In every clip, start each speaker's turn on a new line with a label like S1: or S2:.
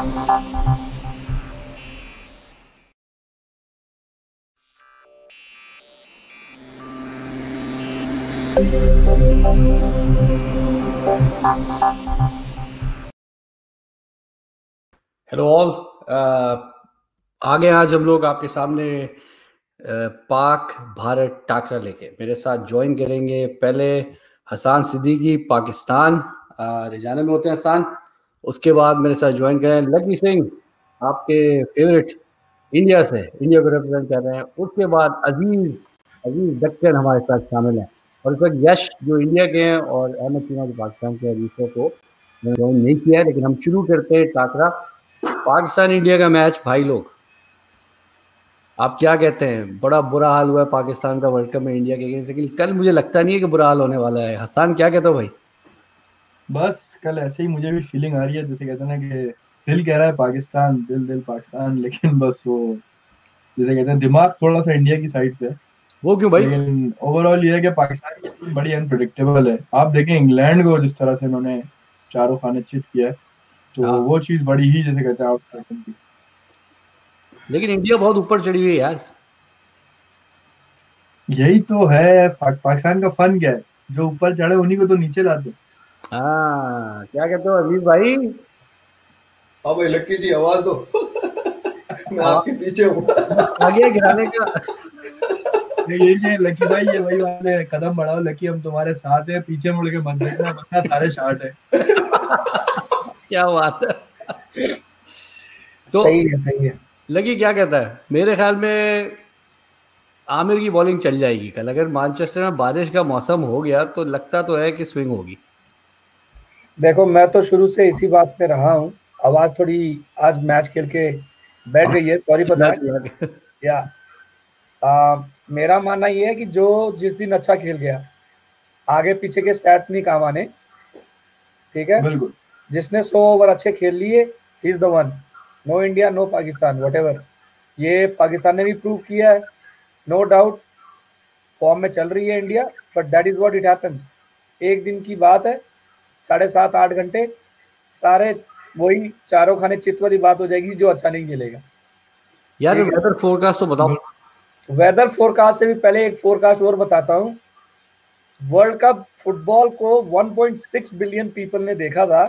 S1: Hello all आगे आज हम लोग आपके सामने पाक भारत टाकरा लेके। मेरे साथ ज्वाइन करेंगे पहले हसान सिद्दीकी, पाकिस्तान। रिजाना में होते हैं हसान। उसके बाद मेरे साथ ज्वाइन करें लकी सिंह, आपके फेवरेट इंडिया से इंडिया को रिप्रेजेंट कर रहे हैं। उसके बाद अज़ीज़ अज़ीज़ दक्कन हमारे साथ शामिल हैं। और इस वक्त यश जो इंडिया के हैं और अहमद चीना जो पाकिस्तान के अजीजों को ज्वाइन नहीं किया है, लेकिन हम शुरू करते हैं टाकरा। पाकिस्तान इंडिया का मैच भाई लोग, आप क्या कहते हैं? बड़ा बुरा हाल हुआ है पाकिस्तान का वर्ल्ड कप में इंडिया के लेकिन कल मुझे लगता नहीं है कि बुरा हाल होने वाला है। हसान, क्या कहते हो भाई?
S2: बस कल ऐसे ही मुझे भी फीलिंग आ रही है जैसे कहते हैं ना कि दिल कह रहा है पाकिस्तान दिल दिल पाकिस्तान लेकिन बस वो जैसे कहते हैं दिमाग थोड़ा सा इंडिया की साइड पे
S1: वो क्यों भाई?
S2: लेकिन ओवरऑल ये है कि पाकिस्तान की टीम बड़ी अनप्रेडिक्टेबल है। आप देखें इंग्लैंड को जिस तरह से उन्होंने चारों खाने चित किया है तो हाँ। वो चीज़ बड़ी ही जैसे कहते हैं आउटस्टैंडिंग थी।
S1: लेकिन इंडिया बहुत ऊपर चढ़ी हुई है यार।
S2: यही तो है पा, पाकिस्तान का फन क्या है? जो ऊपर चढ़े उन्हीं को तो नीचे लाते
S1: हाँ। क्या कहते हो अज़ीज़ भाई?
S3: हाँ भाई लक्की जी आवाज़ दो। मैं आपके पीछे हूँ।
S1: आगे गिराने का।
S2: ये ये लकी भाई ये वही वाले कदम बढ़ाओ लकी हम तुम्हारे साथ है पीछे मुड़ के मत देखना सारे शॉट है।
S1: क्या बात है।
S4: तो सही है सही है।
S1: लगी क्या कहता है? मेरे ख्याल में आमिर की बॉलिंग चल जाएगी कल। अगर मानचेस्टर में बारिश का मौसम हो गया तो लगता तो है कि स्विंग होगी।
S4: देखो मैं तो शुरू से इसी बात पे रहा हूँ। आवाज़ थोड़ी आज मैच खेल के बैठ गई है सॉरी बता या आ, मेरा मानना ये है कि जो जिस दिन अच्छा खेल गया आगे पीछे के स्टैट्स नहीं काम आने ठीक है?
S2: बिल्कुल।
S4: जिसने सौ ओवर अच्छे खेल लिए is the one no India no Pakistan what ये पाकिस्तान ने भी प्रूव किया है। नो डाउट फॉर्म में चल रही है India but that is what it happen एक दिन की बात है साढ़े सात आठ घंटे सारे वही चारों खाने चित वाली बात हो जाएगी जो अच्छा नहीं खेलेगा
S1: यार वेदर फोरकास्ट तो बताओ।
S4: वेदर फोरकास्ट से भी पहले एक फोरकास्ट और बताता हूँ। वर्ल्ड कप फुटबॉल को 1.6 बिलियन पीपल ने देखा था।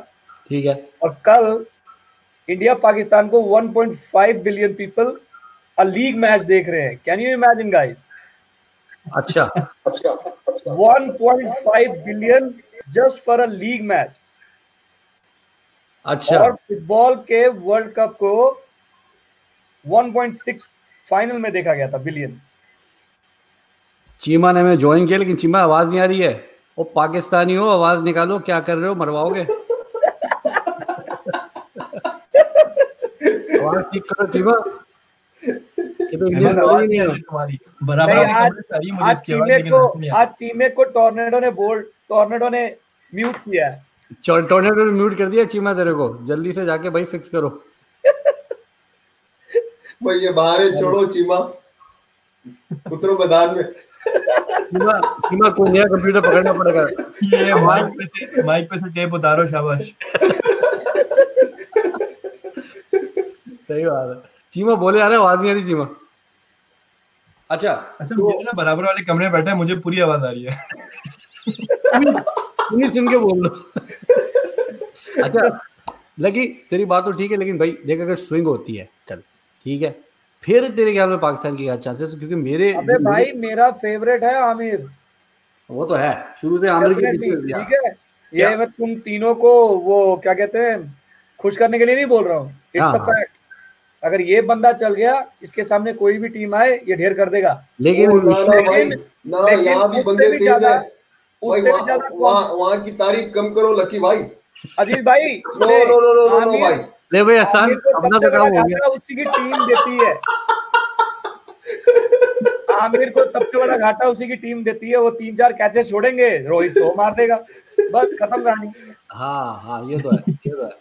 S1: ठीक है।
S4: और कल इंडिया पाकिस्तान को 1.5 billion people a league match देख रहे हैं। कैन यू इमेजिन गाइस
S1: अच्छा।
S4: अच्छा। 1.5 billion just for a league match
S1: अच्छा।
S4: और फुटबॉल के वर्ल्ड कप को 1.6 फाइनल में देखा गया था बिलियन
S1: चीमा ने हमें ज्वाइन किया लेकिन चीमा आवाज़ नहीं आ रही है। वो पाकिस्तानी हो आवाज़ निकालो क्या कर रहे हो मरवाओगे? आवाज़ ठीक करो चीमा।
S4: टोर्नेडो ने बोल्ड टोर्नेडो ने म्यूट किया है।
S1: टोर्नेडो ने म्यूट कर दिया चीमा तेरे को। जल्दी से जाके भाई फिक्स करो।
S3: भाई ये बाहर छोड़ो चीमा। उतरो मैदान में।
S1: चीमा चीमा कोई नया कंप्यूटर पकड़ना पड़ेगा।
S2: ये माइक पे से माइक पे से टेप उतारो शाबाश।
S1: सही बात है। चीमा बोले आ रहा आवाज़ नहीं आ रही चीमा। अच्छा
S2: अच्छा तो, ना बराबर वाले कमरे में बैठा है मुझे पूरी आवाज़ आ रही है।
S1: सुन के बोल लो। अच्छा लगी तेरी बात तो ठीक है लेकिन भाई देख अगर स्विंग होती है कल ठीक है। फिर तेरे ख्याल में पाकिस्तान की क्या चांसेस क्योंकि मेरे
S4: अबे भाई मेरा फेवरेट है आमिर।
S1: वो तो है शुरू से आमिर की
S4: ठीक है? ये मैं तुम तीनों को वो क्या कहते हैं खुश करने के लिए नहीं बोल रहा हूँ। इट्स अ फैक्ट अगर ये बंदा चल गया इसके सामने कोई भी टीम आए ये ढेर कर देगा।
S1: लेकिन
S3: यहाँ भी बंदे तेज है। वहाँ की तारीफ़ कम करो लकी भाई।
S4: अजीत भाई
S3: no no no no no भाई।
S1: ले भाई आसान अपना तो काम हो गया।
S4: उसी की टीम देती है। आमिर को सबसे बड़ा घाटा उसी की टीम देती है वो तीन चार कैचे छोड़ेंगे रोहित सो मार देगा। बस खत्म कहानी।
S1: हाँ हाँ ये तो है ये तो है।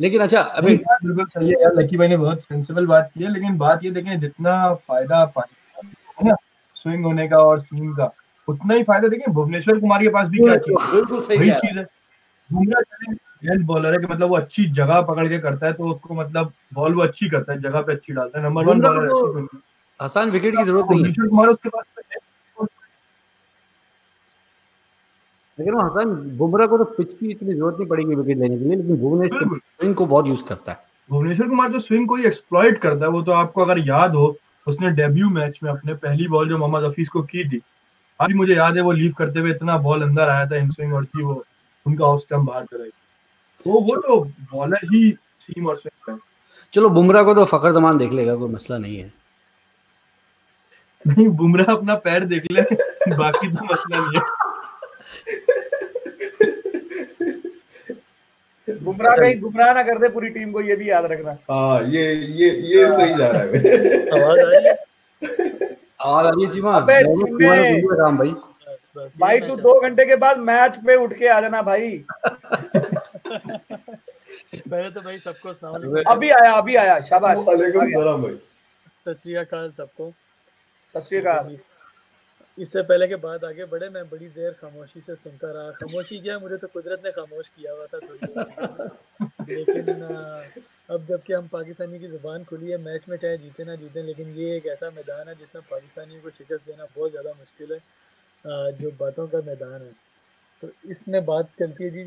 S1: लेकिन अच्छा अभी
S2: बिल्कुल सही है यार लकी भाई ने बहुत सेंसिबल बात की है लेकिन बात ये देखें जितना फ़ायदा पाकिस्तान है ना स्विंग होने का और सीम का उतना ही फ़ायदा देखें भुवनेश्वर कुमार के पास भी क्या चीज़
S1: बिल्कुल सही
S2: चीज़ है। बुमराह चले बॉलर है कि मतलब वो अच्छी जगह पकड़ के करता है तो उसको मतलब बॉल वो अच्छी करता है जगह पे अच्छी डालता है नंबर वन बॉलर है
S1: हसन विकेट की ज़रूरत नहीं है।
S2: कुमार उसके पास
S1: लेकिन वो हसन बुमराह को तो पिच की इतनी ज़रूरत नहीं पड़ेगी विकेट लेने के लिए लेकिन भुवनेश्वर स्विंग को बहुत यूज़ करता है।
S2: भुवनेश्वर कुमार तो स्विंग को ही एक्सप्लॉइट करता है वो तो आपको अगर याद हो उसने डेब्यू मैच में अपने पहली बॉल जो मोहम्मद हफीज को की थी अभी मुझे याद है वो लीव करते हुए इतना बॉल अंदर आया था इन स्विंग और थी वो उनका ऑफ़ स्टंप बाहर कराई तो वो तो बॉलर ही सीम और स्विंग है।
S1: चलो बुमराह को तो फकर जमान देख लेगा कोई मसला नहीं है।
S2: नहीं बुमराह अपना पैर देख ले बाकी तो मसला नहीं है।
S4: बुमराह कहीं गुमराह ना कर दे पूरी टीम को ये भी याद रखना।
S3: हाँ ये ये ये सही जा रहा है।
S5: आवाज़ आ रही है?
S1: आवाज़ आ रही है वीडियो राम भाई।
S4: भाई तू दो घंटे के बाद मैच पे उठ के आ जाना भाई।
S5: पहले तो भाई सबको
S4: अभी आया अभी आया शाबाश।
S3: वालेकुम सलाम भाई।
S5: सत श्री अकाल सबको।
S4: सत श्री अकाल।
S5: इससे पहले के बाद आगे बढ़े मैं बड़ी देर खामोशी से सुनता रहा। खामोशी क्या मुझे तो कुदरत ने खामोश किया हुआ था देर लेकिन अब जबकि हम पाकिस्तानी की ज़ुबान खुली है मैच में चाहे जीते ना जीते लेकिन ये एक ऐसा मैदान है जिसमें पाकिस्तानियों को शिकस्त देना बहुत ज़्यादा मुश्किल है जो बातों का मैदान है। तो इसमें बात चलती है जी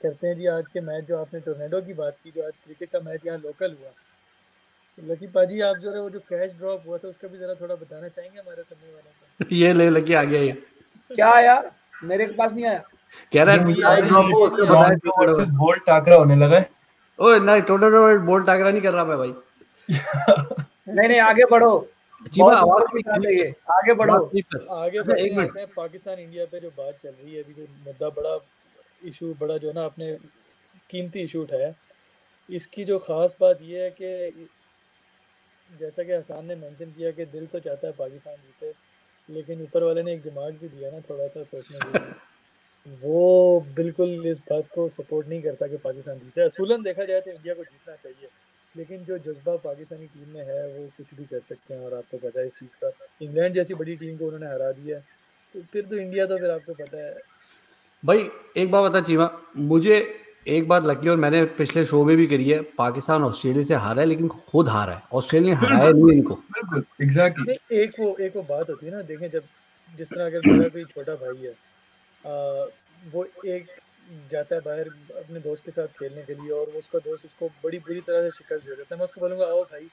S5: करते हैं जी आज के मैच जो आपने टोर्नेडो की बात की जो आज क्रिकेट का मैच यहाँ लोकल हुआ। तो लकी पाजी आप जो है वो जो कैश ड्रॉप हुआ था उसका भी ज़रा थोड़ा बताना चाहेंगे हमारे सुनने वालों को?
S1: ये ले लगे आ गया ये
S4: क्या आया मेरे पास नहीं आया।
S1: कह रहा है मैं drop हो, बताया
S2: बोल्ट टाकरा होने लगा है।
S1: ओए नहीं टोटल बोल्ट टाकरा नहीं कर रहा मैं भाई।
S4: नहीं नहीं आगे बढ़ो।
S1: चीमा
S4: बहुत
S1: आवाज़
S4: निकाल रही है। आगे बढ़ो।
S1: कर।
S5: आगे
S1: अच्छा, एक मिनट।
S5: पाकिस्तान इंडिया पे जो बात चल रही है अभी जो मुद्दा बड़ा इशू बड़ा जो है ना आपने कीमती इशू उठाया। इसकी जो खास बात यह है कि जैसा कि हसान ने मेंशन किया कि दिल तो चाहता है पाकिस्तान जीते, लेकिन ऊपर वाले ने एक दिमाग भी दिया ना, थोड़ा सा सोचने के वो बिल्कुल इस बात को सपोर्ट नहीं करता कि पाकिस्तान जीते। असूलन देखा जाए तो इंडिया को जीतना चाहिए, लेकिन जो जज्बा पाकिस्तानी टीम में है, वो कुछ भी कर सकते हैं, और आपको पता है इस चीज़ का। इंग्लैंड जैसी बड़ी टीम को उन्होंने हरा दिया तो फिर तो इंडिया तो फिर आपको पता है।
S1: भाई, एक बात बता, चीमा, मुझे एक बात लगी और मैंने पिछले शो में भी करी है पाकिस्तान ऑस्ट्रेलिया से हारा है लेकिन खुद हारा है। ऑस्ट्रेलिया हराया नहीं इनको।
S2: एग्जैक्टली
S5: एक वो एक वो बात होती है ना देखें जब जिस तरह अगर मेरा कोई छोटा भाई है आ, वो एक जाता है बाहर अपने दोस्त के साथ खेलने के लिए और वो उसका दोस्त उसको बड़ी बुरी तरह से शिकस्त दे देता है। मैं उसको बोलूँगा आओ भाई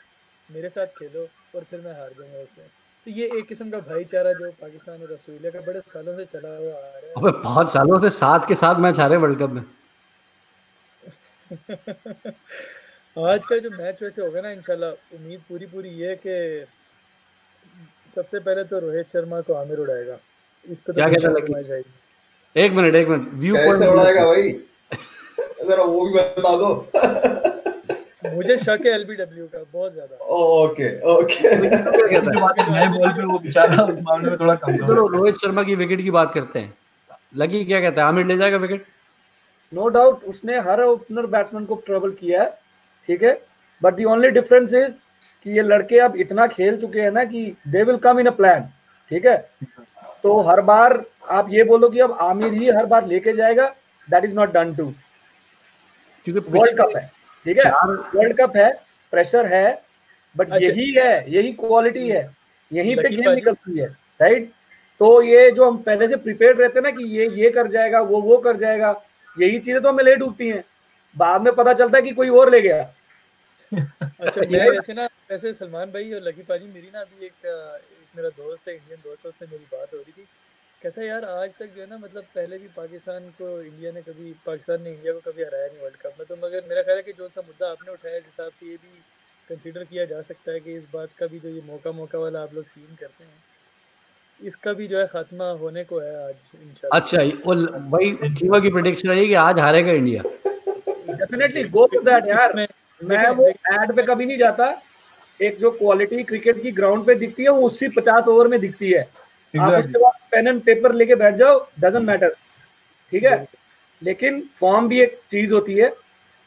S5: मेरे साथ खेलो और फिर मैं हार जाऊँगा उससे। तो ये एक किस्म का भाईचारा जो पाकिस्तान और ऑस्ट्रेलिया का बड़े सालों से चला हुआ आ रहा है।
S1: अबे बहुत सालों से साथ के साथ मैच हारे वर्ल्ड कप में।
S5: आज का जो मैच वैसे होगा ना इंशाल्लाह उम्मीद पूरी पूरी ये है कि सबसे पहले तो रोहित शर्मा को आमिर उड़ाएगा। इस पे तो
S1: क्या कहता है एक मिनट एक मिनट। व्यू
S3: कैसे
S1: पॉइंट
S3: उड़ाएगा भाई। जरा वो भी बता दो।
S5: मुझे शक है एलबीडब्ल्यू का बहुत ज़्यादा।
S3: Okay okay.
S1: क्या कहता है?
S2: नए बॉल पे वो बेचारा उस मामले में थोड़ा कमज़ोर
S1: रोहित शर्मा की विकेट की बात करते हैं। लगी क्या कहता है? आमिर ले जाएगा विकेट
S4: नो डाउट उसने हर ओपनर बैट्समैन को ट्रबल किया है ठीक है? But the only difference is कि ये लड़के अब इतना खेल चुके हैं ना कि they will come in a plan ठीक है? तो हर बार आप ये बोलो कि अब आमिर ही हर बार लेके जाएगा that is not done too
S1: क्योंकि
S4: वर्ल्ड कप है ठीक है? वर्ल्ड कप है प्रेशर है बट
S5: अच्छा।
S4: यही है यही क्वालिटी है यही पे गेम निकलती है राइट तो ये जो हम पहले से प्रिपेयर रहते हैं ना कि ये ये कर जाएगा वो वो कर जाएगा यही चीज़ें तो हमें लेट उठती हैं। बाद में पता चलता है कि कोई और ले गया।
S5: अच्छा मैं वैसे ना वैसे सलमान भाई और लकी पाजी मेरी ना अभी एक, एक मेरा दोस्त है इंडियन दोस्त है उससे मेरी बात हो रही थी। कहता है यार आज तक जो है ना मतलब पहले भी पाकिस्तान को इंडिया ने कभी पाकिस्तान ने इंडिया को कभी हराया नहीं वर्ल्ड कप में। तो मगर मेरा ख्याल है कि जो सा मुद्दा आपने उठाया इस हिसाब से ये भी कंसीडर किया जा सकता है कि इस बात का भी जो ये मौका मौका वाला आप लोग सीन करते हैं। इसका भी जो है खात्मा होने को है आज
S1: अच्छा वो भाई चीमा की प्रिडिक्शन है कि आज हारेगा India.
S4: Definitely go to that यार। मैं वो एड पे कभी नहीं जाता। एक जो क्वालिटी क्रिकेट की ग्राउंड पे दिखती है वो उसी पचास ओवर में दिखती है। आप उसके बाद पेन एंड पेपर लेके बैठ जाओ डजेंट मैटर ठीक है? लेकिन फॉर्म भी एक चीज़ होती है।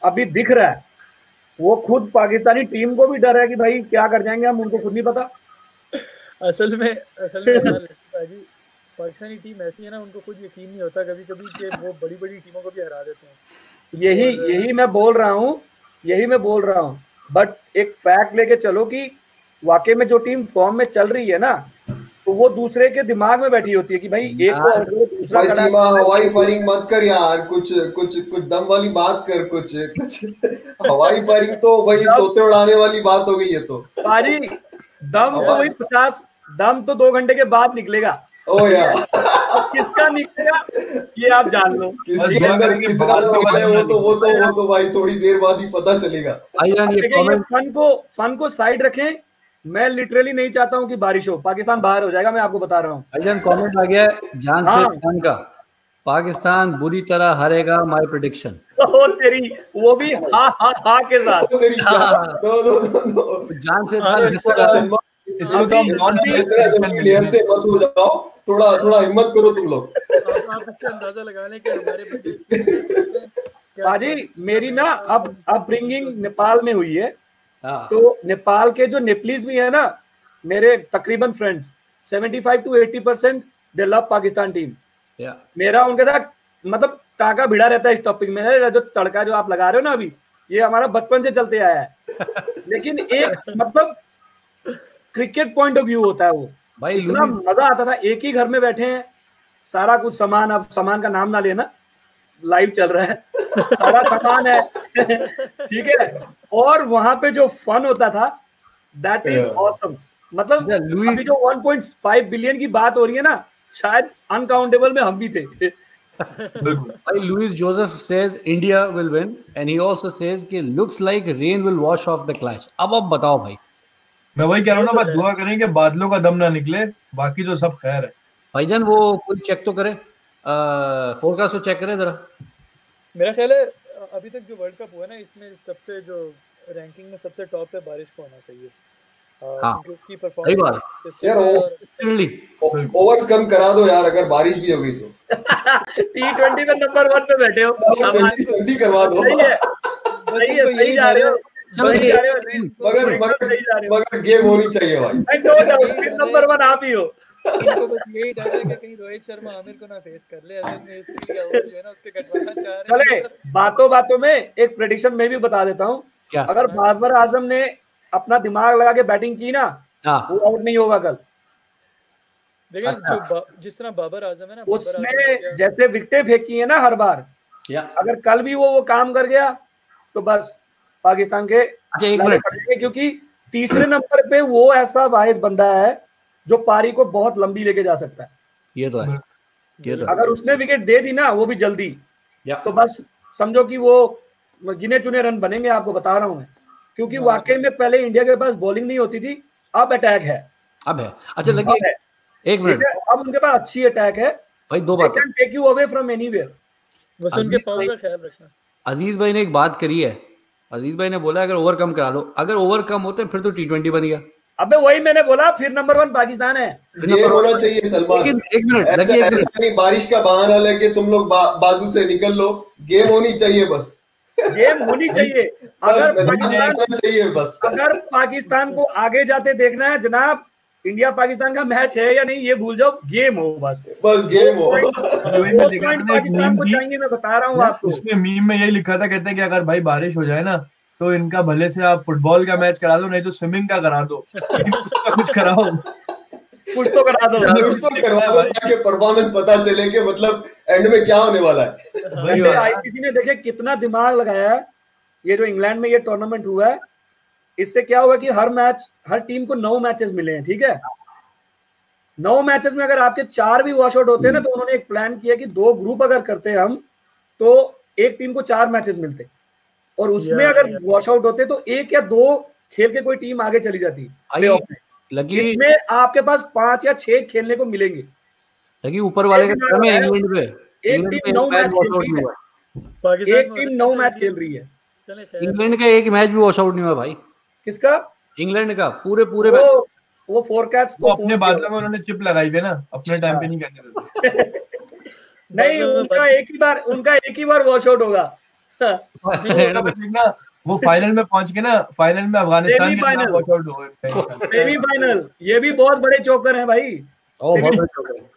S4: अभी दिख रहा है। वो खुद पाकिस्तानी टीम को भी डर है कि भाई क्या कर जाएँगे हम उनको खुद नहीं पता।
S5: असल में असल में भाजी पाकिस्तानी टीम ऐसी है ना उनको कुछ यकीन नहीं होता कभी कभी कि वो बड़ी बड़ी टीमों को भी हरा देते हैं।
S4: यही यही मैं बोल रहा हूँ यही मैं बोल रहा हूँ। बट एक फैक्ट लेके चलो कि वाकई में जो टीम फॉर्म में चल रही है ना तो वो दूसरे के दिमाग में बैठी होती है कि भाई एक को और दूसरा
S3: चीमा हवाई फायरिंग मत कर यार कुछ कुछ कुछ दम वाली बात कर कुछ कुछ। हवाई फायरिंग तो भाई तोते उड़ाने वाली बात हो गई है तो।
S4: पाजी दम तो वही पचास दम तो दो घंटे के बाद निकलेगा।
S3: ओ यार
S4: किसका निकलेगा ये आप जान लो।
S3: किसके अंदर कितना
S2: में
S3: है वो तो वो तो वो तो भाई थोड़ी देर बाद ही पता चलेगा।
S1: ये कमेंट
S4: फन को फन को साइड रखें। मैं लिटरली नहीं चाहता हूँ कि बारिश हो। पाकिस्तान बाहर हो जाएगा मैं आपको बता रहा हूँ।
S1: भाईजान कमेंट आ गया जान से
S4: हाँ।
S1: खान का। पाकिस्तान बुरी तरह हारेगा माय प्रिडिक्शन
S4: ओ तेरी वो भी हा हा हा के साथ।
S3: तो तेरी
S1: हाँ।
S3: No no no no.
S1: जान से
S5: से-
S2: इसको तो हम नॉन
S3: इतना जल्दी मत हो जाओ। थोड़ा थोड़ा हिम्मत करो तुम लोग।
S5: आप आप अंदाज़ा लगा लें कि हमारे बच्चे
S4: मेरी ना अब नेपाल में हुई है।
S1: हाँ।
S4: तो नेपाल के जो नेपलीज भी है ना मेरे तकरीबन friends 75 to 80 percent they love Pakistan team मेरा उनके साथ मतलब काका भिड़ा रहता है इस टॉपिक में। ना, जो तड़का जो आप लगा रहे हो ना अभी ये हमारा बचपन से चलते आया है। लेकिन एक मतलब क्रिकेट पॉइंट ऑफ़ व्यू होता है वो।
S1: भाई
S4: इतना मज़ा आता था एक ही घर में बैठे हैं सारा कुछ सामान अब सामान का नाम ना लेना लाइव चल रहा है। सारा सामान है। ठीक है? और वहाँ पे जो फन होता था दैट इज़ ऑसम मतलब
S1: Luis-
S4: अभी जो 1.5 बिलियन की बात हो रही है ना शायद अनकाउंटेबल में हम भी थे।
S1: भाई Luis Joseph says India will win and he also says कि looks like rain will wash off the clash अब अब बताओ भाई।
S2: मैं वही कह रहा हूँ ना बस दुआ करें कि बादलों का दम ना निकले बाकी जो सब खैर है।
S1: भाईजान वो कोई चेक तो करे। फोरकास्ट तो चेक करे जरा।
S5: मेरा ख्याल है अभी तक जो वर्ल्ड कप हुआ ना इसमें सबसे जो रैंकिंग में सबसे टॉप पे बारिश को होना चाहिए।
S1: हाँ, सही बात।
S3: यार, ओवर्स कम करा दो यार अगर बारिश भी हो गई तो।
S4: टी ट्वेंटी में नंबर वन पे बैठे हो।
S3: ट्वेंटी ट्वेंटी करवा दो।
S4: सही है सही जा रहे हो
S1: चलो
S4: सही
S1: ठीक
S4: जा
S1: है।
S4: रहे हो सही-
S3: मगर मगर
S4: जा रहे हो
S3: मगर गेम होनी चाहिए भाई।
S4: I know नंबर वन आप ही हो।
S5: इनको बस यही डर है कि कहीं रोहित शर्मा आमिर को ना फेस कर ले अगर में इसकी का ओवर जो है ना उसके कटवाना चाह रहे हैं।
S4: बातों बातों में एक प्रेडिक्शन मैं भी बता देता हूँ। अगर बाबर आज़म ने अपना दिमाग लगा के बैटिंग की ना
S1: हाँ।
S4: वो आउट नहीं होगा कल।
S5: देखिए
S1: अच्छा।
S5: जो जिस तरह बाबर आज़म है ना
S4: उसने जैसे विकेटें फेंकी है ना हर बार अगर कल भी वो वो काम कर गया तो बस पाकिस्तान के
S1: अच्छा एक मिनट।
S4: क्योंकि तीसरे नंबर पे वो ऐसा वाहिद बंदा है जो पारी को बहुत लंबी लेके जा सकता है।
S1: ये तो है। ये तो
S4: अगर उसने विकेट दे दी ना वो भी जल्दी
S1: या।
S4: तो बस समझो कि वो गिने चुने रन बनेंगे आपको बता रहा हूँ मैं। क्योंकि वाकई में पहले इंडिया के पास बॉलिंग नहीं होती थी अब अटैक है।
S1: अब है। अच्छा लगे एक मिनट
S4: अब उनके पास अच्छी अटैक है।
S1: भाई दो बातें।
S4: Can take you away from anywhere
S5: बस उनके
S1: अज़ीज़ भाई-
S5: का ख्याल रखना।
S1: अज़ीज़ भाई ने एक बात करी है। अज़ीज़ भाई ने बोला अगर ओवर कम करा लो। अगर ओवर कम होते फिर तो टी ट्वेंटी बन गया।
S4: अबे वही मैंने बोला फिर नंबर वन पाकिस्तान है।
S3: गेम होना चाहिए सलमान।
S1: एक मिनट
S3: ऐसा ऐसा नहीं बारिश का बहाना लेके तुम लोग बा, बाजू से निकल लो। गेम होनी चाहिए बस।
S4: गेम होनी चाहिए। अगर पाकिस्तान
S3: चाहिए बस।
S4: अगर पाकिस्तान को आगे जाते देखना है जनाब इंडिया पाकिस्तान का मैच है या नहीं ये भूल जाओ गेम हो बस।
S3: बस गेम हो।
S4: पाकिस्तान को चाहिए मैं बता रहा हूँ आपको।
S2: उसमें मीम में यही लिखा था कहते हैं कि अगर भाई बारिश हो जाए ना तो इनका भले से आप फुटबॉल का मैच करा दो नहीं तो स्विमिंग का करा दो। कुछ कुछ कराओ।
S4: कुछ तो करा दो।
S3: कुछ तो करवा दो ताकि परफॉर्मेंस पता चले कि मतलब एंड में क्या होने वाला है।
S4: आईसीसी ने देखे कितना दिमाग लगाया है। ये जो इंग्लैंड में ये टूर्नामेंट हुआ है इससे क्या हुआ कि हर मैच हर टीम को नौ मैचेस मिले हैं ठीक है? नौ मैचेस में अगर आपके चार भी वॉश आउट होते हैं ना तो उन्होंने एक प्लान किया कि दो ग्रुप अगर करते हैं हम तो एक टीम को चार मैचेस मिलते और उसमें अगर वॉश आउट होते तो एक या दो खेल के कोई टीम आगे चली जाती इसमें आपके पास पाँच या छह खेलने को मिलेंगे।
S1: लगी ऊपर वाले का
S4: एक
S1: क्रम है
S4: टीम
S1: इंग्लैंड पे इंग्लैंड
S4: टीम
S1: पे
S4: नौ
S1: मैच वॉश आउट नहीं हुआ।
S5: पाकिस्तान
S4: एक
S5: में
S4: टीम नौ मैच खेल रही है।
S1: इंग्लैंड का एक मैच भी वॉश आउट नहीं हुआ भाई।
S4: किसका?
S1: इंग्लैंड का पूरे पूरे
S4: वो वो फोरकास्ट को
S2: अपने बादलों में उन्होंने चिप लगाई है ना अपने टाइम पे नहीं कहने देते।
S4: नहीं उनका एक ही बार उनका एक ही बार वॉश आउट होगा।
S2: वो फाइनल में पहुँच के ना फाइनल में अफ़गानिस्तान के वॉच आउट हो गए।
S4: सेमीफाइनल ये भी बहुत बड़े चौकर हैं भाई।
S1: ओ बहुत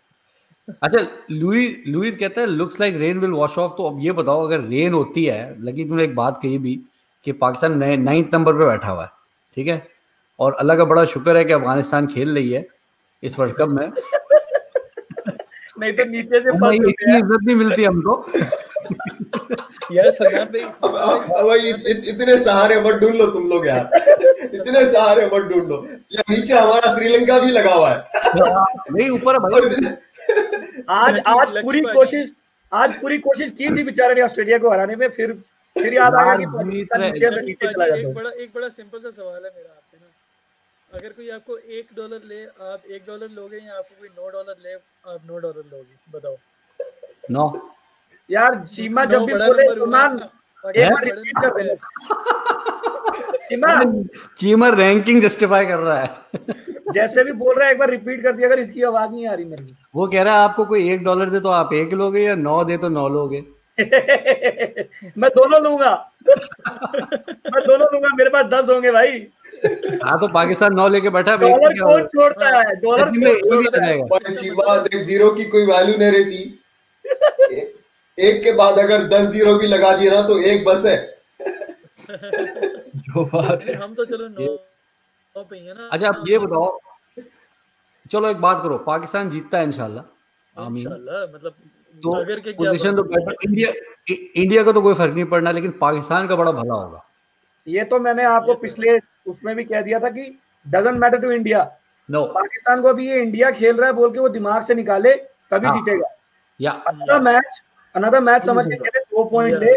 S1: अच्छा लुइस लुइस कहता है looks like rain will wash off तो अब ये बताओ अगर रेन होती है लगी तूने एक बात कही भी कि पाकिस्तान नाइन्थ नंबर पे बैठा हुआ है ठीक है? और अल्लाह का बड़ा शुक्र है कि अफ़गानिस्तान खेल रही है इस वर्ल्ड कप में।
S4: नहीं तो नीचे से
S1: इतनी इज़्ज़त नहीं मिलती हमको।
S5: यार भाई
S3: इतने सहारे मत ढूंढ लो तुम लोग यार। इतने सहारे मत ढूंढ लो। या नीचे हमारा श्रीलंका भी लगा हुआ है।
S1: नहीं ऊपर भाई।
S4: आज आज पूरी कोशिश आज पूरी कोशिश की थी बेचारे ने ऑस्ट्रेलिया को हराने में फिर फिर याद आ गया कि पाकिस्तान
S1: जीत
S4: नीचे चला
S5: एक
S4: जाता है।
S5: बड़ा एक बड़ा सिंपल सा सवाल है मेरा आपसे ना। अगर कोई आपको एक डॉलर ले आप एक डॉलर लोगे या आपको कोई नौ डॉलर ले आप नौ डॉलर लोगे बताओ।
S1: नो।
S4: यार सीमा जब भी बोले
S1: चीमर रैंकिंग जस्टिफाई कर रहा है।
S4: जैसे भी बोल रहा है एक बार रिपीट कर दिया अगर इसकी आवाज़ नहीं आ रही मेरी
S1: वो कह रहा है आपको कोई एक डॉलर दे तो आप एक लोगे या नौ दे तो नौ लोगे?
S4: मैं दोनों लूँगा। मैं दोनों लूँगा मेरे पास दस होंगे भाई।
S1: हाँ तो पाकिस्तान नौ लेके बैठा है,
S4: डॉलर कौन छोड़ता है? डॉलर
S3: ज़ीरो की कोई वैल्यू नहीं रहती। एक के बाद अगर दस ज़ीरो भी लगा दिए ना तो एक बस है।
S2: जो बात है।
S5: हम तो चलो नौ नौ पे ही है ना।
S1: अच्छा अब ये बताओ। चलो एक बात करो पाकिस्तान जीतता है इंशाल्लाह। आमीन।
S5: मतलब
S1: तो
S5: अगर के क्या
S1: पोजीशन तो बेटर इंडिया इंडिया का तो कोई फ़र्क नहीं पड़ना लेकिन पाकिस्तान का बड़ा भला होगा।
S4: ये तो मैंने आपको पिछले उसमें भी कह दिया था कि doesn't matter to India
S1: no
S4: Pakistan को अभी ये इंडिया खेल रहा है बोल के वो दिमाग से निकाले तभी
S1: हाँ।
S4: जीतेगा।
S1: या
S4: अनदर मैच अनदर मैच समझ के खेले दो पॉइंट ले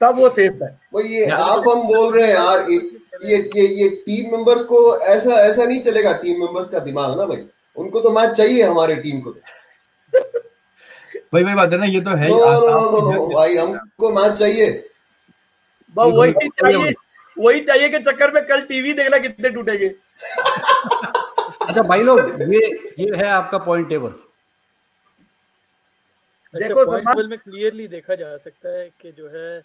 S4: तब वो सेफ़ है।
S3: भाई ये आप हम बोल रहे हैं यार ये ये ये, टीम मेंबर्स को ऐसा ऐसा नहीं चलेगा टीम मेंबर्स का दिमाग ना भाई। उनको तो मैच चाहिए हमारे टीम को।
S2: वही वही बात है ना ये तो है
S3: नो नो नो नो भाई हमको मैच चाहिए।
S4: वही चाहिए वही चाहिए कि चक्कर में कल टीवी देखना कितने टूटेंगे।
S1: अच्छा भाई लोग ये ये है आपका पॉइंट टेबल
S4: देखो
S5: पॉइंट
S4: सलमान-
S5: में क्लियरली देखा जा सकता है कि जो है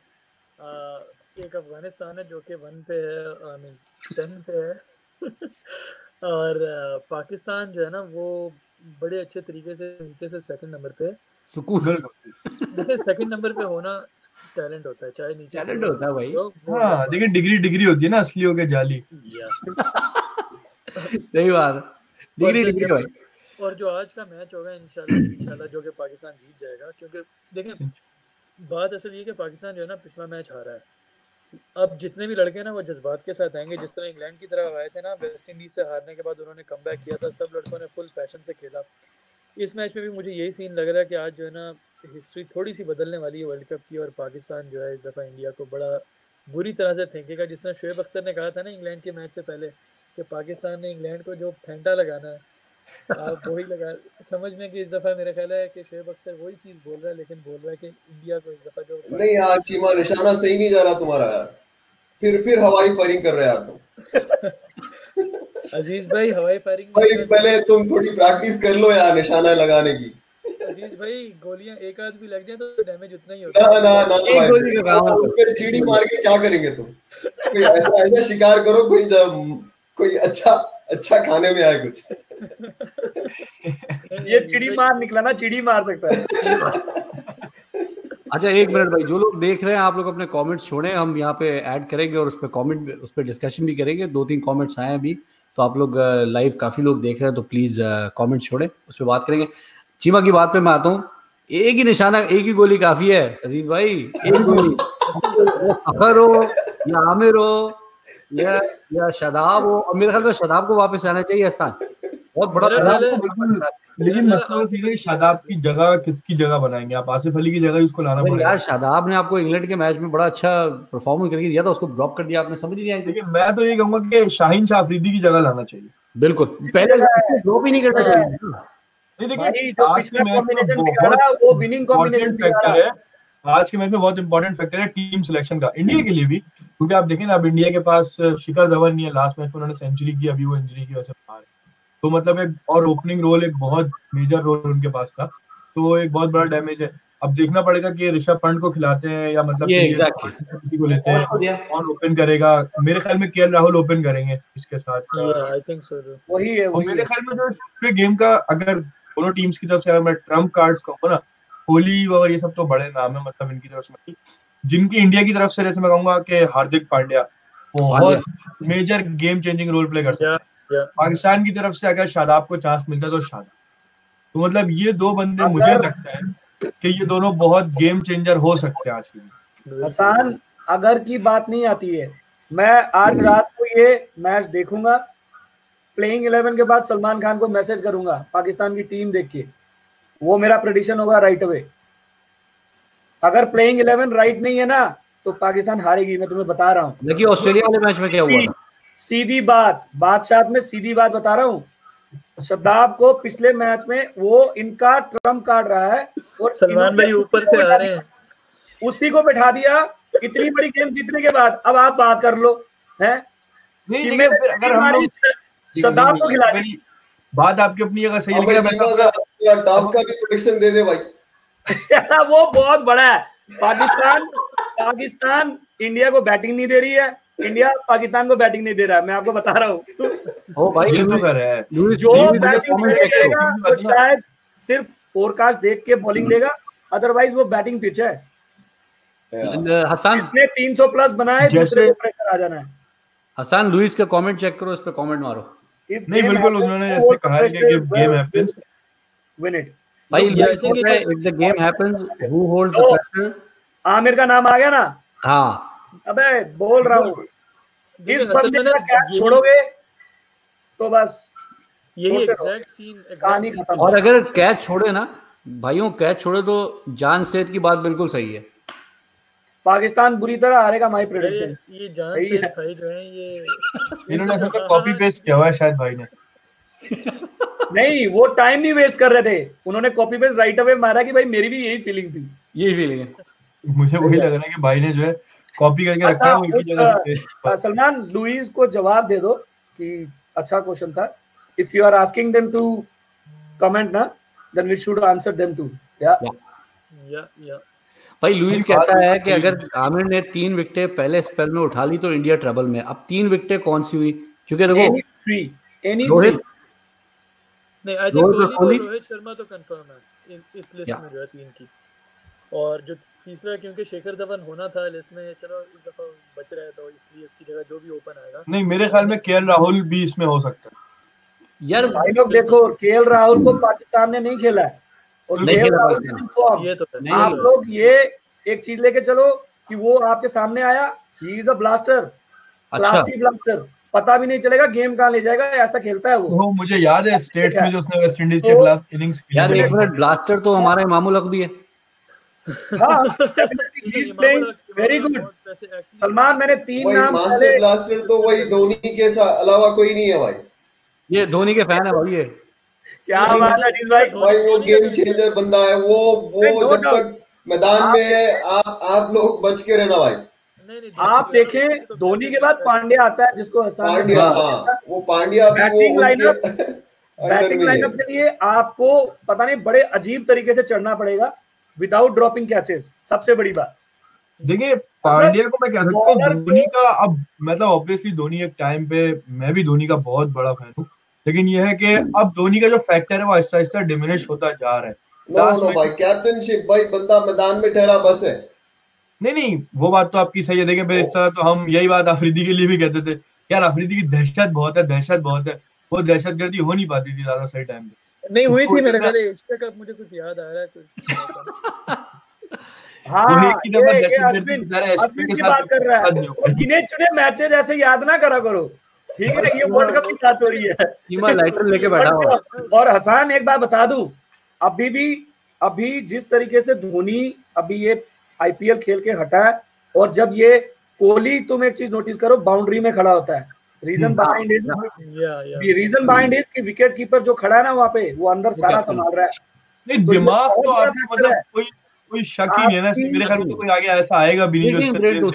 S5: आ, एक अफ़गानिस्तान है जो कि वन पे है आई मीन टेन पे है। और आ, पाकिस्तान जो है ना वो बड़े अच्छे तरीके से नीचे से सेकंड नंबर पे।
S1: सुकून
S5: देखिए सेकंड नंबर पे होना टैलेंट होता है चाहे नीचे
S1: टैलेंट होता है भाई।
S5: तो
S2: हाँ देखिए डिग्री डिग्री होती है ना असली हो के जाली।
S1: सही बात। डिग्री डिग्री भाई।
S5: और जो आज का मैच होगा, इंशाल्लाह इंशाल्लाह जो कि पाकिस्तान जीत जाएगा, क्योंकि देखें, बात असल ये कि पाकिस्तान जो है ना, पिछला मैच हारा है। अब जितने भी लड़के हैं ना, वो जज्बात के साथ आएँगे। जिस तरह इंग्लैंड की तरफ़ आए थे ना वेस्ट इंडीज से हारने के बाद उन्होंने कम किया था, सब लड़कों ने फुल पैशन से खेला। इस मैच में भी मुझे यही सीन लग रहा है कि आज जो है ना हिस्ट्री थोड़ी सी बदलने वाली है वर्ल्ड कप की और पाकिस्तान जो है इस दफ़ा इंडिया को बड़ा बुरी तरह से फेंकेगा। जिसने शुएब अख्तर ने कहा था ना, इंग्लैंड के मैच से पहले, कि पाकिस्तान ने इंग्लैंड को जो फेंटा लगाना है आप वही लगा समझ में कि इस दफ़ा मेरा ख्याल है कि शुएब अख्तर वही चीज़ बोल रहा है लेकिन बोल रहा है कि इंडिया को इस दफ़ा जो
S3: नहीं यार चीमा निशाना सही नहीं जा रहा तुम्हारा यार। फिर फिर हवाई फायरिंग कर रहे हैं यार तुम।
S5: अज़ीज़ भाई हवाई फायरिंग
S3: भाई पहले तुम थोड़ी प्रैक्टिस कर लो यार निशाना लगाने की।
S5: अज़ीज़ भाई गोलियाँ एक आध भी लग जाए तो डैमेज उतना ही होता है।
S3: ना ना
S1: एक
S3: भाई।
S1: गोली का काम
S3: उस पे चीड़ी मार के क्या करेंगे तुम? कोई ऐसा ऐसा शिकार करो कोई कोई अच्छा अच्छा खाने में आए कुछ।
S4: ये चिड़ी मार निकला ना, चिड़ी मार सकता है।
S1: अच्छा एक मिनट भाई, जो लोग देख रहे हैं, आप लोग अपने कमेंट्स छोड़े, हम यहाँ पे ऐड करेंगे और उस पर कमेंट उस पर डिस्कशन भी करेंगे। दो तीन कमेंट्स आए अभी तो आप लोग लाइव काफ़ी लोग देख रहे हैं तो प्लीज़ कमेंट्स छोड़ें, उस पर बात करेंगे। चीमा की बात पे मैं आता हूँ। एक ही निशाना, एक ही गोली काफ़ी है, अज़ीज़ भाई, एक गोली। वो फखर हो, या आमिर हो, या या शदाब हो और मेरे ख्याल में शदाब को वापस आना चाहिए, एहसान। बहुत बड़ा
S5: है-
S2: लेकिन मसला शादाब की जगह किसकी जगह बनाएँगे आप? आसिफ अली की जगह उसको लाना पड़ेगा।
S1: यार शादाब ने आपको इंग्लैंड के मैच में बड़ा अच्छा परफॉर्मेंस करके दिया था उसको ड्रॉप कर दिया आपने समझ नहीं आई।
S2: लेकिन मैं तो ये कहूँगा कि शाहीन शाह अफरीदी की जगह लाना चाहिए।
S1: बिल्कुल पहले ड्रॉप ही नहीं करना चाहिए।
S2: आज के मैच में बहुत
S4: रहा वो विनिंग कॉम्बिनेशन
S2: इम्पोर्टेंट
S4: दिखा
S2: फैक्टर आज के मैच में बहुत इंपॉर्टेंट फैक्टर है टीम सिलेक्शन का। इंडिया के लिए भी क्योंकि आप देखें ना अब इंडिया के पास शिखर धवन नहीं है। लास्ट मैच में उन्होंने सेंचुरी की अभी वो इंजरी की वजह से बाहर है। तो मतलब एक और ओपनिंग रोल एक बहुत मेजर रोल उनके पास था। तो एक बहुत बड़ा डैमेज है। अब देखना पड़ेगा कि ऋषभ पंत को खिलाते हैं या मतलब
S1: ये exactly.
S2: किसी को लेते हैं। कौन ओपन करेगा? मेरे ख्याल में के राहुल ओपन करेंगे इसके साथ।
S5: आई थिंक सो
S4: वही है वही
S2: मेरे ख्याल में जो पूरे गेम का अगर दोनों टीम्स की तरफ़ से अगर मैं ट्रंप कार्ड्स कहूँ ना कोहली और ये सब तो बड़े नाम है मतलब इनकी तरफ़ से। जिनकी इंडिया की तरफ़ से जैसे मैं कहूँगा कि हार्दिक पांड्या बहुत major game changing role play कर सकते हैं। पाकिस्तान की तरफ़ से अगर शादाब को चांस मिलता है तो शादाब। तो मतलब ये दो बंदे मुझे लगता है कि ये दोनों बहुत गेम चेंजर हो सकते हैं आज की
S4: हसान अगर की बात नहीं आती है मैं आज रात को ये मैच देखूँगा। प्लेइंग इलेवन के बाद सलमान खान को मैसेज करूँगा पाकिस्तान की टीम देख के। वो मेरा प्रडिक्शन होगा राइट अवे अगर प्लेइंग इलेवन राइट नहीं है ना तो पाकिस्तान हारेगी मैं तुम्हें बता रहा हूँ।
S1: देखिए ऑस्ट्रेलिया वाले मैच में क्या हुआ
S4: सीधी बात बादशाह में सीधी बात बता रहा हूँ। शब्दाब को पिछले मैच में वो इनका ट्रंप काट रहा है
S5: और सलमान भाई ऊपर से आ रहे हैं।
S4: उसी को बैठा दिया। इतनी बड़ी गेम जीतने के बाद अब आप बात कर लो है?
S2: नहीं अगर हम
S4: शब्दाब को खिला
S2: बात आपकी अपनी अगर सही लगे
S3: टास्क का भी प्रेडिक्शन दे दे भाई।
S4: वो बहुत बड़ा है। पाकिस्तान पाकिस्तान इंडिया को बैटिंग नहीं दे रही है। इंडिया पाकिस्तान को बैटिंग नहीं दे रहा है मैं आपको बता रहा हूँ।
S1: ओ भाई
S2: ये तो कर रहा है।
S4: जो बैटिंग देगा वो शायद सिर्फ़ फोरकास्ट देख के बॉलिंग देगा अदरवाइज़ वो बैटिंग पिच है।
S1: हसन
S4: इसने 300 प्लस बनाए दूसरे को प्रेशर आ जाना है।
S1: हसन लुइस का कमेंट चेक करो इस पे कमेंट मारो।
S2: नहीं बिल्कुल उन्होंने जैसे कहा है कि गेम हैपेंस
S4: विन इट
S1: भाई if the game happens who holds the pressure
S4: Aamir का नाम आ गया ना?
S1: हाँ।
S4: अबे बोल रहा हूँ। इस बंदे का कैच छोड़ोगे? तो बस
S5: यही एग्जैक्ट सीन
S4: कहानी खत्म।
S1: और अगर कैच छोड़े ना भाइयों कैच छोड़े तो जान सेहत की बात बिल्कुल सही है।
S4: पाकिस्तान बुरी तरह हारेगा माई प्रेडिक्शन
S5: ये जान से भाई जो है ये
S2: इन्होंने सब कॉपी पेस्ट किया हुआ है शायद भाई ने।
S4: नहीं वो टाइम नहीं वेस्ट कर रहे थे। उन्होंने कॉपी पेस्ट राइट अवे मारा कि भाई मेरी भी यही फीलिंग थी।
S1: यही फीलिंग है।
S2: मुझे वही लग रहा है कि भाई ने जो है कॉपी करके रखा है उनकी
S4: जगह सलमान लुइस को जवाब दे दो कि अच्छा क्वेश्चन था। If you are asking them to comment ना then we should answer them too या
S5: या या
S1: भाई लुइस कहता है कि अगर आमिर ने तीन विकेटें पहले स्पेल में उठा ली तो इंडिया ट्रबल में। अब तीन विकेटें कौन सी हुई? क्योंकि देखो
S4: थ्री एनी
S1: रोहित
S5: नहीं आई थिंक रोहित शर्मा तो कंफर्म है इस लिस्ट में जो है तीन की। और जो तीसरा क्योंकि शेखर धवन होना था लिस्ट में चलो इस दफ़ा बच रहा है तो इसलिए उसकी जगह जो भी ओपन आएगा।
S2: नहीं मेरे ख्याल में केएल राहुल भी इसमें हो सकता है।
S1: यार
S4: भाई लोग देखो केएल राहुल को पाकिस्तान ने नहीं खेला है। और
S1: नहीं खेला
S4: राहुल
S5: ये तो
S4: आप लोग ये एक चीज़ लेके चलो कि वो आपके सामने आया ही इज़ अ ब्लास्टर
S1: अच्छा।
S4: क्लासी ब्लास्टर पता भी नहीं चलेगा गेम कहाँ ले जाएगा ऐसा खेलता है वो।
S2: वो मुझे याद है स्टेट्स में जो उसने वेस्ट इंडीज के
S4: तो-
S2: खिलाफ इनिंग्स
S1: यार एक मिनट ब्लास्टर तो हमारा इमामुल हक भी है।
S4: हाँ playing very good. सलमान मैंने तीन नाम
S3: मास्टर ब्लास्टर तो वही धोनी के अलावा कोई नहीं है भाई।
S1: ये धोनी के फ़ैन है भाई ये।
S4: क्या बात है अज़ीज़ भाई
S3: भाई वो गेम चेंजर बंदा है वो वो जब तक मैदान में है आप आप लोग बच के रहना भाई।
S5: नहीं नहीं
S4: आप देखें धोनी के बाद पांड्या आता है जिसको
S3: पांड्या हाँ वो पांड्या
S4: बैटिंग लाइनअप बैटिंग
S3: ही है।
S4: लाइनअप के लिए आपको पता नहीं बड़े अजीब तरीके से चढ़ना पड़ेगा। विदाउट ड्रॉपिंग कैचेस सबसे बड़ी बात।
S2: देखिए पांड्या को मैं कह सकता हूँ धोनी का अब मतलब ऑब्वियसली धोनी एक टाइम पे मैं भी धोनी का बहुत बड़ा फ़ैन हूँ लेकिन यह है कि अब धोनी का जो फैक्टर है वो आहिस्ता आहिस्ता डिमिनिश होता जा रहा है।
S3: नो नो भाई कैप्टनशिप भाई बंदा मैदान में ठहरा बस है।
S2: नहीं नहीं वो बात तो आपकी सही है। देखिए इस तरह तो हम यही बात अफरीदी के लिए भी कहते थे यार अफरीदी की दहशत बहुत है दहशत बहुत है। वो दहशत गर्दी हो नहीं पाती थी ज़्यादा सही टाइम पे।
S5: नहीं हुई थी मेरे ख्याल एशिया कप मुझे कुछ याद आ रहा है कुछ
S4: हाँ ये, अश्विन
S2: की
S4: बात कर रहा
S2: हो।
S4: है गिने चुने मैचेस ऐसे याद ना करा करो। ठीक है ये वर्ल्ड कप की बात हो रही है।
S1: सीमा लाइटर लेके बैठा हुआ।
S4: और हसान एक बात बता दूँ अभी भी अभी जिस तरीके से धोनी अभी ये आईपीएल खेल के हटा है और जब ये कोहली तुम एक चीज़ नोटिस करो बाउंड्री में खड़ा होता है। रीजन। बिहाइंड इज़
S5: या या
S4: रीजन बिहाइंड इज़ कि विकेट कीपर जो खड़ा है ना वहाँ पे वो अंदर सारा संभाल रहा है।
S2: नहीं
S4: तो
S2: दिमाग तो
S4: बड़ा
S2: मतलब कोई कोई शक ही नहीं है ना मेरे ख्याल में तो कोई आगे ऐसा आएगा भी नहीं जो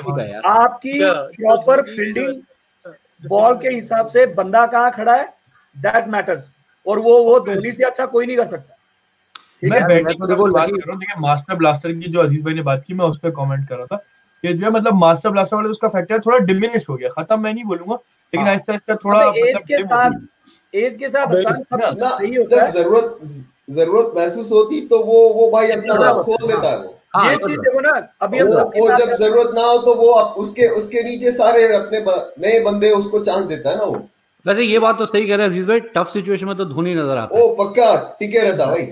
S4: आपकी प्रॉपर
S5: तो
S4: फील्डिंग बॉल के हिसाब से बंदा कहाँ खड़ा है? दैट मैटर्स और वो वो धोनी से अच्छा कोई नहीं कर सकता।
S2: मैं बैटिंग
S1: तो
S2: बात कर रहा हूँ देखिए मास्टर ब्लास्टर की जो अज़ीज़ भाई ने बात की मैं उस पर कमेंट कर रहा था कि जो है मतलब मास्टर ब्लास्टर वाले उसका फैक्टर थोड़ा डिमिनिश हो गया। खत्म मैं नहीं बोलूँगा लेकिन
S1: हाँ।
S2: आहिस्ता आहिस्ता थोड़ा
S4: एज
S2: मतलब
S4: के
S2: हो
S4: साथ एज के साथ है।
S3: ज़रूरत ज़रूरत महसूस होती तो वो वो भाई अपना हाथ खोल देता है
S1: हाँ
S4: ये
S1: तो
S4: चीज़ देखो ना अभी हम
S3: वो, जब ज़रूरत ना हो तो वो उसके उसके नीचे सारे अपने नए बंदे उसको चांस देता है ना वो।
S1: वैसे ये बात तो सही कह रहे हैं अज़ीज़ भाई टफ सिचुएशन में तो धोनी नज़र आता है।
S3: वो पक्का टिके रहता भाई।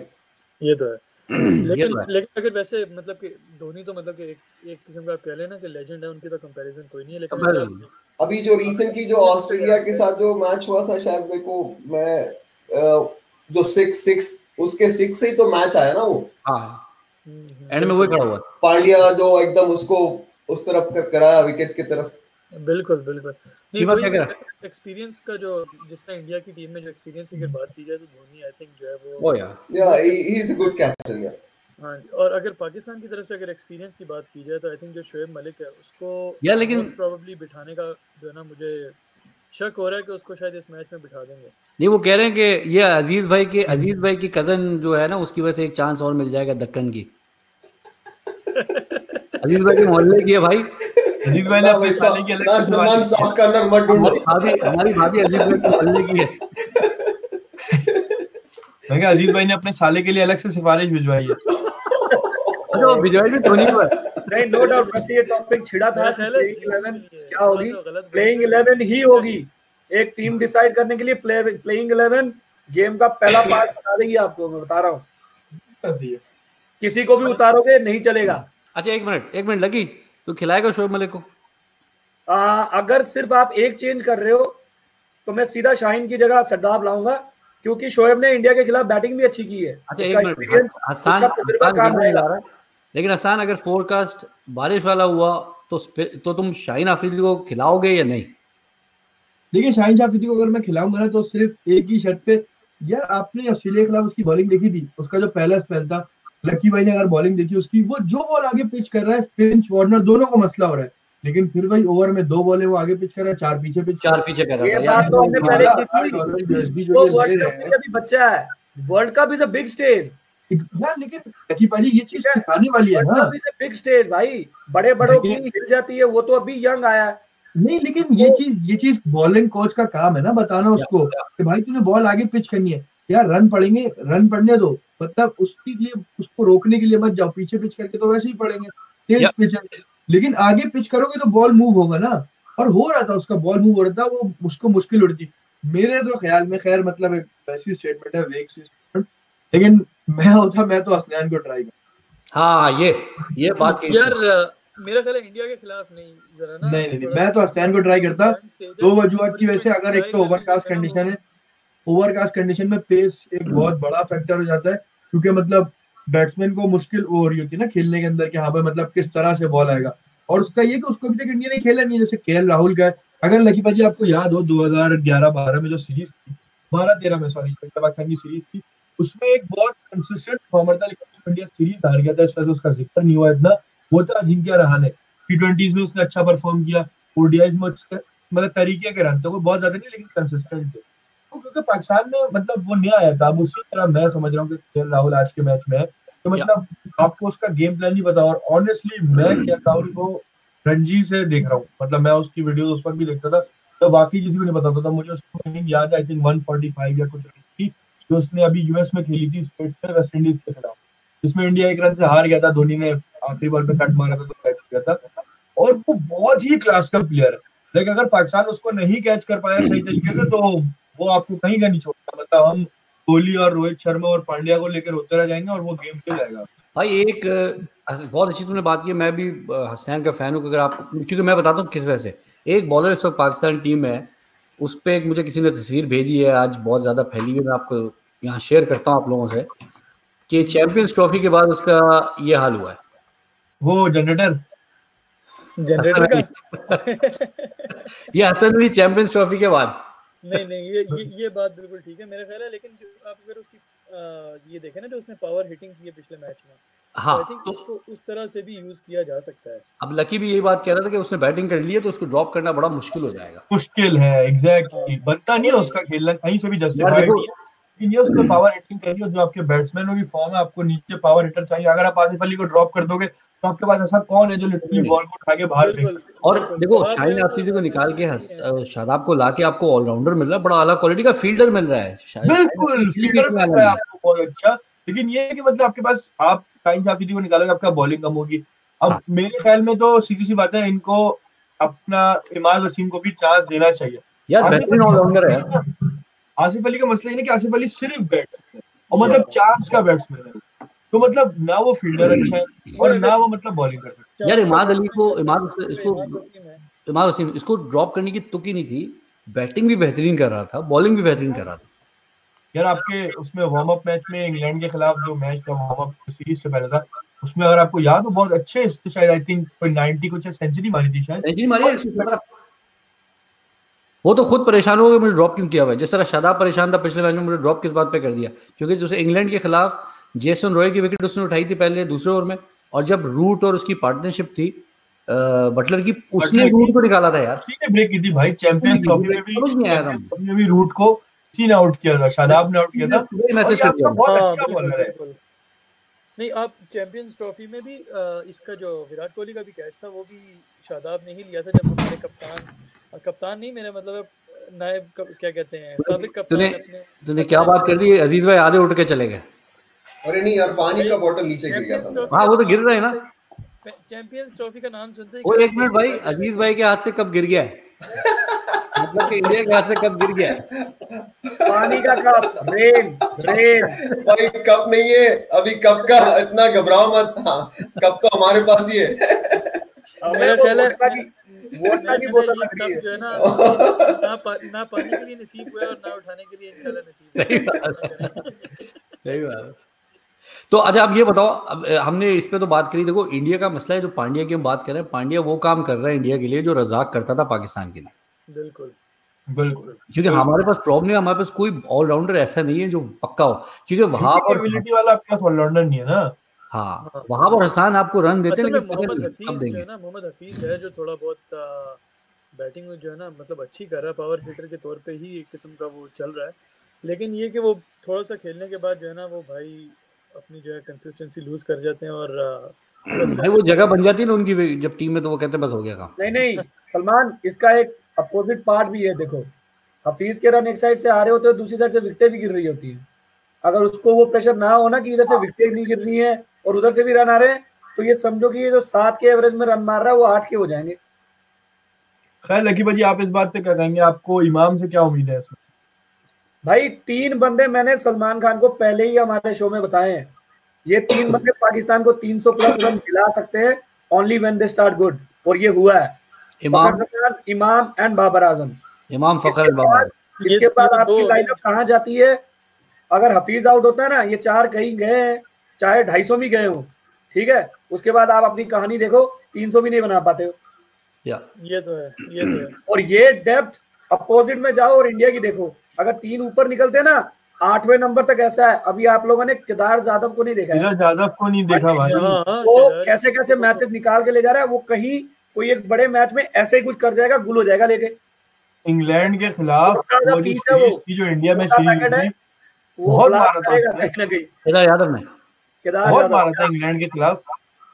S5: ये तो है। लेकिन
S1: तो है।
S5: लेकिन अगर वैसे मतलब कि धोनी तो मतलब कि एक एक किस्म का कह लेना कि लेजेंड है उनकी तो कंपैरिजन कोई नहीं है लेकिन।
S3: अभी जो रिसेंटली जो ऑस्ट्रेलिया के साथ जो मैच हुआ था शायद मेरे को मैं जो सिक्स सिक्स उसके सिक्स से ही तो मैच आया ना वो?
S1: हाँ। एंड में वही खड़ा हुआ है।
S3: पांड्या जो एकदम उसको उस तरफ़ कर कराया विकेट की तरफ़।
S5: बिल्कुल बिल्कुल। एक्सपीरियंस का जो जिस तरह इंडिया की टीम में जो एक्सपीरियंस की बात की जाए तो धोनी आई थिंक जो है वो
S3: या ही इज़ अ गुड कैप्टन या
S5: हाँ और अगर पाकिस्तान की तरफ़ से अगर एक्सपीरियंस की बात की जाए तो आई थिंक जो शोएब मलिक है उसको
S1: यार, लेकिन-
S5: प्रॉब्ली बिठाने का जो है ना मुझे शक हो रहा है कि उसको शायद इस मैच में बिठा देंगे।
S1: नहीं वो कह रहे हैं कि ये अज़ीज़ भाई के अज़ीज़ भाई की कज़न जो है ना उसकी वजह से एक चांस और मिल जाएगा दक्कन की। अज़ीज़ भाई के मोहल्ले की है भाई।
S2: अजीत भाई ने अपने साले की अलग
S3: ना सलमान
S2: दुआ की
S3: साफ़ कार्नर मत ढूंढो।
S1: भाभी हमारी भाभी अज़ीज़ भाई के मोहल्ले की है।
S2: मैं कहा अजीत भाई ने अपने साले के लिए अलग से सिफारिश भिजवाई है।
S1: अच्छा वो विजय भी धोनी पर
S4: नहीं नो डाउट वैसे ये टॉपिक छिड़ा था प्लेइंग इलेवन
S5: ये
S4: क्या होगी?
S5: तो
S4: प्लेइंग
S5: है।
S4: इलेवन ही होगी। एक टीम डिसाइड करने के लिए प्ले प्लेइंग इलेवन गेम का पहला पार्ट बता देगी आपको मैं बता रहा हूँ। किसी को भी उतारोगे नहीं चलेगा।
S1: अच्छा एक मिनट एक मिनट लगी तो खिलाएगा शोएब मलिक को?
S4: आ, अगर सिर्फ़ आप एक चेंज कर रहे हो तो मैं सीधा शाहीन की जगह सरदाब लाऊँगा क्योंकि शोएब ने इंडिया के खिलाफ बैटिंग भी अच्छी की है।
S1: अच्छा एक मिनट हसान
S4: काम रहेगा
S1: जा रहा है। लेकिन हसान अगर फोरकास्ट बारिश वाला हुआ तो तो तुम शाहीन अफरीदी को खिलाओगे या नहीं?
S2: देखिए शाहिन शाह अफरीदी को अगर मैं खिलाऊँगा ना तो सिर्फ़ एक ही शर्त पे यार आपने ऑस्ट्रेलिया के खिलाफ उसकी बॉलिंग देखी थी? उसका जो पहला स्पेल था लकी भाई ने अगर बॉलिंग देखी उसकी वो जो बॉल आगे पिच कर रहा है फिंच वार्नर दोनों को मसला हो रहा है। लेकिन फिर भाई ओवर में दो बॉलें वो आगे पिच कर रहा है चार पीछे पिच
S1: चार पीछे कर रहा
S4: तो हमने पहले की थी।
S2: डॉलर यूएसडी जो
S4: वो वर्ल्ड कप
S2: हैं।
S4: बच्चा है। World cup is a big stage
S2: यार लेकिन लकी ये चीज़ सिखाने वाली है ना।
S4: बिग स्टेज भाई बड़े बड़ों की हिल जाती है वो तो अभी यंग आया है।
S2: नहीं लेकिन ये चीज़ ये चीज़ बॉलिंग कोच का काम है ना बताना उसको कि भाई तूने बॉल आगे पिच करनी है। यार रन पड़ेंगे रन पड़ने दो मतलब उसके लिए उसको रोकने के लिए मत जाओ पीछे पिच करके तो वैसे ही पड़ेंगे तेज पिच लेकिन आगे पिच करोगे तो बॉल मूव होगा ना और हो रहा था उसका बॉल मूव हो रहा था वो उसको मुश्किल उड़ती। मेरे तो ख्याल में खैर मतलब वैसी स्टेटमेंट है वेग लेकिन मैं होता मैं तो हसनैन को ट्राई कर
S1: हाँ। ये ये बात की
S5: यार मेरा ख्याल है इंडिया के खिलाफ नहीं जरा ना
S2: नहीं नहीं मैं तो हसनैन को ट्राई करता। दो वजूहत की वजह से अगर एक तो ओवरकास्ट कंडीशन है ओवरकास्ट कंडीशन में पेस एक बहुत बड़ा फैक्टर हो जाता है क्योंकि मतलब बैट्समैन को मुश्किल हो रही होती है ना खेलने के अंदर कि हाँ भाई मतलब किस तरह से बॉल आएगा। और उसका ये कि उसको अभी तक इंडिया ने खेला नहीं है जैसे के राहुल का है। अगर लकी भाजी आपको याद हो 2011-12 में जो सीरीज़ थी बारह तेरह में सॉरी पाकिस्तान की सीरीज़ थी उसमें एक बहुत कंसिस्टेंट परफॉर्मर था लेकिन इंडिया सीरीज़ हार गया था इस वजह से उसका ज़िक्र नहीं हुआ इतना। वो था अजिंक्य रहाने टी ट्वेंटीज में उसने अच्छा परफॉर्म किया ओडीआईज में उसके मतलब तरीके के रन थे वो बहुत ज़्यादा नहीं लेकिन कंसिस्टेंट थे। तो क्योंकि पाकिस्तान में मतलब वो नया आया था अब उसी तरह मैं समझ रहा हूँ कि राहुल आज के मैच में है। तो मतलब आपको उसका गेम प्लान नहीं पता और ऑनेस्टली मैं के राहुल को रणजी से देख रहा हूँ। मतलब मैं उसकी वीडियो उस पर भी देखता था तो बाकी किसी को नहीं पता था मुझे उसको याद है आई थिंक 145 या कुछ जो उसने अभी यूएस में खेली थी स्टेट्स वेस्ट इंडीज के खिलाफ जिसमें इंडिया एक रन से हार गया था, धोनी ने आखिरी बॉल पे कट मारा था तो कैच किया था। और वो बहुत ही क्लास का प्लेयर है। लेकिन अगर पाकिस्तान उसको नहीं कैच कर पाया सही तरीके से तो वो आपको कहीं का नहीं छोड़ता। मतलब हम कोहली और रोहित शर्मा और पांड्या को लेकर होते रह जाएँगे और वो गेम खेल जाएगा।
S1: भाई, एक बहुत अच्छी तुमने बात की। मैं भी हसनैन का फ़ैन हूँ, अगर आप, क्योंकि मैं बताता हूँ किस वजह से। एक बॉलर इस वक्त पाकिस्तान टीम है। उस पर एक मुझे किसी ने तस्वीर भेजी है आज बहुत ज़्यादा फैली हुई मैं आपको यहाँ शेयर करता हूँ आप लोगों से कि चैंपियंस ट्रॉफी के बाद उसका ये हाल हुआ है।
S2: वो जनरेटर?
S5: जनरेटर का?
S1: ये हसन अली चैंपियंस ट्रॉफी के बाद।
S5: नहीं नहीं ये ये ये बात बिल्कुल ठीक है मेरा ख्याल है लेकिन जो आप अगर उसकी आ, ये देखें ना जो उसने पावर हिटिंग की है पिछले मैच में
S1: हाँ
S5: आई
S1: तो
S5: उसको उस तरह से भी यूज़ किया जा सकता है।
S1: अब लकी भी यही बात कह रहा था कि उसने बैटिंग कर ली है तो उसको ड्रॉप करना बड़ा मुश्किल हो जाएगा।
S2: मुश्किल है एग्जैक्टली बनता नहीं है उसका खेलना कहीं से भी जस्टिफाइड नहीं है। लेकिन ये उसको पावर हिटिंग चाहिए और जो आपके बैट्समैनों की फॉर्म है आपको नीचे पावर हिटर चाहिए। अगर आप आसिफ अली को ड्रॉप कर दोगे तो आपके पास ऐसा कौन है जो लिटरली बॉल को उठा के बाहर फेंक सके?
S1: और देखो शाहीन
S5: तो
S1: आफरीदी को निकाल के शादाब को लाके आपको ऑलराउंडर मिल रहा है बड़ा आला क्वालिटी का फील्डर मिल रहा है।
S2: बिल्कुल फील्डर मिल रहा है। आपको बहुत अच्छा। लेकिन ये है कि मतलब आपके पास आप टाइम शाफिदी को निकालोगे आपका बॉलिंग कम होगी। अब
S1: हाँ।
S2: मेरे ख्याल में तो सीधी सी बात है इनको अपना इमाद वसीम को भी चांस देना चाहिए।
S1: यार
S2: आसिफ
S1: बेहतरीन
S2: अली-
S1: ऑलराउंडर है।
S2: आसिफ अली का मसला ये ना कि आसिफ अली सिर्फ़ बैट और मतलब चांस का बैट्समैन है। तो मतलब ना वो फील्डर अच्छा है और ना वो मतलब बॉलिंग कर सकता है।
S1: यार इमाद अली को इमाद इसको
S5: इमाद वसीम
S1: इमाद वसीम इसको ड्रॉप करने की तुक ही नहीं थी बैटिंग भी बेहतरीन कर रहा था बॉलिंग भी बेहतरीन कर रहा था।
S2: यार आपके उसमें वार्म अप मैच में इंग्लैंड के खिलाफ जो मैच था वार्म अप सीरीज़ से पहले था उसमें अगर आपको याद हो बहुत अच्छे इसके शायद आई थिंक कोई 90 कुछ सेंचुरी मारी थी शायद।
S1: सेंचुरी मारी है? वो तो खुद परेशान हो गए मुझे ड्रॉप क्यों किया हुआ है? जिस तरह शादाब परेशान था पिछले मैच में मुझे ड्रॉप किस बात पे कर दिया? क्योंकि जैसे इंग्लैंड के खिलाफ जेसन रॉय की विकेट उसने उठाई थी पहले दूसरे ओवर में और जब रूट और उसकी पार्टनरशिप थी बटलर की उसने रूट को। निकाला था यार।
S2: ठीक है ब्रेक की थी भाई चैंपियंस ट्रॉफी में भी रूट को तीन आउट किया था शादाब ने आउट किया था। बहुत
S5: हाँ,
S2: अच्छा बॉलर है।
S5: नहीं आप चैंपियंस ट्रॉफी में भी अ, इसका जो विराट कोहली का भी कैच था वो भी शादाब ने ही लिया था जब हमारे कप्तान अ, कप्तान नहीं मेरा मतलब नायब क्या कहते हैं साबिक कप्तान
S1: तूने तूने क्या बात कर दी? अज़ीज़ भाई आधे उठ के चले गए।
S3: अरे नहीं यार पानी का बॉटल नीचे गिर गया था।
S1: हाँ वो तो गिर रहे हैं ना।
S5: चैंपियंस ट्रॉफी का नाम सुनते ही
S1: एक मिनट भाई अज़ीज़ भाई के हाथ से कब गिर गया है। मतलब कि इंडिया के हाथ से कब गिर गया।
S4: पानी का कप रेन रेन
S3: भाई कप नहीं है। अभी कप का इतना घबराओ मत हाँ कप तो हमारे पास ही है।
S5: मेरा ख्याल है
S4: वोडका की बोतल लग रही है।
S5: जो है ना ना ना पानी के लिए नसीब हुआ और ना उठाने के लिए इंशाल्लाह नसीब
S1: सही बात। सही बात। है। तो अच्छा आप ये बताओ अब हमने इस पे तो बात करी। देखो इंडिया का मसला है जो पांड्या की हम बात कर रहे हैं। पांड्या वो काम कर रहा है इंडिया के लिए जो रजाक करता था पाकिस्तान के लिए।
S5: बिल्कुल।
S2: बिल्कुल।
S1: क्योंकि हमारे पास प्रॉब्लम है हमारे पास कोई ऑलराउंडर ऐसा नहीं है जो पक्का हो। क्योंकि वहाँ पर
S2: एबिलिटी वाला आपके पास ऑलराउंडर नहीं है ना।
S1: हाँ वहाँ पर हसान आपको रन देते हैं
S5: मोहम्मद हफीज जो है ना मोहम्मद हफीज है जो थोड़ा बहुत बैटिंग जो है ना मतलब अच्छी कर रहा है पावर हिटर के तौर पे ही एक किस्म का वो चल रहा है। लेकिन ये कि वो थोड़ा सा खेलने के बाद जो है ना वो भाई अपनी जो है कंसिस्टेंसी लूज कर जाते हैं और
S1: भाई वो जगह बन जाती है ना उनकी जब टीम में तो वो कहते हैं बस हो गया काम।
S4: नहीं नहीं सलमान इसका एक अपोजिट पार्ट भी है देखो। हफीज के रन एक साइड से आ रहे होते हैं दूसरी साइड से विकेटें भी गिर रही होती है। अगर उसको वो प्रेशर ना हो ना कि इधर से विकेट नहीं गिर रही है और उधर से भी रन आ रहे हैं तो ये समझो कि ये जो सात के एवरेज में रन मार रहा है वो आठ के हो जाएँगे।
S2: खैर लकी भाजी आप इस बात पे क्या कहेंगे? आपको इमाम से क्या उम्मीद है इसमें?
S4: भाई तीन बंदे मैंने सलमान खान को पहले ही हमारे शो में बताए हैं। ये तीन बंदे पाकिस्तान को 300 प्लस रन दिला सकते हैं only when they start good और ये हुआ है।
S1: इमाम?
S4: इमाम एंड बाबर आज़म।
S1: इमाम फखर
S4: इसके
S1: बाबर।
S4: बाद इसके बाद आपकी लाइनअप कहाँ जाती है? अगर हफीज आउट होता है ना ये चार कहीं गए हैं चाहे ढाई सौ भी गए हो ठीक है? उसके बाद आप अपनी कहानी देखो तीन सौ भी नहीं बना पाते हो।
S1: या।
S5: ये तो है ये तो है।
S4: और ये डेप्थ अपोजिट में जाओ और इंडिया की देखो। अगर तीन ऊपर निकलते ना आठवें नंबर तक ऐसा है। अभी आप लोगों ने केदार जादव को नहीं देखा
S2: यादव को नहीं देखा भाई।
S5: हाँ हाँ
S4: वो कैसे कैसे मैचेस निकाल के ले जा रहा है वो कहीं कोई एक बड़े मैच में ऐसे ही कुछ कर जाएगा गुल हो जाएगा लेके।
S2: इंग्लैंड के खिलाफ वो जो। सीरीज़ थी जो इंडिया में सीरीज़ थी बहुत मारा था उसने।
S1: केदार यादव ने।
S2: बहुत मारा था इंग्लैंड के खिलाफ।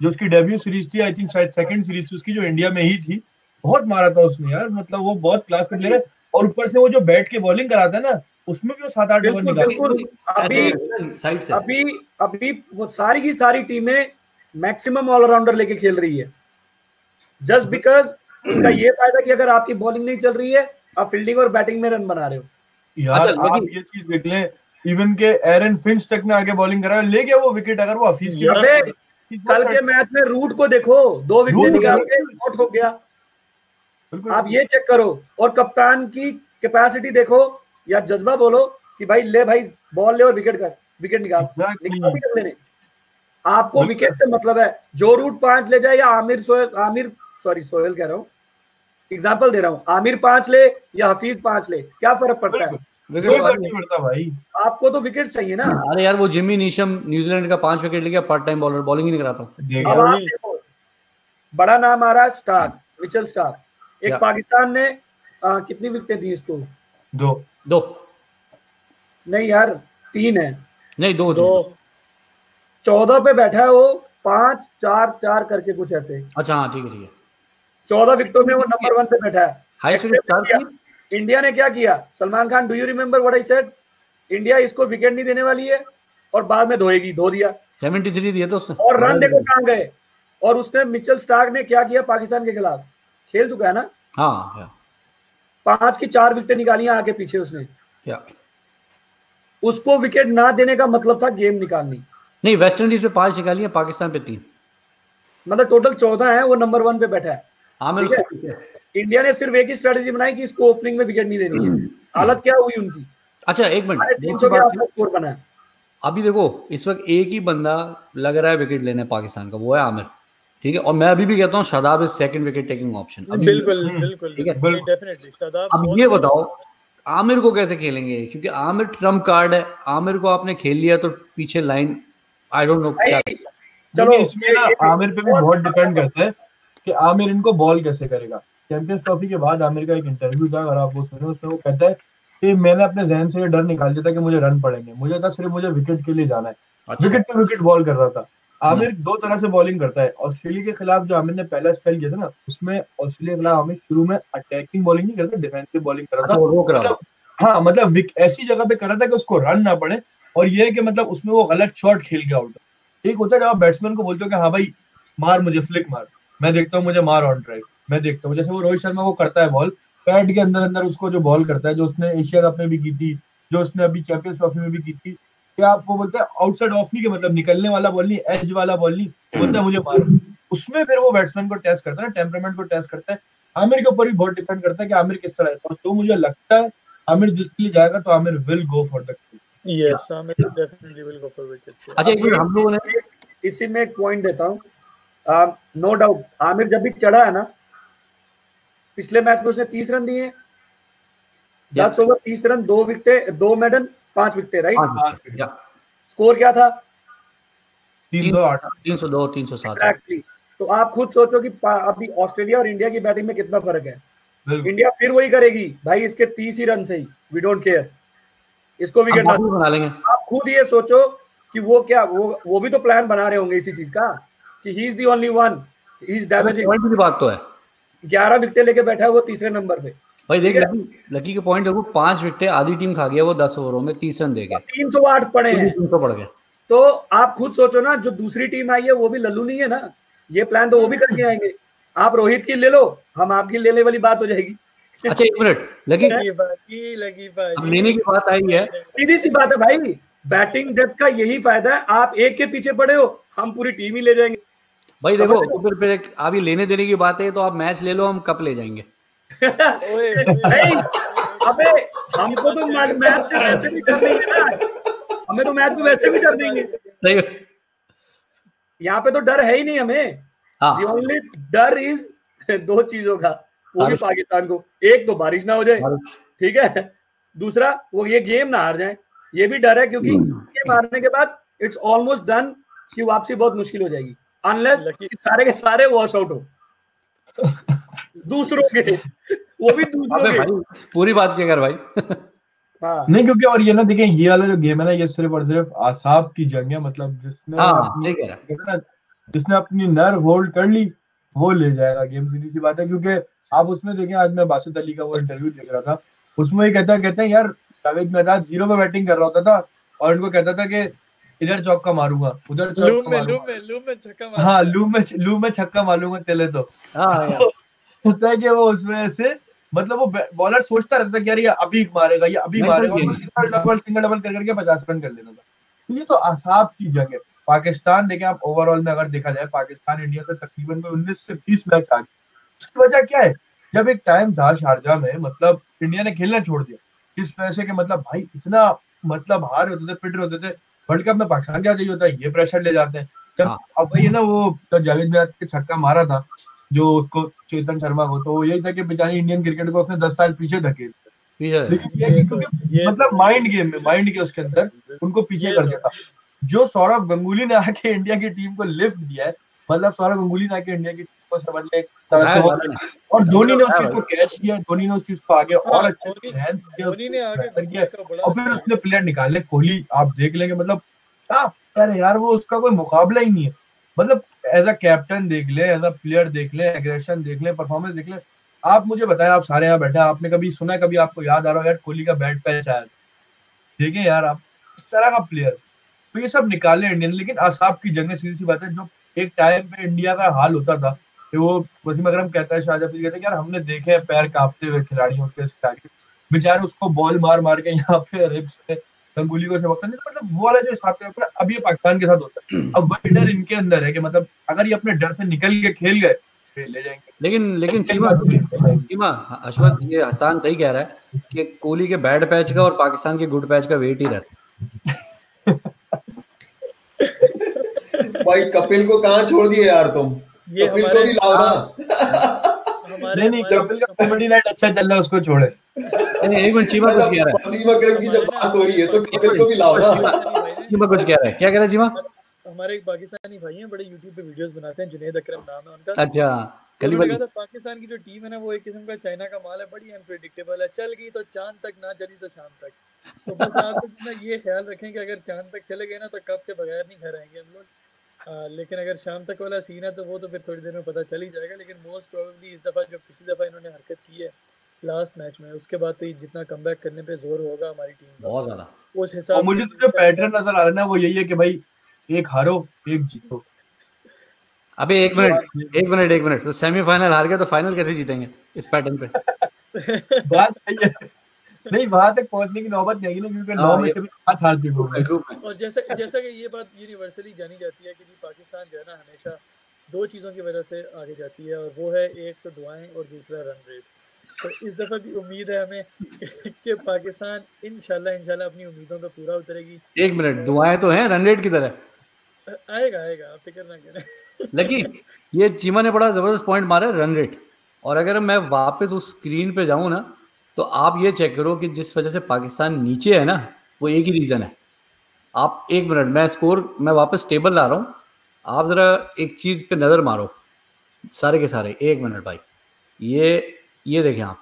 S2: जो उसकी डेब्यू सीरीज़ थी आई थिंक शायद सेकंड सीरीज़ थी उसकी जो इंडिया में ही थी बहुत मारा था उसने यार। मतलब वो बहुत क्लास का प्लेयर है और ऊपर से वो जो बैट के बॉलिंग कराता है ना उसमें भी वो सात आठ ओवर निकाल
S4: अभी अभी अभी वो सारी की सारी टीमें मैक्सिमम ऑलराउंडर लेके खेल रही है। जस्ट बिकॉज़ उसका ये फ़ायदा कि अगर आपकी बॉलिंग नहीं चल रही है आप फील्डिंग और बैटिंग में रन बना रहे हो।
S2: यार आप ये चीज़ देख लें इवन के एरन फिंच तक ने आगे बॉलिंग करा ले गया वो विकेट अगर वो हफीज की
S4: कल के मैच में रूट को देखो दो विकेट निकाल
S2: के
S4: आउट हो गया। आप ये चेक करो और कप्तान की कैपेसिटी देखो या जज्बा बोलो कि भाई ले भाई बॉल ले और विकेट कर विकेट निकाल। निकाल विकेट लेने। आपको विकेट से मतलब है जो रूट पाँच ले जाए या आमिर सोहेल आमिर सॉरी सोहेल कह रहा हूँ। एग्ज़ाम्पल दे रहा हूँ। आमिर पाँच ले या हफीज पाँच ले? क्या फ़र्क पड़ता है?
S2: बिल्कुल।
S1: विकेट
S2: कोई फ़र्क
S1: आ
S2: नहीं पड़ता भाई।
S4: आपको तो विकेट चाहिए ना।
S1: अरे यार वो जिमी नीशम न्यूजीलैंड का पाँच विकेट लेके पार्ट टाइम बॉलर बॉलिंग ही नहीं कराता।
S4: अब बड़ा नाम आ रहा है स्टार मिचेल स्टार एक पाकिस्तान ने आ, कितनी विकेटें दी इसको?
S2: दो।
S1: दो।
S4: नहीं यार तीन है।
S1: नहीं दो
S5: दो।
S1: दो
S4: चौदह पे बैठा है वो पाँच चार चार करके कुछ ऐसे।
S1: अच्छा हाँ ठीक है ठीक है।
S4: चौदह विकेटों में वो नंबर वन पे बैठा है।
S1: हाई.
S4: इंडिया ने क्या किया? Salman Khan do you remember what I said India इसको विकेट नहीं देने वाली है और बाद में धोएगी धो दिया।
S1: 73 दिए तो उसने।
S4: और रन देखो कहाँ गए। और उसने मिचेल स्टार्क ने क्या किया पाकिस्तान के खिलाफ? खेल चुका है ना?
S1: हाँ
S4: पाँच की चार विकेट निकाली हैं आगे पीछे उसने। उसको विकेट ना देने का मतलब था गेम निकालनी।
S1: नहीं वेस्ट इंडीज पे पाँच निकाली है पाकिस्तान पे तीन।
S4: मतलब टोटल चौदह है वो नंबर वन पे बैठा है।
S1: आमिर
S4: है। इंडिया ने सिर्फ़ एक ही स्ट्रेटेजी बनाई कि इसको ओपनिंग में विकेट नहीं देनी है। हालत क्या हुई उनकी?
S1: अच्छा एक मिनट अभी देखो इस वक्त एक ही बंदा लग रहा है विकेट लेने पाकिस्तान का वो है आमिर। ठीक है और मैं अभी भी कहता हूँ Shadab is second wicket taking option
S5: बिल्कुल बिल्कुल
S1: ठीक है,
S2: बिल्कुल।
S5: डेफिनेटली शादाब
S1: अब ये बताओ आमिर को कैसे खेलेंगे? क्योंकि आमिर ट्रंप कार्ड है आमिर को आपने खेल लिया तो पीछे लाइन आई डोंट नो क्या
S2: चलो
S4: चलो
S2: इसमें ना आमिर पे भी बहुत डिपेंड करता है। कि आमिर इनको बॉल कैसे करेगा? चैंपियंस ट्रॉफी के बाद आमिर का एक इंटरव्यू था अगर आप वो सुने उसमें वो कहता है कि मैंने अपने जहन से ये डर निकाल दिया था कि मुझे रन पड़ेंगे। मुझे था सिर्फ़ मुझे विकेट के लिए जाना है।
S1: अच्छा।
S2: विकेट टू विकेट बॉल कर रहा था। आमिर दो तरह से बॉलिंग करता है। ऑस्ट्रेलिया के खिलाफ जो आमिर ने पहला स्पेल किया था ना उसमें ऑस्ट्रेलिया के खिलाफ आमिर शुरू में अटैकिंग बॉलिंग नहीं करता डिफेंसिव बॉलिंग कर रहा
S1: अच्छा
S2: था
S1: रोक रहा
S2: मतलब हाँ मतलब ऐसी जगह पे कर रहा था कि उसको रन ना पड़े और ये है कि मतलब उसमें वो गलत शॉट खेल के आउट एक होता है जब आप बैट्समैन को बोलते हो कि हाँ भाई मार मुझे फ्लिक मार। मैं देखता हूँ मुझे मार ऑन ड्राइव मैं देखता हूँ जैसे वो रोहित शर्मा को करता है बॉल पैड के अंदर अंदर उसको जो बॉल करता है जो उसने एशिया कप में भी की थी जो उसने अभी चैंपियंस ट्रॉफी में भी की थी क्या आप वो बोलते हैं आउटसाइड ऑफ़ नहीं के मतलब निकलने वाला बॉल नहीं एज वाला बॉल नहीं बोलता है मुझे मार। उसमें फिर वो बैट्समैन को टेस्ट करता है टेम्परामेंट को टेस्ट करता है। आमिर के ऊपर भी बहुत डिपेंड करता है कि आमिर किस तरह है। और तो मुझे लगता है आमिर जिसके लिए जाएगा तो Aamir will go for the
S5: yes Aamir definitely will go for wickets
S1: अच्छा हम लोगों ने
S4: इसी में एक पॉइंट देता हूँ। नो डाउट आमिर जब भी चढ़ा है ना पिछले मैच में उसने तीस रन दिए। दस ओवर तीस रन दो विकेटे दो मेडल पाँच विकेटे राइट स्कोर क्या था?
S2: तीन सौ आठ।
S1: 302 307
S4: एग्जैक्टली तो आप खुद सोचो कि अभी ऑस्ट्रेलिया और इंडिया की बैटिंग में कितना फ़र्क है। इंडिया फिर वही करेगी। भाई इसके तीस ही रन से ही। वी डोंट केयर इसको विकेट
S1: बना लेंगे।
S4: आप खुद ये सोचो कि वो क्या वो वो भी तो प्लान बना रहे होंगे इसी चीज़ का। कि he is the only one he is damaging
S1: point की बात तो है।
S4: ग्यारह विकेट लेके बैठा है वो तीसरे नंबर पे।
S1: भाई देख लकी लकी के पॉइंट देखो पाँच विकेट आधी टीम खा गया वो दस ओवरों में तीस रन दे गया
S4: तीन सौ आठ पड़े हैं।
S1: तीन सौ पड़ गए।
S4: तो आप खुद सोचो ना जो दूसरी टीम आई है वो भी लल्लू नहीं है ना। ये प्लान तो वो भी करके आएँगे। आप रोहित की ले लो हम आपकी लेने वाली बात हो जाएगी।
S1: अच्छा एक मिनट लकी
S5: लगी बाकी लगी
S1: अब लेने की बात आई है।
S4: सीधी सी बात है भाई बैटिंग डेप्थ का यही फ़ायदा है। आप एक के पीछे पड़े हो हम पूरी टीम ही ले जाएँगे।
S1: भाई देखो तो फिर फिर अभी लेने देने की बात है तो आप मैच ले लो हम कप ले जाएँगे।
S5: ओए।
S4: अबे हमको तो मैच मैच से वैसे भी कर देंगे ना। हमें तो मैच को वैसे भी कर देंगे। यहाँ पे तो डर है ही नहीं हमें। ओनली डर इज़ दो चीज़ों का वो भी पाकिस्तान को। एक तो बारिश ना हो जाए ठीक है? दूसरा वो ये गेम ना हार जाए। ये भी डर है क्योंकि गेम हारने के बाद इट्स ऑलमोस्ट डन कि वापसी बहुत मुश्किल हो जाएगी। अनलेस सारे के सारे वॉश आउट हो। दूसरों के। वो भी दूसरों के।
S1: भाई पूरी बात क्या कर भाई।
S4: हाँ।
S2: नहीं क्योंकि और ये ना देखें ये वाला जो गेम है ना ये सिर्फ़ और सिर्फ़ आसाब की जंग है मतलब जिसने
S1: हाँ
S2: जिसने अपनी नर्व होल्ड कर ली वो ले जाएगा गेम सीधी सी बात है क्योंकि आप उसमें देखें आज मैं बासित अली का वो इंटरव्यू देख रहा था उसमें ये कहता कहते हैं यार जावेद मेहताज ज़ीरो पे बैटिंग कर रहा होता था और इनको कहता था कि इधर चौका मारूँगा उधर
S5: लूम
S2: चौका
S5: में लूम
S2: मारूँगा।
S5: में लूम में छक्का मार।
S2: हाँ लू में लू में छक्का मारूँगा चले तो।
S1: हाँ
S2: होता है कि वो उसमें से मतलब वो बॉलर सोचता रहता था कि यार ये अभी मारेगा ये अभी मारेगा और सिंगल डबल सिंगल डबल कर करके पचास रन कर लेता था। तो ये तो आसाब की जंग है। पाकिस्तान देखें आप ओवरऑल में अगर देखा जाए पाकिस्तान इंडिया से तकरीबन कोई उन्नीस से बीस मैच आ गए उसकी वजह क्या है? जब एक टाइम था शारजा में मतलब इंडिया ने खेलना छोड़ दिया। इस वजह से कि मतलब भाई इतना मतलब हार होते थे पिट रहे होते थे वर्ल्ड कप में पाकिस्तान क्या चाहिए होता है? ये प्रेशर ले जाते हैं। जब
S1: हाँ।
S2: अब वही है ना वो तो जावेद मियाद के छक्का मारा था जो उसको चेतन शर्मा को तो वो यही था कि बेचारी इंडियन क्रिकेट को उसने दस साल पीछे धकेल लेकिन ये है कि क्योंकि
S5: ये
S2: मतलब माइंड गेम में माइंड के उसके अंदर उनको पीछे कर दिया था जो सौरभ गंगुली ने आके इंडिया की टीम को लिफ्ट दिया है मतलब सौरभ गंगुली ने आके इंडिया की को समझ ले
S1: है, है,
S2: और धोनी ने उस चीज़ को कैच किया धोनी ने उस चीज़ को आगे और अच्छे और फिर उसने प्लेयर निकाले कोहली आप देख लेंगे मतलब यार वो उसका कोई मुकाबला ही नहीं है। मतलब एज अ कैप्टन देख ले एज अ प्लेयर देख ले एग्रेशन देख ले परफॉर्मेंस देख ले। आप मुझे बताएँ आप सारे यहाँ बैठे आपने कभी सुना है कभी आपको याद आ रहा हो यार कोहली का बैट पैच आया। देखें यार आप इस तरह का प्लेयर तो ये सब निकाले इंडियन लेकिन आसाब की जगह सीधी सी बात है जो एक टाइम पे इंडिया का हाल होता था कि वो वसीम अकरम कहता है शाहजहां कहते हैं यार हमने देखे हैं पैर कांपते हुए खिलाड़ियों के स्टार्ट बेचारे उसको बॉल मार मार के यहाँ पे रिप्स पे गंगुली को समझता नहीं मतलब वो वाला जो हिसाब का अब ये पाकिस्तान के साथ होता है। अब वही डर इनके अंदर है कि मतलब अगर ये अपने डर से निकल के खेल गए ले जाएँगे।
S1: लेकिन लेकिन चीमा चीमा अशवत ये हसान सही कह रहा है कि कोहली के बैड पैच का और पाकिस्तान के गुड पैच का वेट ही रहता है।
S3: भाई कपिल को कहाँ छोड़ दिए यार तुम?
S5: ये
S3: कपिल को
S5: हमारे
S3: भी लाओ ना।
S5: हमारे
S2: नहीं नहीं कपिल का कॉमेडी नाइट अच्छा चल रहा है उसको छोड़े।
S1: नहीं, एक मिनट चीमा कुछ कह रहा है।
S3: वसीम अकरम की जब बात हो रही है तो कपिल को भी लाओ ना।
S1: चीमा कुछ कह रहा है। क्या कह रहा है चीमा?
S5: हमारे एक पाकिस्तानी भाई हैं बड़े यूट्यूब पे वीडियोस बनाते हैं जुनेद अकरम नाम है उनका।
S1: अच्छा कली वाली
S5: पाकिस्तान की जो टीम है ना वो एक किस्म का चाइना का माल है बड़ी अनप्रेडिक्टेबल है। चल गई तो चाँद तक ना चली तो शाम तक। तो बस आप ना ये ख्याल रखें कि अगर चाँद तक चले गए ना तो कब के बगैर नहीं घर आएँगे हम लोग। आ, लेकिन अगर शाम तक वाला सीन है तो वो तो फिर थोड़ी देर में पता चल ही जाएगा लेकिन मोस्ट प्रोबेबली इस दफ़ा जो पिछली दफ़ा इन्होंने हरकत की है लास्ट मैच में उसके बाद तो ये जितना कम करने पे ज़ोर होगा हमारी टीम
S1: बहुत ज़्यादा।
S5: उस
S2: और
S5: हिसाब
S2: मुझे तो जो पैटर्न नज़र आ रहा है ना वो यही है कि भाई एक हारो एक जीतो।
S1: अबे एक मिनट एक मिनट एक मिनट। तो सेमीफाइनल हार गए तो फाइनल कैसे जीतेंगे इस पैटर्न पे?
S2: बात सही है। नहीं वहाँ तक पहुँचने की नौबत नहीं आएगी ना क्योंकि नौ
S1: हाँ,
S2: में से भी पाँच हार चुके होंगे
S1: ग्रुप में
S5: और जैसा जैसा कि ये बात यूनिवर्सली जानी जाती है कि जी पाकिस्तान जो है ना हमेशा दो चीज़ों की वजह से आगे जाती है और वो है एक तो दुआएँ और दूसरा रन रेट तो इस दफ़ा भी उम्मीद है हमें कि पाकिस्तान इंशाल्लाह इंशाल्लाह अपनी उम्मीदों पे पूरा उतरेगी।
S1: एक मिनट दुआएँ तो हैं रन रेट की तरह?
S5: आएगा आएगा आप फ़िक्र ना करें।
S1: लकी ये चीमा ने बड़ा ज़बरदस्त पॉइंट मारा है रन रेट और अगर मैं वापस उस स्क्रीन पे जाऊँ ना तो आप ये चेक करो कि जिस वजह से पाकिस्तान नीचे है ना, वो एक ही रीज़न है। आप एक मिनट मैं स्कोर मैं वापस टेबल ला रहा हूँ। आप ज़रा एक चीज़ पे नज़र मारो। सारे के सारे, एक मिनट भाई। ये ये देखें आप।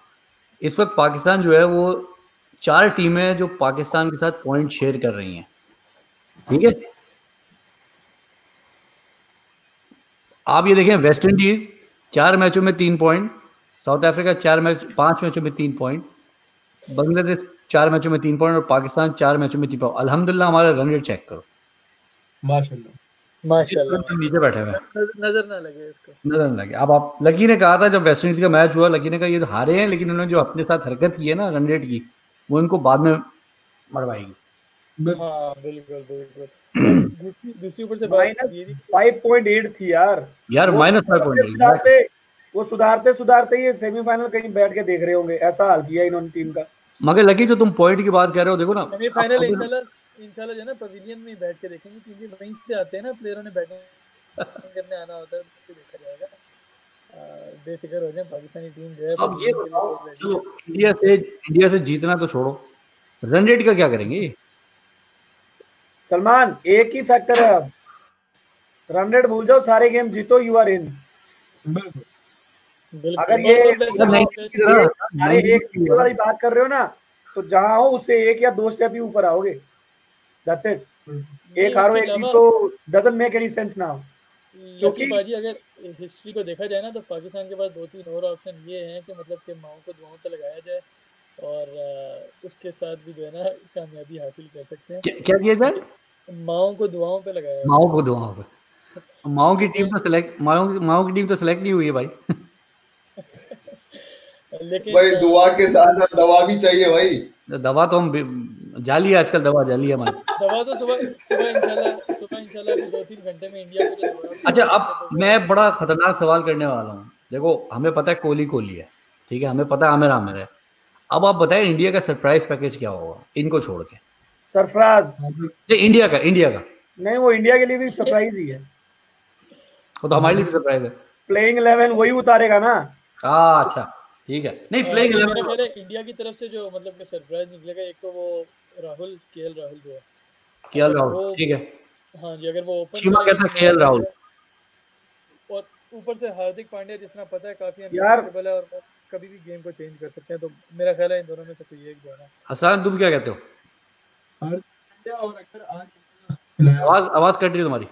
S1: इस वक्त पाकिस्तान जो है, वो चार टीमें जो पाकिस्तान के साथ पॉइंट शेयर कर रही हैं। ठीक है? आप ये देखें वेस्ट इंडीज चार मैचों में तीन पॉइंट साउथ अफ्रीका चार मैच पाँच मैचों में तीन पॉइंट बांग्लादेश चार मैचों में तीन पॉइंट और पाकिस्तान चार मैचों में तीन पॉइंट अलहमदुल्ला हमारा रन रेट चेक करो।
S2: माशाल्लाह।
S1: नीचे बैठे हुए
S5: नज़र ना लगे इसको।
S1: नज़र ना लगे। अब आप लकी ने कहा था जब वेस्ट इंडीज का मैच हुआ लकी ने कहा ये तो हारे हैं लेकिन उन्होंने जो अपने साथ हरकत की है ना रन रेट की वो इनको बाद में मरवाएगी।
S5: दूसरी ऊपर से
S4: 5.8 थी यार।
S1: यार
S4: -5.8 वो सुधारते सुधारते ही सेमीफाइनल कहीं बैठ के देख रहे होंगे। ऐसा हाल किया इन्होंने टीम का।
S1: मगर लकी जो तुम पॉइंट की बात कर रहे हो देखो ना
S5: सेमीफाइनल इंशाल्लाह इंशाल्लाह जो है ना पवेलियन में ही बैठ के देखेंगे क्योंकि वहीं से आते हैं ना प्लेयरों ने बैटिंग करने आना होता है तो देखा जाएगा। बेफिक्र हो जाए पाकिस्तानी टीम जो है
S1: अब ये चलो इंडिया से इंडिया से जीतना तो छोड़ो। रन रेट का क्या करेंगे?
S4: सलमान एक ही फैक्टर है अब। रन रेट भूल जाओ सारे गेम जीतो यू आर इन
S2: बिल्कुल।
S4: अगर ये-
S1: की तरह-
S4: अरे एक वाली बात कर रहे हो ना तो जहाँ हो उससे एक या दो स्टेप ही ऊपर आओगे। दैट्स इट एक हारो एक जीत तो doesn't make any sense now क्योंकि-
S5: बाजी अगर हिस्ट्री को देखा जाए ना तो पाकिस्तान के पास दो तीन और ऑप्शन ये हैं कि मतलब कि माओ को दुआओं पे लगाया जाए और उसके साथ भी जो है ना कामयाबी हासिल कर सकते हैं।
S1: क्या क्या जाए?
S5: माओ को दुआओं पे लगाया
S1: माओ को दुआओं पे। माओ की टीम तो सेलेक्ट माओ माओ की टीम तो सेलेक्ट नहीं हुई है भाई।
S3: भाई दुआ के साथ साथ दवा भी चाहिए भाई।
S1: दवा तो हम जाली है आजकल दवा जाली है हमारी।
S5: दवा तो सुबह सुबह इंशाल्लाह सुबह इंशाल्लाह दो तीन घंटे में इंडिया को जो
S1: अच्छा अब मैं बड़ा खतरनाक सवाल करने वाला हूँ। देखो हमें पता है कोहली कोहली है ठीक है? हमें पता है आमिर आमिर है। अब आप बताएँ इंडिया का सरप्राइज़ पैकेज क्या होगा? इनको छोड़ के। सरप्राइज़ इंडिया का इंडिया का।
S4: नहीं वो इंडिया के लिए भी सरप्राइज़ ही है।
S1: वो तो हमारे लिए भी सरप्राइज़ है।
S4: प्लेइंग 11 वही उतारेगा ना?
S1: हाँ अच्छा। ठीक है। नहीं प्लेइंग
S5: मेरा इंडिया की तरफ़ से जो मतलब कि सरप्राइज़ निकलेगा एक तो वो राहुल केएल राहुल जो है।
S1: केएल राहुल ठीक है।
S5: हाँ जी अगर वो ओपन
S1: चीमा कहता है KL राहुल।
S5: और ऊपर से हार्दिक पांड्या जितना पता है काफ़ी
S4: यार-
S5: अनप्रेडिक्टेबल है और कभी भी गेम को चेंज कर सकते हैं तो मेरा ख्याल है इन दोनों में से कोई एक जो है ना।
S1: तुम क्या कहते हो?
S2: और अगर आज
S1: आवाज़ आवाज़ कट रही है तुम्हारी।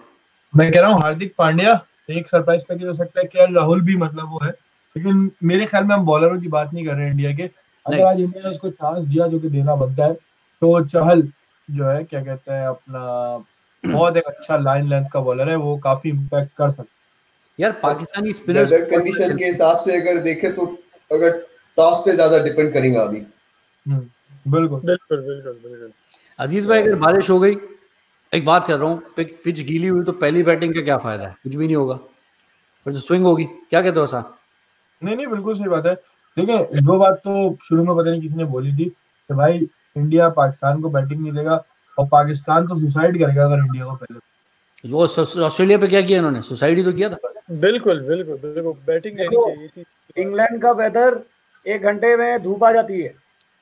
S2: मैं कह रहा हूँ हार्दिक पांड्या एक सरप्राइज़ पैकेज हो सकता है के राहुल भी मतलब वो है। लेकिन मेरे ख्याल में हम बॉलरों की बात नहीं कर रहे हैं इंडिया के। अगर आज इंडिया ने उसको चांस दिया जो कि देना बनता है तो चहल जो है क्या कहते हैं अपना बहुत एक अच्छा लाइन लेंथ का बॉलर है वो काफ़ी इम्पैक्ट कर सकता
S1: यार पाकिस्तानी स्पिनर्स
S3: कंडीशन के हिसाब से अगर देखे तो अगर टॉस पे ज़्यादा डिपेंड करेंगे अभी।
S2: हम्म, बिल्कुल।
S5: बिल्कुल बिल्कुल बिल्कुल।
S1: अज़ीज़ भाई अगर बारिश हो गई एक बात कर रहा हूँ पिच गीली हुई तो पहली बैटिंग का क्या फ़ायदा है? कुछ भी नहीं होगा। फिर तो स्विंग होगी क्या कहते हो सर
S2: नहीं नहीं बिल्कुल सही बात है। देखिए जो बात तो शुरू में पता नहीं किसी ने बोली थी कि भाई इंडिया पाकिस्तान को बैटिंग नहीं देगा और पाकिस्तान तो सुसाइड करेगा अगर इंडिया को पहले।
S1: वो ऑस्ट्रेलिया पे क्या किया इन्होंने? सुसाइड ही तो किया था।
S5: बिल्कुल बिल्कुल बिल्कुल बैटिंग लेनी चाहिए थी।
S4: इंग्लैंड का वेदर एक घंटे में धूप आ जाती है।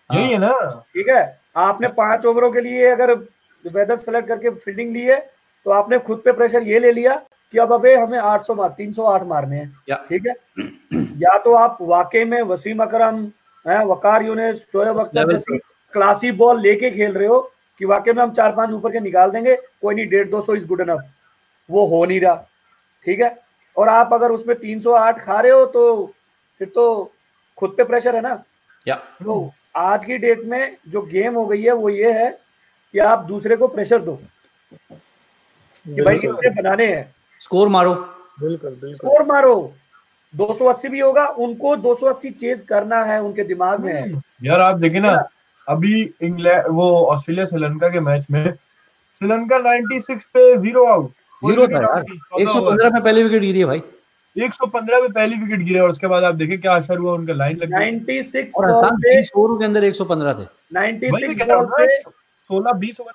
S2: यही है ना।
S4: ठीक है? आपने पाँच ओवरों के लिए अगर वेदर सेलेक्ट करके फील्डिंग ली है तो आपने खुद पे प्रेशर ये ले लिया कि अब अबे हमें 800 मार 308 मारने हैं। ठीक है? या तो आप वाकई में वसीम अकरम हैं वकार यूनिस शोएब अख्तर जैसी क्लासी बॉल लेके खेल रहे हो कि वाकई में हम चार पाँच ऊपर के निकाल देंगे कोई नहीं डेढ़ दो सौ इज़ गुड इनफ वो हो नहीं रहा। ठीक है? और आप अगर उसमें 308 खा रहे हो तो फिर तो खुद पे प्रेशर है ना।
S1: या।
S4: तो आज की डेट में जो गेम हो गई है वो ये है कि आप दूसरे को प्रेशर दो। कि भाई इतने बनाने हैं।
S1: स्कोर मारो।
S5: बिल्कुल बिल्कुल।
S4: स्कोर मारो। 280 भी होगा उनको 280 चेज करना है उनके दिमाग में है।
S2: यार आप देखिए ना अभी इंग्लैंड वो ऑस्ट्रेलिया श्रीलंका के मैच में श्रीलंका 96 पे ज़ीरो आउट
S1: ज़ीरो था यार। एक सौ पंद्रह में पहली विकेट गिरी है भाई।
S2: 115 पे पहली विकेट गिरे और उसके बाद आप देखें क्या असर हुआ उनका लाइन लग गई
S4: 96
S1: और के अंदर एक सौ पंद्रह थे।
S2: वही मैं
S4: 96
S2: कह रहा
S4: बॉल पे
S2: 16 20 ओवर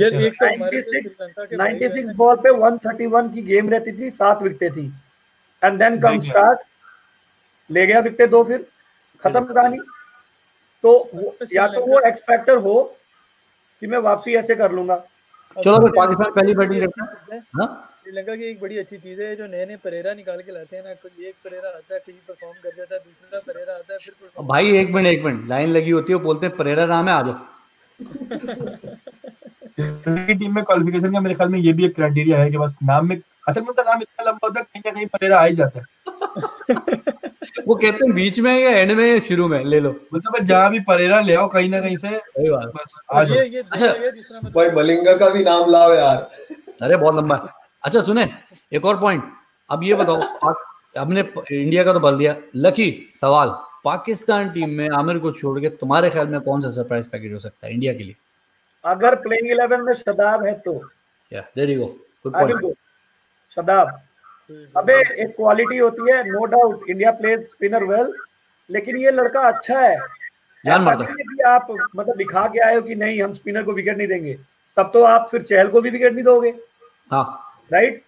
S5: यार एक तो हमारे से
S4: 96
S5: श्रीलंका भाई
S4: 96
S5: बहन
S4: बॉल पे 131 की गेम रहती थी सात विकेटें थी। एंड देन कम स्टार्ट ले गया विकेटें दो फिर खत्म कहानी। तो या तो वो एक्स फैक्टर हो कि मैं वापसी ऐसे कर लूँगा।
S1: चलो फिर पाकिस्तान पहली बैटिंग करता है?
S5: श्रीलंका की एक बड़ी अच्छी चीज़ है जो नए नए परेरा निकाल के लाते हैं ना एक परेरा आता है कहीं परफॉर्म कर जाता है दूसरा परेरा आता है फिर
S1: भाई एक मिनट एक मिनट लाइन लगी होती है वो बोलते हैं परेरा नाम है आ जाओ।
S2: टीम में क्वालिफिकेशन का मेरे ख्याल में ये भी एक क्राइटेरिया है कि बस नाम में असल में उनका नाम इतना लंबा होता है कहीं ना कहीं परेरा आ ही जाता है।
S1: वो कहते हैं बीच में या एंड में या शुरू में? ले लो।
S2: मतलब जहाँ भी परेरा ले आओ कहीं ना कहीं से बस आ
S5: ये ये
S1: अच्छा।
S5: मतलब
S3: भाई मलिंगा का भी नाम लाओ यार।
S1: अरे बहुत लंबा। अच्छा सुने एक और पॉइंट अब ये बताओ हमने इंडिया का तो बल दिया। लकी सवाल। पाकिस्तान टीम में आमिर को छोड़ के तुम्हारे ख्याल में कौन सा सरप्राइज़ पैकेज हो सकता है इंडिया के लिए?
S4: अगर प्लेइंग इलेवन में शदाब है तो।
S1: या there you go good point
S4: Shadab. अबे एक क्वालिटी होती है no doubt India plays spinner well लेकिन ये लड़का अच्छा है। कि आप मतलब दिखा के आए हो कि नहीं हम स्पिनर को विकेट नहीं देंगे। तब तो आप फिर चहल को भी विकेट नहीं दोगे।
S1: हाँ।
S4: राइट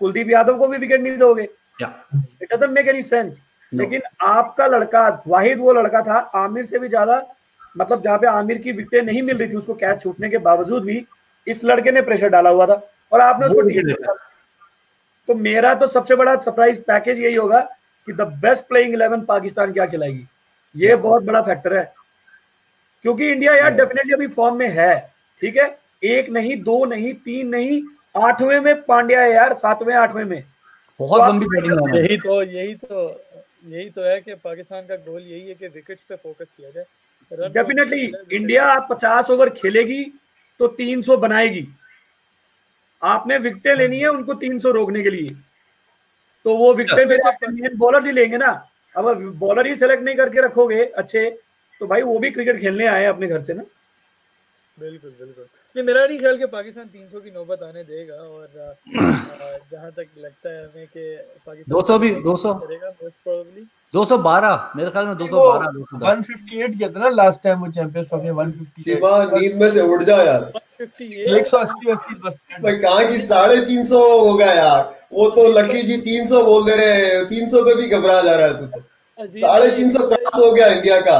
S4: कुलदीप यादव को भी विकेट नहीं दोगे। It doesn't make any sense लेकिन आपका लड़का वाहिद वो लड़का था आमिर से भी ज़्यादा मतलब जहाँ पे आमिर की विकेटें नहीं मिल रही थी उसको कैच छूटने के बावजूद भी इस लड़के ने प्रेशर डाला हुआ था। और आपने उसको टिकट दिया तो मेरा तो सबसे बड़ा सरप्राइज़ पैकेज यही होगा कि the best playing eleven Pakistan क्या खिलाएगी। ये बहुत बड़ा फैक्टर है। क्योंकि इंडिया यार डेफिनेटली अभी फॉर्म में है ठीक है? एक नहीं दो नहीं तीन नहीं आठवें में पांड्या है यार सातवें आठवें में।
S1: बहुत
S4: तो
S1: लंबी बैटिंग है
S5: यही तो यही तो यही तो है कि पाकिस्तान का गोल यही है कि विकेट्स पे फोकस किया जाए।
S4: डेफिनेटली इंडिया पचास ओवर खेलेगी तो 300 बनाएगी। आपने विकेटें लेनी है उनको 300 रोकने के लिए। तो वो विकेटें फिर आप इंडियन बॉलर ही लेंगे ना। अब बॉलर ही सेलेक्ट नहीं करके रखोगे अच्छे तो भाई वो भी क्रिकेट खेलने आए अपने घर से ना।
S5: बिल्कुल बिल्कुल। नहीं मेरा नहीं ख्याल कि पाकिस्तान 300 की नौबत आने देगा और अ, अ, जहाँ तक लगता है हमें कि पाकिस्तान
S1: 200 भी, 200
S5: करेगा मोस्ट प्रोबेबली
S1: 212 मेरे ख्याल में 212
S2: 158 किया था। ना लास्ट टाइम वो चैंपियंस ट्रॉफी 158
S3: चिमा नींद में से उठ जा यार।
S2: 180 80 बस
S3: भाई कहा कि साढ़े तीन सौ होगा यार? वो तो लकी जी तीन सौ बोल दे रहे हैं। तीन सौ पे भी घबरा जा रहा है तू तो। साढ़े तीन सौ क्रॉस हो गया इंडिया का।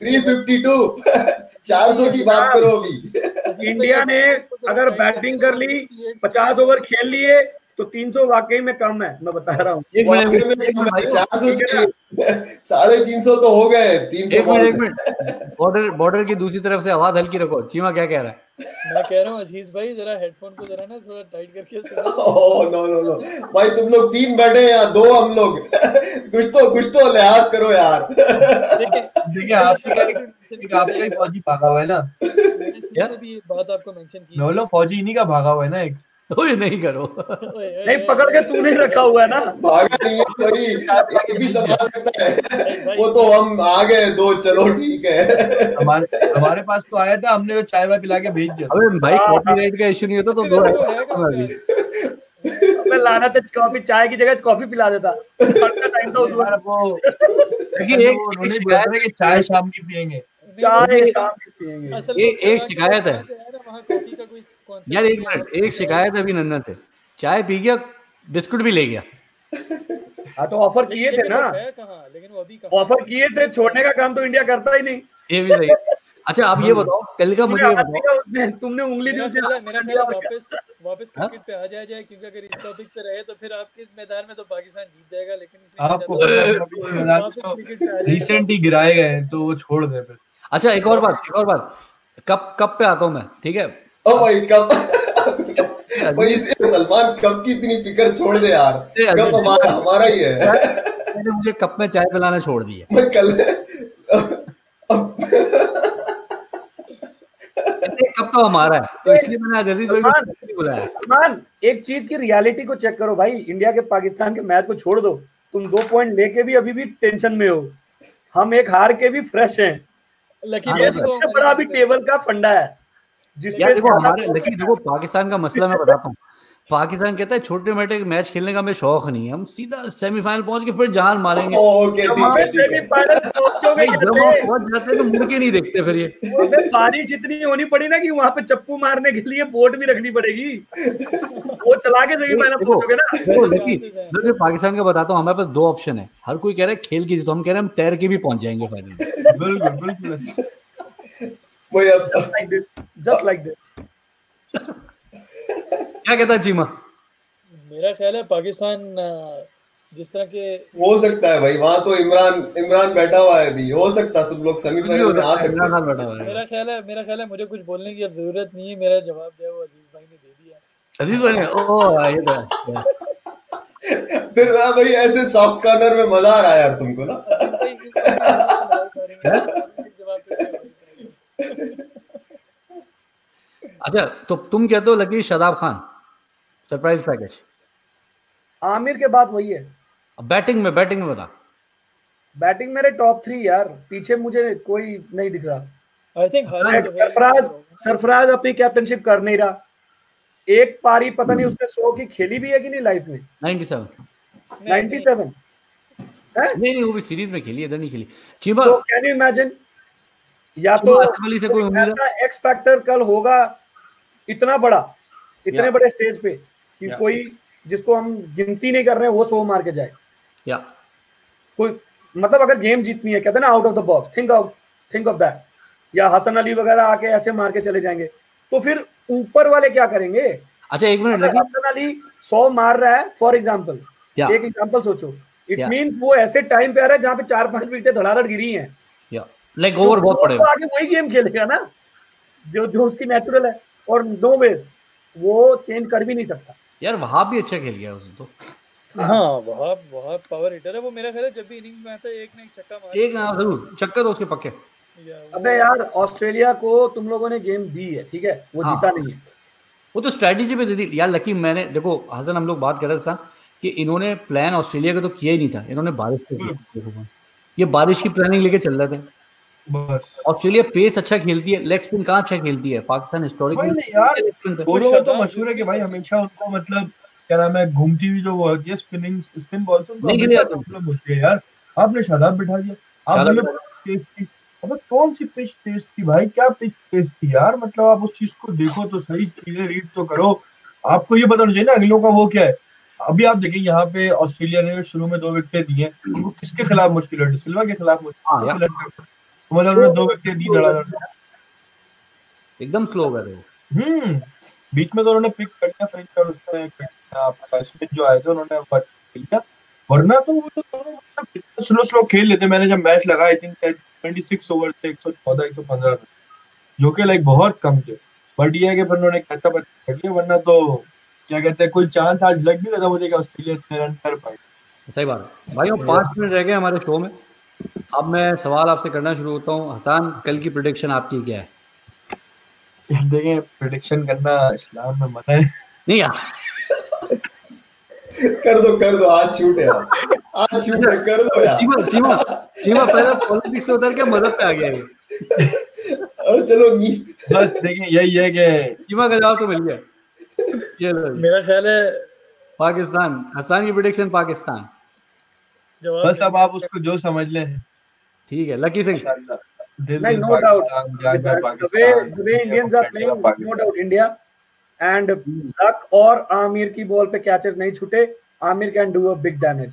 S3: थ्री फिफ्टी टू चार सौ की बात करो अभी।
S4: इंडिया ने अगर बैटिंग कर ली पचास ओवर खेल लिए तो 300 वाकई में कम है मैं बता रहा हूँ।
S3: साढ़े तीन सौ तो हो गए तीन सौ
S1: एक मिनट बॉर्डर बॉर्डर की दूसरी तरफ़ से आवाज़ हल्की रखो चीमा क्या कह रहा है?
S5: मैं कह रहा हूँ अज़ीज़ भाई जरा हेडफोन को जरा ना थोड़ा टाइट करके सुनो।
S3: नो नो नो भाई तुम लोग तीन बैठे या दो हम लोग? कुछ तो कुछ तो लिहाज करो यार।
S5: देखिए
S2: देखिए आपकी आपका ही फौजी भागा हुआ है ना?
S5: मैंने शुरू
S1: क्या?
S5: में भी बात आपको मेंशन की
S2: मैं बोला फौजी इन्हीं का भागा हुआ है ना एक।
S1: ओए नहीं करो।
S4: नहीं पकड़ के तूने रखा हुआ है ना?
S3: भागा नहीं है कोई। ये भी संभाल सकता है। वो तो हम आ गए दो चलो ठीक है।
S2: हमारे हमारे पास तो आया था हमने तो चाय वाय पिला के भेज दिया
S1: अबे भाई कॉपीराइट का इशू नहीं होता तो दो
S5: वो है
S4: लाना तो कॉफ़ी चाय की जगह कॉफ़ी पिला देता। टाइम तो उस वक्त।
S1: लेकिन एक
S2: उन्होंने
S1: एक
S2: बोला
S1: शिकायत
S2: था कि चाय शाम की पियेंगे।
S4: चाय शाम की पियेंगे।
S1: ये- एक शिकायत है।
S5: यार,
S1: एक मिनट एक शिकायत है अभिनंदन से चाय पी गया बिस्कुट भी ले गया
S4: हाँ तो ऑफ़र किए थे ना
S5: अभी
S4: ऑफ़र किए थे छोड़ने का काम तो इंडिया करता ही नहीं
S1: ये भी सही अच्छा अब ये बताओ कल का मुझे बताओ
S4: तुमने उंगली दी
S5: मेरा मेरा? वापस वापस? क्रिकेट पे आ जाया जाए क्योंकि अगर इस टॉपिक पे रहे तो फिर आपके इस मैदान में तो पाकिस्तान जीत जाएगा लेकिन
S2: आपको अभी
S5: जाए
S2: रिसेंट ही गिराए गए तो वो छोड़ दे फिर
S1: अच्छा एक और बात एक और बात कब कब पे आता हूँ मैं ठीक है
S3: भाई कब भाई इसे सलमान कब की इतनी फ़िक्र छोड़ दे यार? कब हमारा हमारा ही है?
S1: मैंने मुझे कप में चाय पिलाना छोड़ दिया।
S3: मैं कल
S1: कप तो हमारा है तो इसलिए मैंने आज अज़ीज़ भाई को बुलाया।
S4: सलमान एक चीज़ की रियलिटी को चेक करो भाई। इंडिया के पाकिस्तान के मैच को छोड़ दो। तुम दो पॉइंट लेके भी अभी भी टेंशन में हो। हम एक हार के भी फ्रेश हैं।
S5: लकी
S4: ये
S5: मैच को
S4: सबसे बड़ा अभी टेबल का फंडा है।
S1: यार देखो हमारे लेकिन देखो पाकिस्तान का मसला मैं बताता हूँ। पाकिस्तान कहता है छोटे मोटे मैच खेलने का हमें शौक नहीं है। हम सीधा सेमीफाइनल पहुँच के फिर जान मारेंगे। तो मुड़ के नहीं देखते फिर ये।
S4: बारिश इतनी होनी पड़ी ना कि वहाँ पे चप्पू मारने के लिए बोट भी रखनी पड़ेगी। वो चला के सेमीफाइनल पहुंचोगे ना।
S1: लेकिन तो पाकिस्तान का बताता हूँ हमारे पास दो ऑप्शन है। हर कोई कह रहा है खेल की जीतो हम कह रहे हैं हम तैर के भी पहुँच जाएँगे फाइनल
S2: बिल्कुल बिल्कुल।
S3: भाई अब
S4: like this just like this
S1: क्या कहता है चीमा
S5: मेरा ख्याल है पाकिस्तान जिस तरह के
S3: हो सकता है भाई वहाँ तो इमरान इमरान बैठा हुआ है अभी। हो सकता तुम लोग सेमीफाइनल में आ
S1: सकते हो बैठा हुआ है।
S5: मेरा ख्याल है मेरा ख्याल है मुझे कुछ बोलने की अब ज़रूरत नहीं है मेरा जवाब जो है वो अज़ीज़ भाई ने दे दिया
S1: अज़ीज़ भाई ने? ओ ये तो
S3: फिर हाँ भाई ऐसे सॉफ्ट कॉर्नर में मज़ा आ रहा है यार तुमको ना
S5: भाई, इस बात पे जवाब पे क्या भाई?
S1: अच्छा तो तुम कहते हो Lucky Shadab Khan. Surprise package
S4: Aamir के बाद वही है।
S1: बैटिंग में बैटिंग में बता।
S4: बैटिंग मेरे टॉप थ्री यार। पीछे मुझे कोई नहीं दिख रहा।
S5: आई थिंक
S4: सरफराज सरफराज अपनी कैप्टनशिप कर नहीं रहा। एक पारी पता नहीं उसने सौ की खेली भी है कि नहीं लाइफ में?
S1: 97
S4: नाइनटी सेवन
S1: नहीं नहीं वो भी सीरीज़ में खेली इधर नहीं खेली। चीमा
S4: तो कैन यू इमेजिन या तो
S1: से कोई उम्मीद
S4: एक्स फैक्टर कल होगा इतना बड़ा इतने बड़े स्टेज पे कि कोई जिसको हम गिनती नहीं कर रहे हैं वो सौ मार के जाए।
S1: या।
S4: कोई मतलब अगर गेम जीतनी है कहते हैं ना out of the box think of think of that या हसन अली वगैरह आके ऐसे मार के चले जाएँगे। तो फिर ऊपर वाले क्या करेंगे?
S1: अच्छा एक मिनट
S4: हसन अली सौ मार रहा है फॉर एग्ज़ाम्पल एक एग्ज़ाम्पल सोचो। इट मीन वो ऐसे टाइम पे आ रहा है जहाँ पे चार पाँच विकेटें धड़ाधड़ गिरी हैं।
S1: या। लाइक ओवर बहुत
S4: तो
S1: पड़ेगा
S4: आगे वही गेम खेलेगा ना जो जो उसकी नेचुरल है। और नो वे वो चेंज कर भी नहीं सकता।
S1: यार वहाँ भी अच्छा खेल गया उसने तो।
S5: हाँ। वहाँ वहाँ पावर हिटर है। वो मेरा ख्याल है जब भी इनिंग में आता है एक ना एक छक्का मार
S1: एक हाँ। ज़रूर। तो उसके पक्के।
S4: अबे यार ऑस्ट्रेलिया को तुम लोगों ने गेम दी है ठीक है? वो
S1: हाँ।
S4: जीता नहीं है।
S1: वो तो स्ट्रेटेजी पे दे दी। यार लकी मैंने देखो हसन हम लोग बात कर रहे थे कि इन्होंने प्लान ऑस्ट्रेलिया का तो किया ही नहीं था। इन्होंने बारिश पे ये बारिश की प्लानिंग लेके चल रहे थे।
S2: बस।
S1: ऑस्ट्रेलिया पेस अच्छा खेलती है। लेग स्पिन कहाँ अच्छा खेलती है? पाकिस्तान हिस्टोरिकली
S2: नहीं यार दोनों में तो मशहूर है कि भाई हमेशा उनको मतलब क्या नाम है घूमती हुई जो वो होती है स्पिनिंग स्पिन बॉल से
S1: नहीं
S2: हमेशा
S1: खेली
S2: प्रॉब्लम होती है यार। आपने शादाब बिठा दिया। आप बोले तेज थी अबे कौन सी पिच तेज थी भाई? क्या पिच तेज थी यार? मतलब आप उस चीज़ को देखो तो सही चीज़ें रीड तो करो। आपको ये बताना चाहिए ना अगलों का वो क्या है? अभी आप देखें यहाँ पे ऑस्ट्रेलिया ने शुरू में दो विकेट दी हैं उनको किसके खिलाफ मुश्किल है सिल्वा के खिलाफ मुश्किल है मतलब उन्होंने दो विकेट दी धड़ाधड़
S1: एकदम स्लो हो। गए थे वो
S2: हम्म बीच में तो उन्होंने पिक कर लिया फिर कर उसमें आपका स्पिन जो आए थे उन्होंने बच लिया। वरना तो वो तो दोनों स्लो स्लो खेल लेते। मैंने जब मैच लगा आई थिंक 26 ओवर थे 114 115 जो कि लाइक बहुत कम थे। बट ये है कि फिर उन्होंने कैचअप कर लिया वरना तो क्या कहते हैं कोई चांस आज लग भी रहा था मुझे कि ऑस्ट्रेलिया रन कर पाए।
S1: सही बात। है भाई वो पाँच मिनट रह गए हमारे शो में। अब मैं सवाल आपसे करना शुरू होता हूँ। हसान कल की प्रोडिक्शन आपकी क्या है?
S2: देखें प्रिडिक्शन करना इस्लाम में मना है।
S1: नहीं यार।
S3: कर दो कर दो आज छूट है। आज आज छूट है कर दो यार।
S1: चीमा चीमा चीमा पहले पॉलिटिक्स से उतर के मदद पे आ गया ये।
S3: अब चलो नी
S2: बस देखिए यही है कि
S1: चीमा का जवाब तो मिल गया। ये लो
S5: मेरा ख्याल है
S1: पाकिस्तान हसान की प्रोडिक्शन पाकिस्तान।
S2: बस अब आप उसको जो समझ लें।
S1: ठीक है लकी सिंह
S4: और आमिर की बॉल पे कैचेस नहीं छूटे। Aamir can do a big damage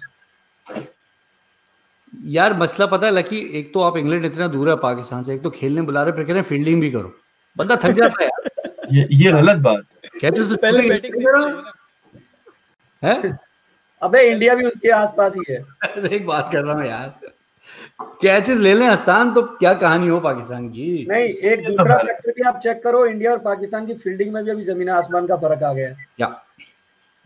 S1: यार मसला पता है लकी एक तो आप इंग्लैंड इतना दूर है पाकिस्तान से एक तो खेलने बुला रहे फिर कह रहे हैं फील्डिंग भी करो। बंदा थक जाता है यार।
S2: ये ये गलत बात
S1: कहते हैं
S5: पहले बैटिंग
S1: करो। हैं?
S4: अबे इंडिया भी उसके आसपास ही है।
S1: एक बात कर रहा हूँ यार। कैचेस ले लें आसान? तो क्या कहानी हो पाकिस्तान की?
S4: नहीं एक दूसरा फैक्टर भी आप चेक करो इंडिया और पाकिस्तान की फील्डिंग में भी अभी ज़मीन आसमान का फ़र्क आ गया है।
S1: या।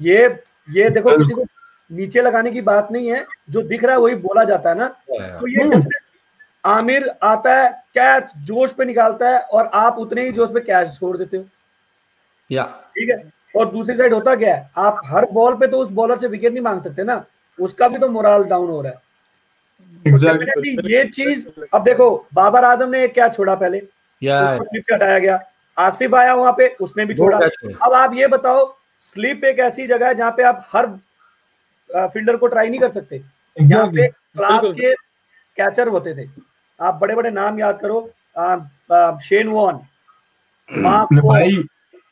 S4: ये ये देखो किसी को नीचे लगाने की बात नहीं है जो दिख रहा है वही बोला जाता है ना। तो ये आमिर आता है कैच जोश पे निकालता है और आप उतने ही जोश पे कैच छोड़ देते हो।
S1: या।
S4: ठीक है? और दूसरी साइड होता क्या है? आप हर बॉल पे तो उस बॉलर से विकेट नहीं मांग सकते ना। उसका भी तो मोराल डाउन हो रहा है।
S2: एग्जैक्टली
S4: ये चीज़ अब देखो बाबर आज़म ने क्या छोड़ा पहले? हटाया गया। आसिफ आया वहाँ पे उसने भी छोड़ा। अब आप ये बताओ स्लिप एक ऐसी जगह है जहाँ पे आप हर फील्डर को ट्राई नहीं कर सकते। यहाँ पे क्लास के कैचर होते थे। आप बड़े बड़े नाम याद करो आ, आ, शेन वॉन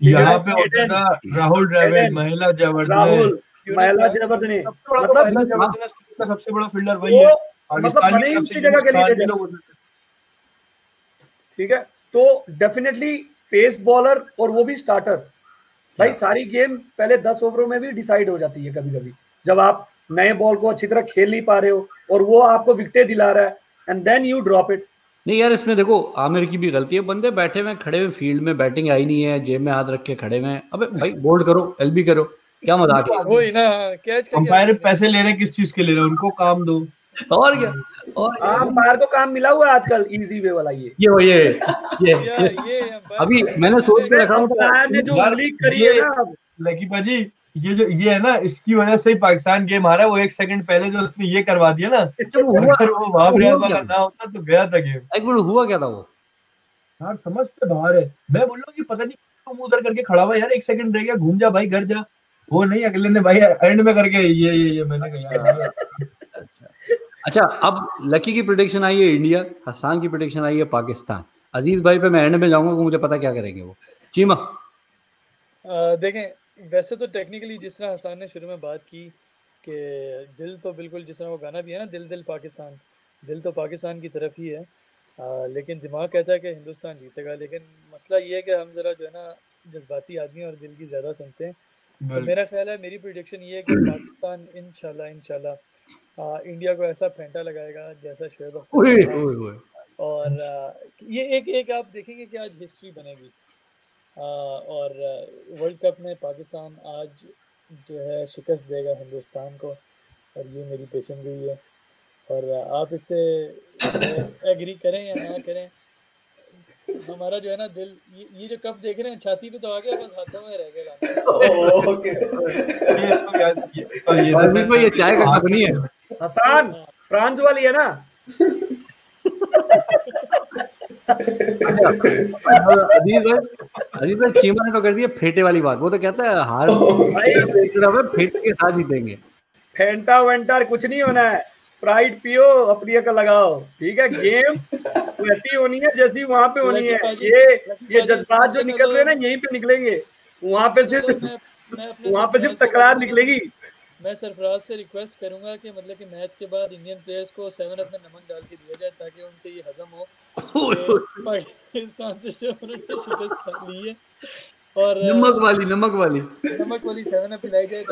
S2: यहाँ पे होता था राहुल द्रविड़ महिला ज़बरदस्त
S4: राहुल महिला ज़बरदस्ती
S2: मतलब
S4: मतलब
S2: का सबसे बड़ा फील्डर वही है।
S4: मतलब
S2: पाकिस्तान की सबसे
S4: जगह के लिए। ठीक है? तो डेफिनेटली पेस बॉलर और वो भी स्टार्टर भाई सारी गेम पहले दस ओवरों में भी डिसाइड हो जाती है कभी कभी जब आप नए बॉल को अच्छी तरह खेल नहीं पा रहे हो और वो आपको विकटे दिला रहा है and then you drop it
S1: नहीं यार इसमें देखो आमिर की भी गलती है। बंदे बैठे हुए खड़े हुए फ़ील्ड में बैटिंग आई नहीं है जेब में हाथ रख के खड़े हुए हैं। अबे भाई बोल्ड करो एलबी करो क्या मज़ाक है?
S5: वही ना कैच का
S2: अंपायर पैसे ले रहे हैं किस चीज़ के ले रहे हैं? उनको काम दो।
S1: और क्या? और
S4: अंपायर को काम मिला हुआ है आजकल इजी वे वाला ये।
S1: ये ये ये, ये।
S5: ये
S1: अभी मैंने सोच के रखा हूँ
S4: अंपायर ने जो
S2: यार,
S4: उंगली करी है ना
S2: लकी भाजी ये जो ये है ना इसकी वजह से ही पाकिस्तान गेम हारा है। वो एक सेकंड पहले जो उसने ये करवा दिया ना
S1: वो
S2: अगर वो वहाँ रियाज वाला ना होता तो गया था गेम
S1: एक मिनट हुआ क्या था वो?
S2: यार समझ से बाहर है। मैं बोल रहा हूँ पता नहीं क्यों मुँह उधर करके खड़ा हुआ यार एक सेकंड रह गया घूम जा भाई घर जा। वो नहीं अगले ने भाई एंड में करके ये ये ये मैंने कहा यार
S1: अच्छा अब लकी की प्रोडिक्शन आई है इंडिया हसान की प्रोडिक्शन आई है पाकिस्तान। अज़ीज़ भाई पे मैं एंड में जाऊँगा मुझे पता क्या करेंगे वो। चीमा।
S5: आ, देखें वैसे तो टेक्निकली जिस तरह हसान ने शुरू में बात की कि दिल तो बिल्कुल जिस तरह वो गाना भी है ना दिल दिल पाकिस्तान दिल तो पाकिस्तान की तरफ़ ही है। आ, लेकिन दिमाग कहता है कि हिंदुस्तान जीतेगा लेकिन मसला ये है कि हम ज़रा जो है ना जज्बाती आदमी और दिल की ज़्यादा सुनते हैं। तो मेरा ख्याल है मेरी प्रिडिक्शन ये है कि पाकिस्तान इंशाल्लाह आ, इंडिया को ऐसा फेंटा लगाएगा जैसा शोएब और आ, ये एक एक आप देखेंगे कि आज हिस्ट्री बनेगी। और वर्ल्ड कप में पाकिस्तान आज जो है शिकस्त देगा हिंदुस्तान को और ये मेरी पेशन गई है और आप इससे एग्री करें या ना करें हमारा जो है ना दिल ये, ये जो कप देख रहे हैं छाती पे तो आ गया बस हाथों में रह गया
S3: ओके
S2: तो तो ये
S1: चाय का कप नहीं है
S4: हसान फ्रांस वाली है ना
S1: अज़ीज़ भाई अज़ीज़ भाई चीमा ने तो कर दिया फेटे वाली बात। वो तो कहता है हार
S4: भाई
S1: फेटे के साथ जीतेंगे।
S4: फेंटा वेंटा कुछ नहीं होना है। स्प्राइट पियो अपनी अकल लगाओ। ठीक है गेम वैसी होनी है जैसी वहाँ पे होनी है। ये ये जज्बात जो निकल रहे हैं ना यहीं पे निकलेंगे। वहाँ पे
S5: तो
S4: सिर्फ़ वहाँ पे सिर्फ़ तकरार निकलेगी।
S5: मैं सरफराज से रिक्वेस्ट करूँगा कि मतलब कि मैच के बाद इंडियन प्लेयर्स को सेवन अप में नमक डाल के दिया जाए ताकि उनसे ये हजम हो। कि पाकिस्तान से जो उन्होंने शिकस्त ली है और
S1: नमक वाली नमक वाली
S5: नमक वाली सेवन अप पिलाई जाए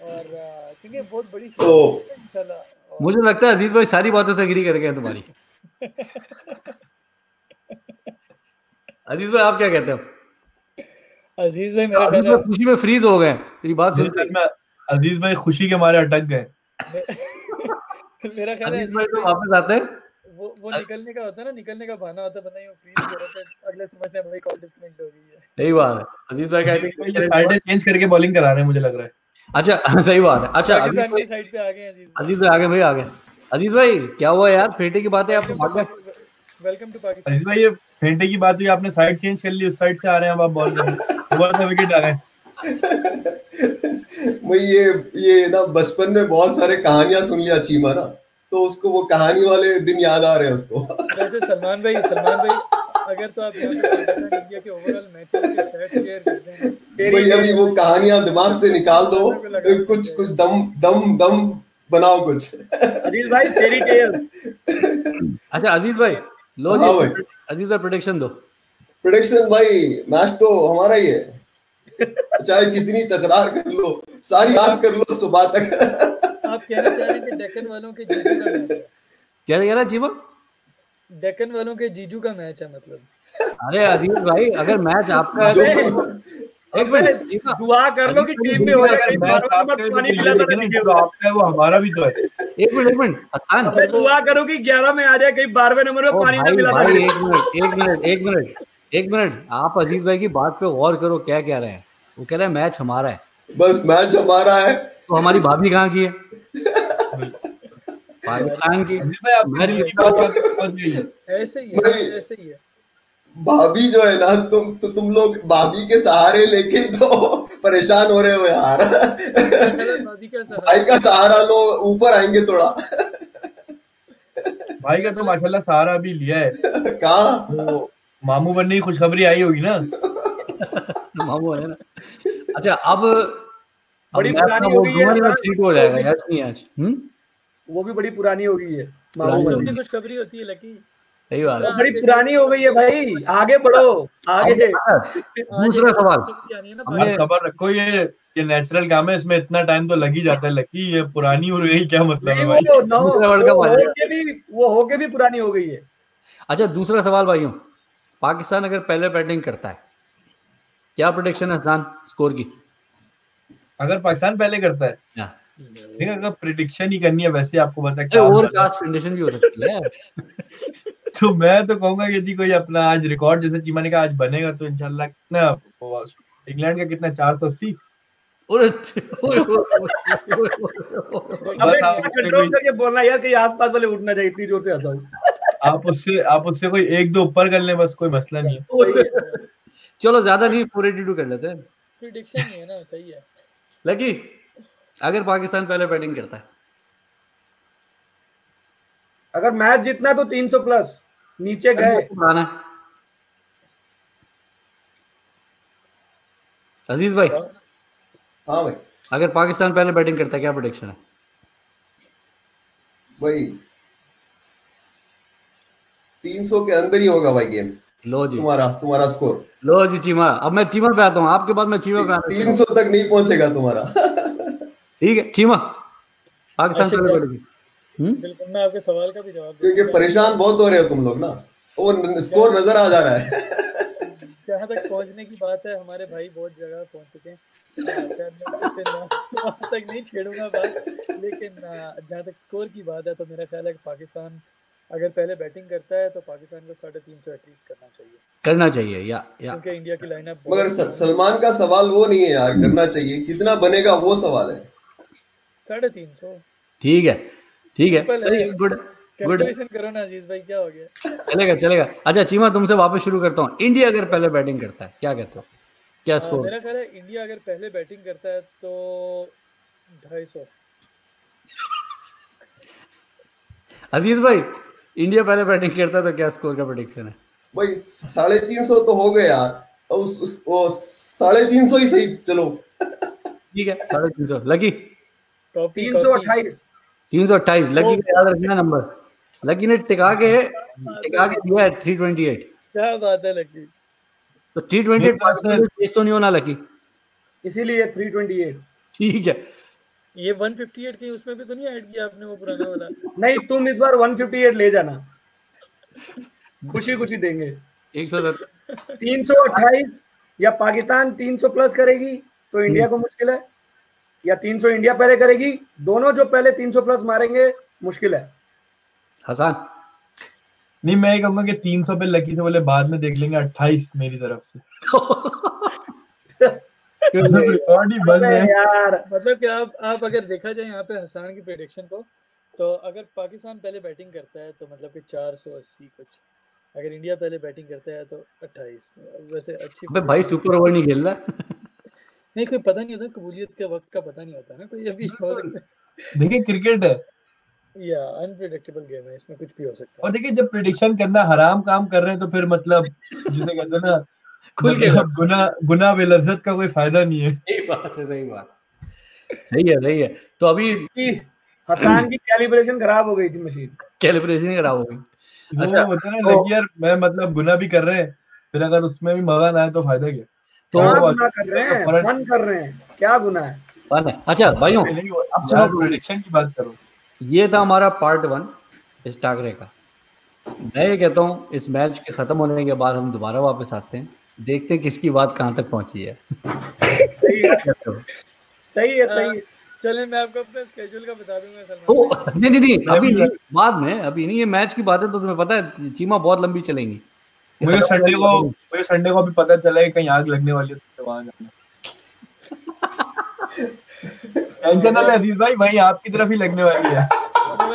S5: और क्योंकि बहुत बड़ी
S3: तो
S5: इंशाल्लाह।
S1: मुझे लगता है अज़ीज़ भाई सारी बातों से एग्री कर गए तुम्हारी। अज़ीज़ भाई आप क्या कहते हैं?
S5: अज़ीज़ भाई मेरा
S1: अज़ीज़
S5: ख्याल
S1: भाई खुशी में फ्रीज हो गए तेरी बात सुन
S2: अज़ीज़ भाई- अज़ीज़ भाई खुशी के मारे अटक गए।
S5: मेरा ख्याल है
S1: अज़ीज़ भाई तो वापस आते हैं।
S5: वो वो निकलने का होता है ना निकलने का बहाना होता है बंदा यूँ फ्री हो रहा है अगले समझते हैं भाई कॉल डिस्कनेक्ट हो गई है।
S1: सही बात है। अज़ीज़ भाई आई
S2: भाई ये साइडें चेंज करके बॉलिंग करा रहे हैं मुझे लग रहा है।
S1: अच्छा सही बात है। अच्छा अज़ीज़
S5: पाकिस्तान
S1: भाई
S5: की साइड पे आ गए हैं अज़ीज़।
S1: अज़ीज़ भाई आगे भाई आगे अज़ीज़ भाई क्या हुआ यार? फेटे की बात है आप भाग गए
S5: वेलकम टू पाकिस्तान
S2: अज़ीज़ भाई ये फेंटे की बात हुई आपने साइड चेंज कर ली उस साइड से आ रहे हैं अब आप बॉल दोबारा से विकेट आ गए
S3: भाई ये ये ना बचपन में बहुत सारे कहानियाँ सुन लिया चीमा ना। तो उसको वो कहानी वाले दिन याद आ रहे हैं उसको।
S5: वैसे सलमान भाई सलमान भाई अगर तो आप इंडिया के ओवरऑल मैचेस के
S3: भाई अभी वो कहानियाँ दिमाग से निकाल दो कुछ कुछ दम दम दम बनाओ कुछ।
S4: अज़ीज़ भाई फेरी टेल
S1: अच्छा अज़ीज़ भाई लो
S3: हाँ
S1: जी
S3: भाई।
S1: अज़ीज़ भाई प्रोडिक्शन दो।
S3: प्रोडिक्शन भाई मैच तो हमारा ही है। चाहे कितनी तकरार कर लो सारी बात कर लो सुबह तक।
S5: आप कहना चाह रहे हैं कि डेक्कन वालों के जीजू का मैच
S1: क्या कह रहा जीवा?
S5: डेक्कन वालों के जीजू का मैच है मतलब।
S1: अरे अज़ीज़ भाई अगर मैच आपका है तो एक मिनट
S4: दुआ कर लो कि टीम में हो जाए
S2: है तो है वो हमारा भी तो है।
S1: एक मिनट एक मिनट हसान
S4: दुआ करो कि 11 में आ जाए कहीं 12वें नंबर में पानी ना पिलाता
S1: भाई एक मिनट एक मिनट एक मिनट एक मिनट आप अज़ीज़ भाई की बात पे गौर करो क्या कह रहे हैं? वो कह रहे हैं मैच हमारा है।
S3: बस मैच हमारा है।
S1: तो हमारी भाभी कहाँ की है? पाकिस्तान की
S2: है।
S5: ऐसे ही है ऐसे ही है।
S3: भाभी जो है ना तुम तो तुम लोग भाभी के सहारे लेके तो परेशान हो रहे हो यार। भाई का सहारा लो ऊपर आएँगे थोड़ा।
S2: भाई का तो माशाल्लाह सहारा अभी लिया है।
S3: कहा?
S2: तो मामू बनने की खुशखबरी आई होगी ना।
S1: मामू है ना। अच्छा अब
S4: बड़ी हो है।
S1: ठीक हो जाएगा यार नहीं आज। हम्म?
S4: वो भी बड़ी पुरानी हो गई है
S1: हो।
S5: सबसे खुशखबरी होती है लकी।
S1: सही बात है।
S4: बड़ी पुरानी हो गई है भाई आगे बढ़ो आगे।
S1: अच्छा, दूसरा सवाल। हमने-
S2: खबर रखो ये ये नेचुरल काम है इसमें इतना टाइम तो लग ही जाता है लकी ये पुरानी हो गई क्या मतलब है भाई?
S1: दूसरा वर्ल्ड कप
S4: वो
S1: आ।
S4: होके भी वो होके भी पुरानी हो गई है।
S1: अच्छा दूसरा सवाल भाइयों पाकिस्तान अगर पहले बैटिंग करता है क्या प्रोडिक्शन है स्कोर की?
S2: अगर पाकिस्तान पहले करता है। ठीक है अगर प्रिडिक्शन ही करनी है वैसे आपको पता है
S1: अरे
S2: क्या।
S1: कास्ट कंडीशन भी हो सकती है।
S2: तो मैं तो कहूँगा यदि कोई अपना आज रिकॉर्ड जैसे चीमा ने कहा आज बनेगा तो इंशाल्लाह कितना इंग्लैंड का कितना चार सौ अस्सी? आप उससे कोई-
S4: बोलना यार कि आसपास वाले उठना चाहिए इतनी ज़ोर से हंसाओ।
S2: आप उससे आप उससे कोई एक दो ऊपर कर ले बस कोई मसला नहीं है।
S1: चलो ज़्यादा नहीं फोर एटी टू कर लेते हैं।
S5: प्रिडिक्शन ही है ना सही है।
S1: लकी अगर पाकिस्तान पहले बैटिंग करता है।
S4: अगर मैच जीतना है तो 300 प्लस। नीचे गए।
S1: पुराना अज़ीज़ भाई
S3: हाँ भाई।
S1: अगर पाकिस्तान पहले बैटिंग करता है क्या प्रोडिक्शन है?
S3: भाई तीन सौ के अंदर ही होगा भाई गेम
S1: लो जी।
S3: तुम्हारा तुम्हारा स्कोर
S1: लो जी चीमा। अब मैं चीमा पे आता हूँ। आपके बाद मैं चीमा पे आता
S3: तीन सौ तक नहीं पहुंचेगा तुम्हारा।
S1: ठीक है चीमा पाकिस्तान
S5: अच्छा,
S1: पहले
S5: अच्छा।
S1: हम्म?
S5: बिल्कुल मैं आपके सवाल का भी जवाब
S3: क्योंकि परेशान बहुत हो रहे हो तुम लोग ना। वो स्कोर नज़र आ जा रहा है।
S5: जहाँ तक पहुँचने की बात है हमारे भाई बहुत जगह पहुँच चुके हैं। तक नहीं छेड़ूँगा बात लेकिन जहाँ तक स्कोर की बात है तो मेरा ख्याल है कि पाकिस्तान अगर पहले बैटिंग करता है तो पाकिस्तान को साढ़े तीन सौ एटलीस्ट करना चाहिए।
S1: करना चाहिए या या।
S5: क्योंकि इंडिया की लाइनअप
S3: मगर सलमान का सवाल वो नहीं है यार करना चाहिए। कितना बनेगा वो सवाल है।
S5: साढ़े तीन सौ।
S1: ठीक है ठीक है। सही गुड गुड
S5: करो ना अज़ीज़ भाई क्या हो गया?
S1: चलेगा चलेगा। अच्छा चीमा तुमसे वापस शुरू करता हूँ। इंडिया अगर पहले बैटिंग करता है क्या कहते हो? क्या स्कोर
S5: मेरा ख्याल है इंडिया अगर पहले बैटिंग करता है तो ढाई सौ।
S1: अज़ीज़ भाई इंडिया पहले बैटिंग करता है तो क्या स्कोर का प्रोडिक्शन है?
S3: भाई साढ़े तीन सौ तो हो गए यार। उस, उस साढ़े तीन सौ ही सही चलो।
S1: ठीक है साढ़े तीन सौ। लकी
S4: तीन सौ अट्ठाईस।
S1: तीन सौ अट्ठाईस। लकी का याद रखना नंबर। लकी ने टिका के टिका के दिया है थ्री ट्वेंटी एट
S5: क्या बात है लकी।
S1: तो थ्री ट्वेंटी
S2: से-
S1: एट तो नहीं होना लकी।
S4: इसीलिए 328
S1: ठीक है।
S5: ये 158 की उसमें भी तो नहीं ऐड किया आपने वो पुराना वाला?
S4: नहीं तुम इस बार 158 ले जाना। खुशी खुशी देंगे।
S1: एक सौ सत्तर
S4: 328 या पाकिस्तान 300 प्लस करेगी तो इंडिया को मुश्किल है। या 300 इंडिया पहले करेगी दोनों जो पहले 300 प्लस मारेंगे मुश्किल है।
S1: हसन।
S2: नहीं मैं कहूँगा कि 300 पे लकी से बोले बाद में देख लेंगे 28 मेरी तरफ़ से। रिकॉर्ड ही बंद है।
S4: यार।
S5: मतलब कि आप आप अगर देखा जाए यहाँ पे हसान की प्रेडिक्शन को तो अगर पाकिस्तान पहले बैटिंग करता है तो मतलब कि 480 कुछ। अगर इंडिया पहले बैटिंग करता है तो 28 वैसे अच्छी
S1: भाई सुपर ओवर नहीं खेल रहा
S5: नहीं कोई पता नहीं होता कबूलियत के वक्त का पता नहीं होता ना कोई अभी हो सकता
S2: देखिए क्रिकेट है।
S5: या अनप्रेडिक्टेबल गेम है इसमें कुछ भी हो सकता है।
S2: और देखिए जब प्रिडिक्शन करना हराम काम कर रहे हैं तो फिर मतलब जिसे कहते हैं ना
S1: खुल के
S2: मतलब गुना गुना बेलज्जत का कोई फ़ायदा नहीं है।
S1: सही बात है सही बात। सही है सही है। तो अभी
S4: कि हसान की कैलिब्रेशन खराब हो गई थी मशीन
S1: कैलिब्रेशन खराब हो गई। अच्छा,
S2: होता है ना
S4: तो-
S2: यार मैं मतलब गुना भी कर रहे हैं फिर अगर उसमें भी मज़ा ना आए तो फ़ायदा क्या?
S1: तो
S4: क्या कर रहे हैं फन कर रहे हैं। क्या गुना है?
S1: फन है। अच्छा भाइयों अब सुनो।
S2: प्रिडिक्शन की बात करो।
S1: ये था हमारा पार्ट वन इस टाकरे का। मैं ये कहता हूँ इस मैच के खत्म होने के बाद हम दोबारा वापस आते हैं। देखते हैं किसकी बात कहाँ तक पहुँची है।
S4: सही है। सही है सही है।
S5: चलें मैं आपको अपने स्केड्यूल का बता दूँगा सलमान
S1: नहीं नहीं नहीं अभी नहीं बाद में अभी नहीं ये मैच की बात है तो तुम्हें पता है चीमा बहुत लंबी चलेंगी।
S2: मुझे संडे को मुझे संडे को भी पता चला है कहीं आग लगने वाली है तो वहाँ जाना। टेंशन ना ले अज़ीज़ भाई वहीं आपकी तरफ़ ही लगने वाली है।
S5: तो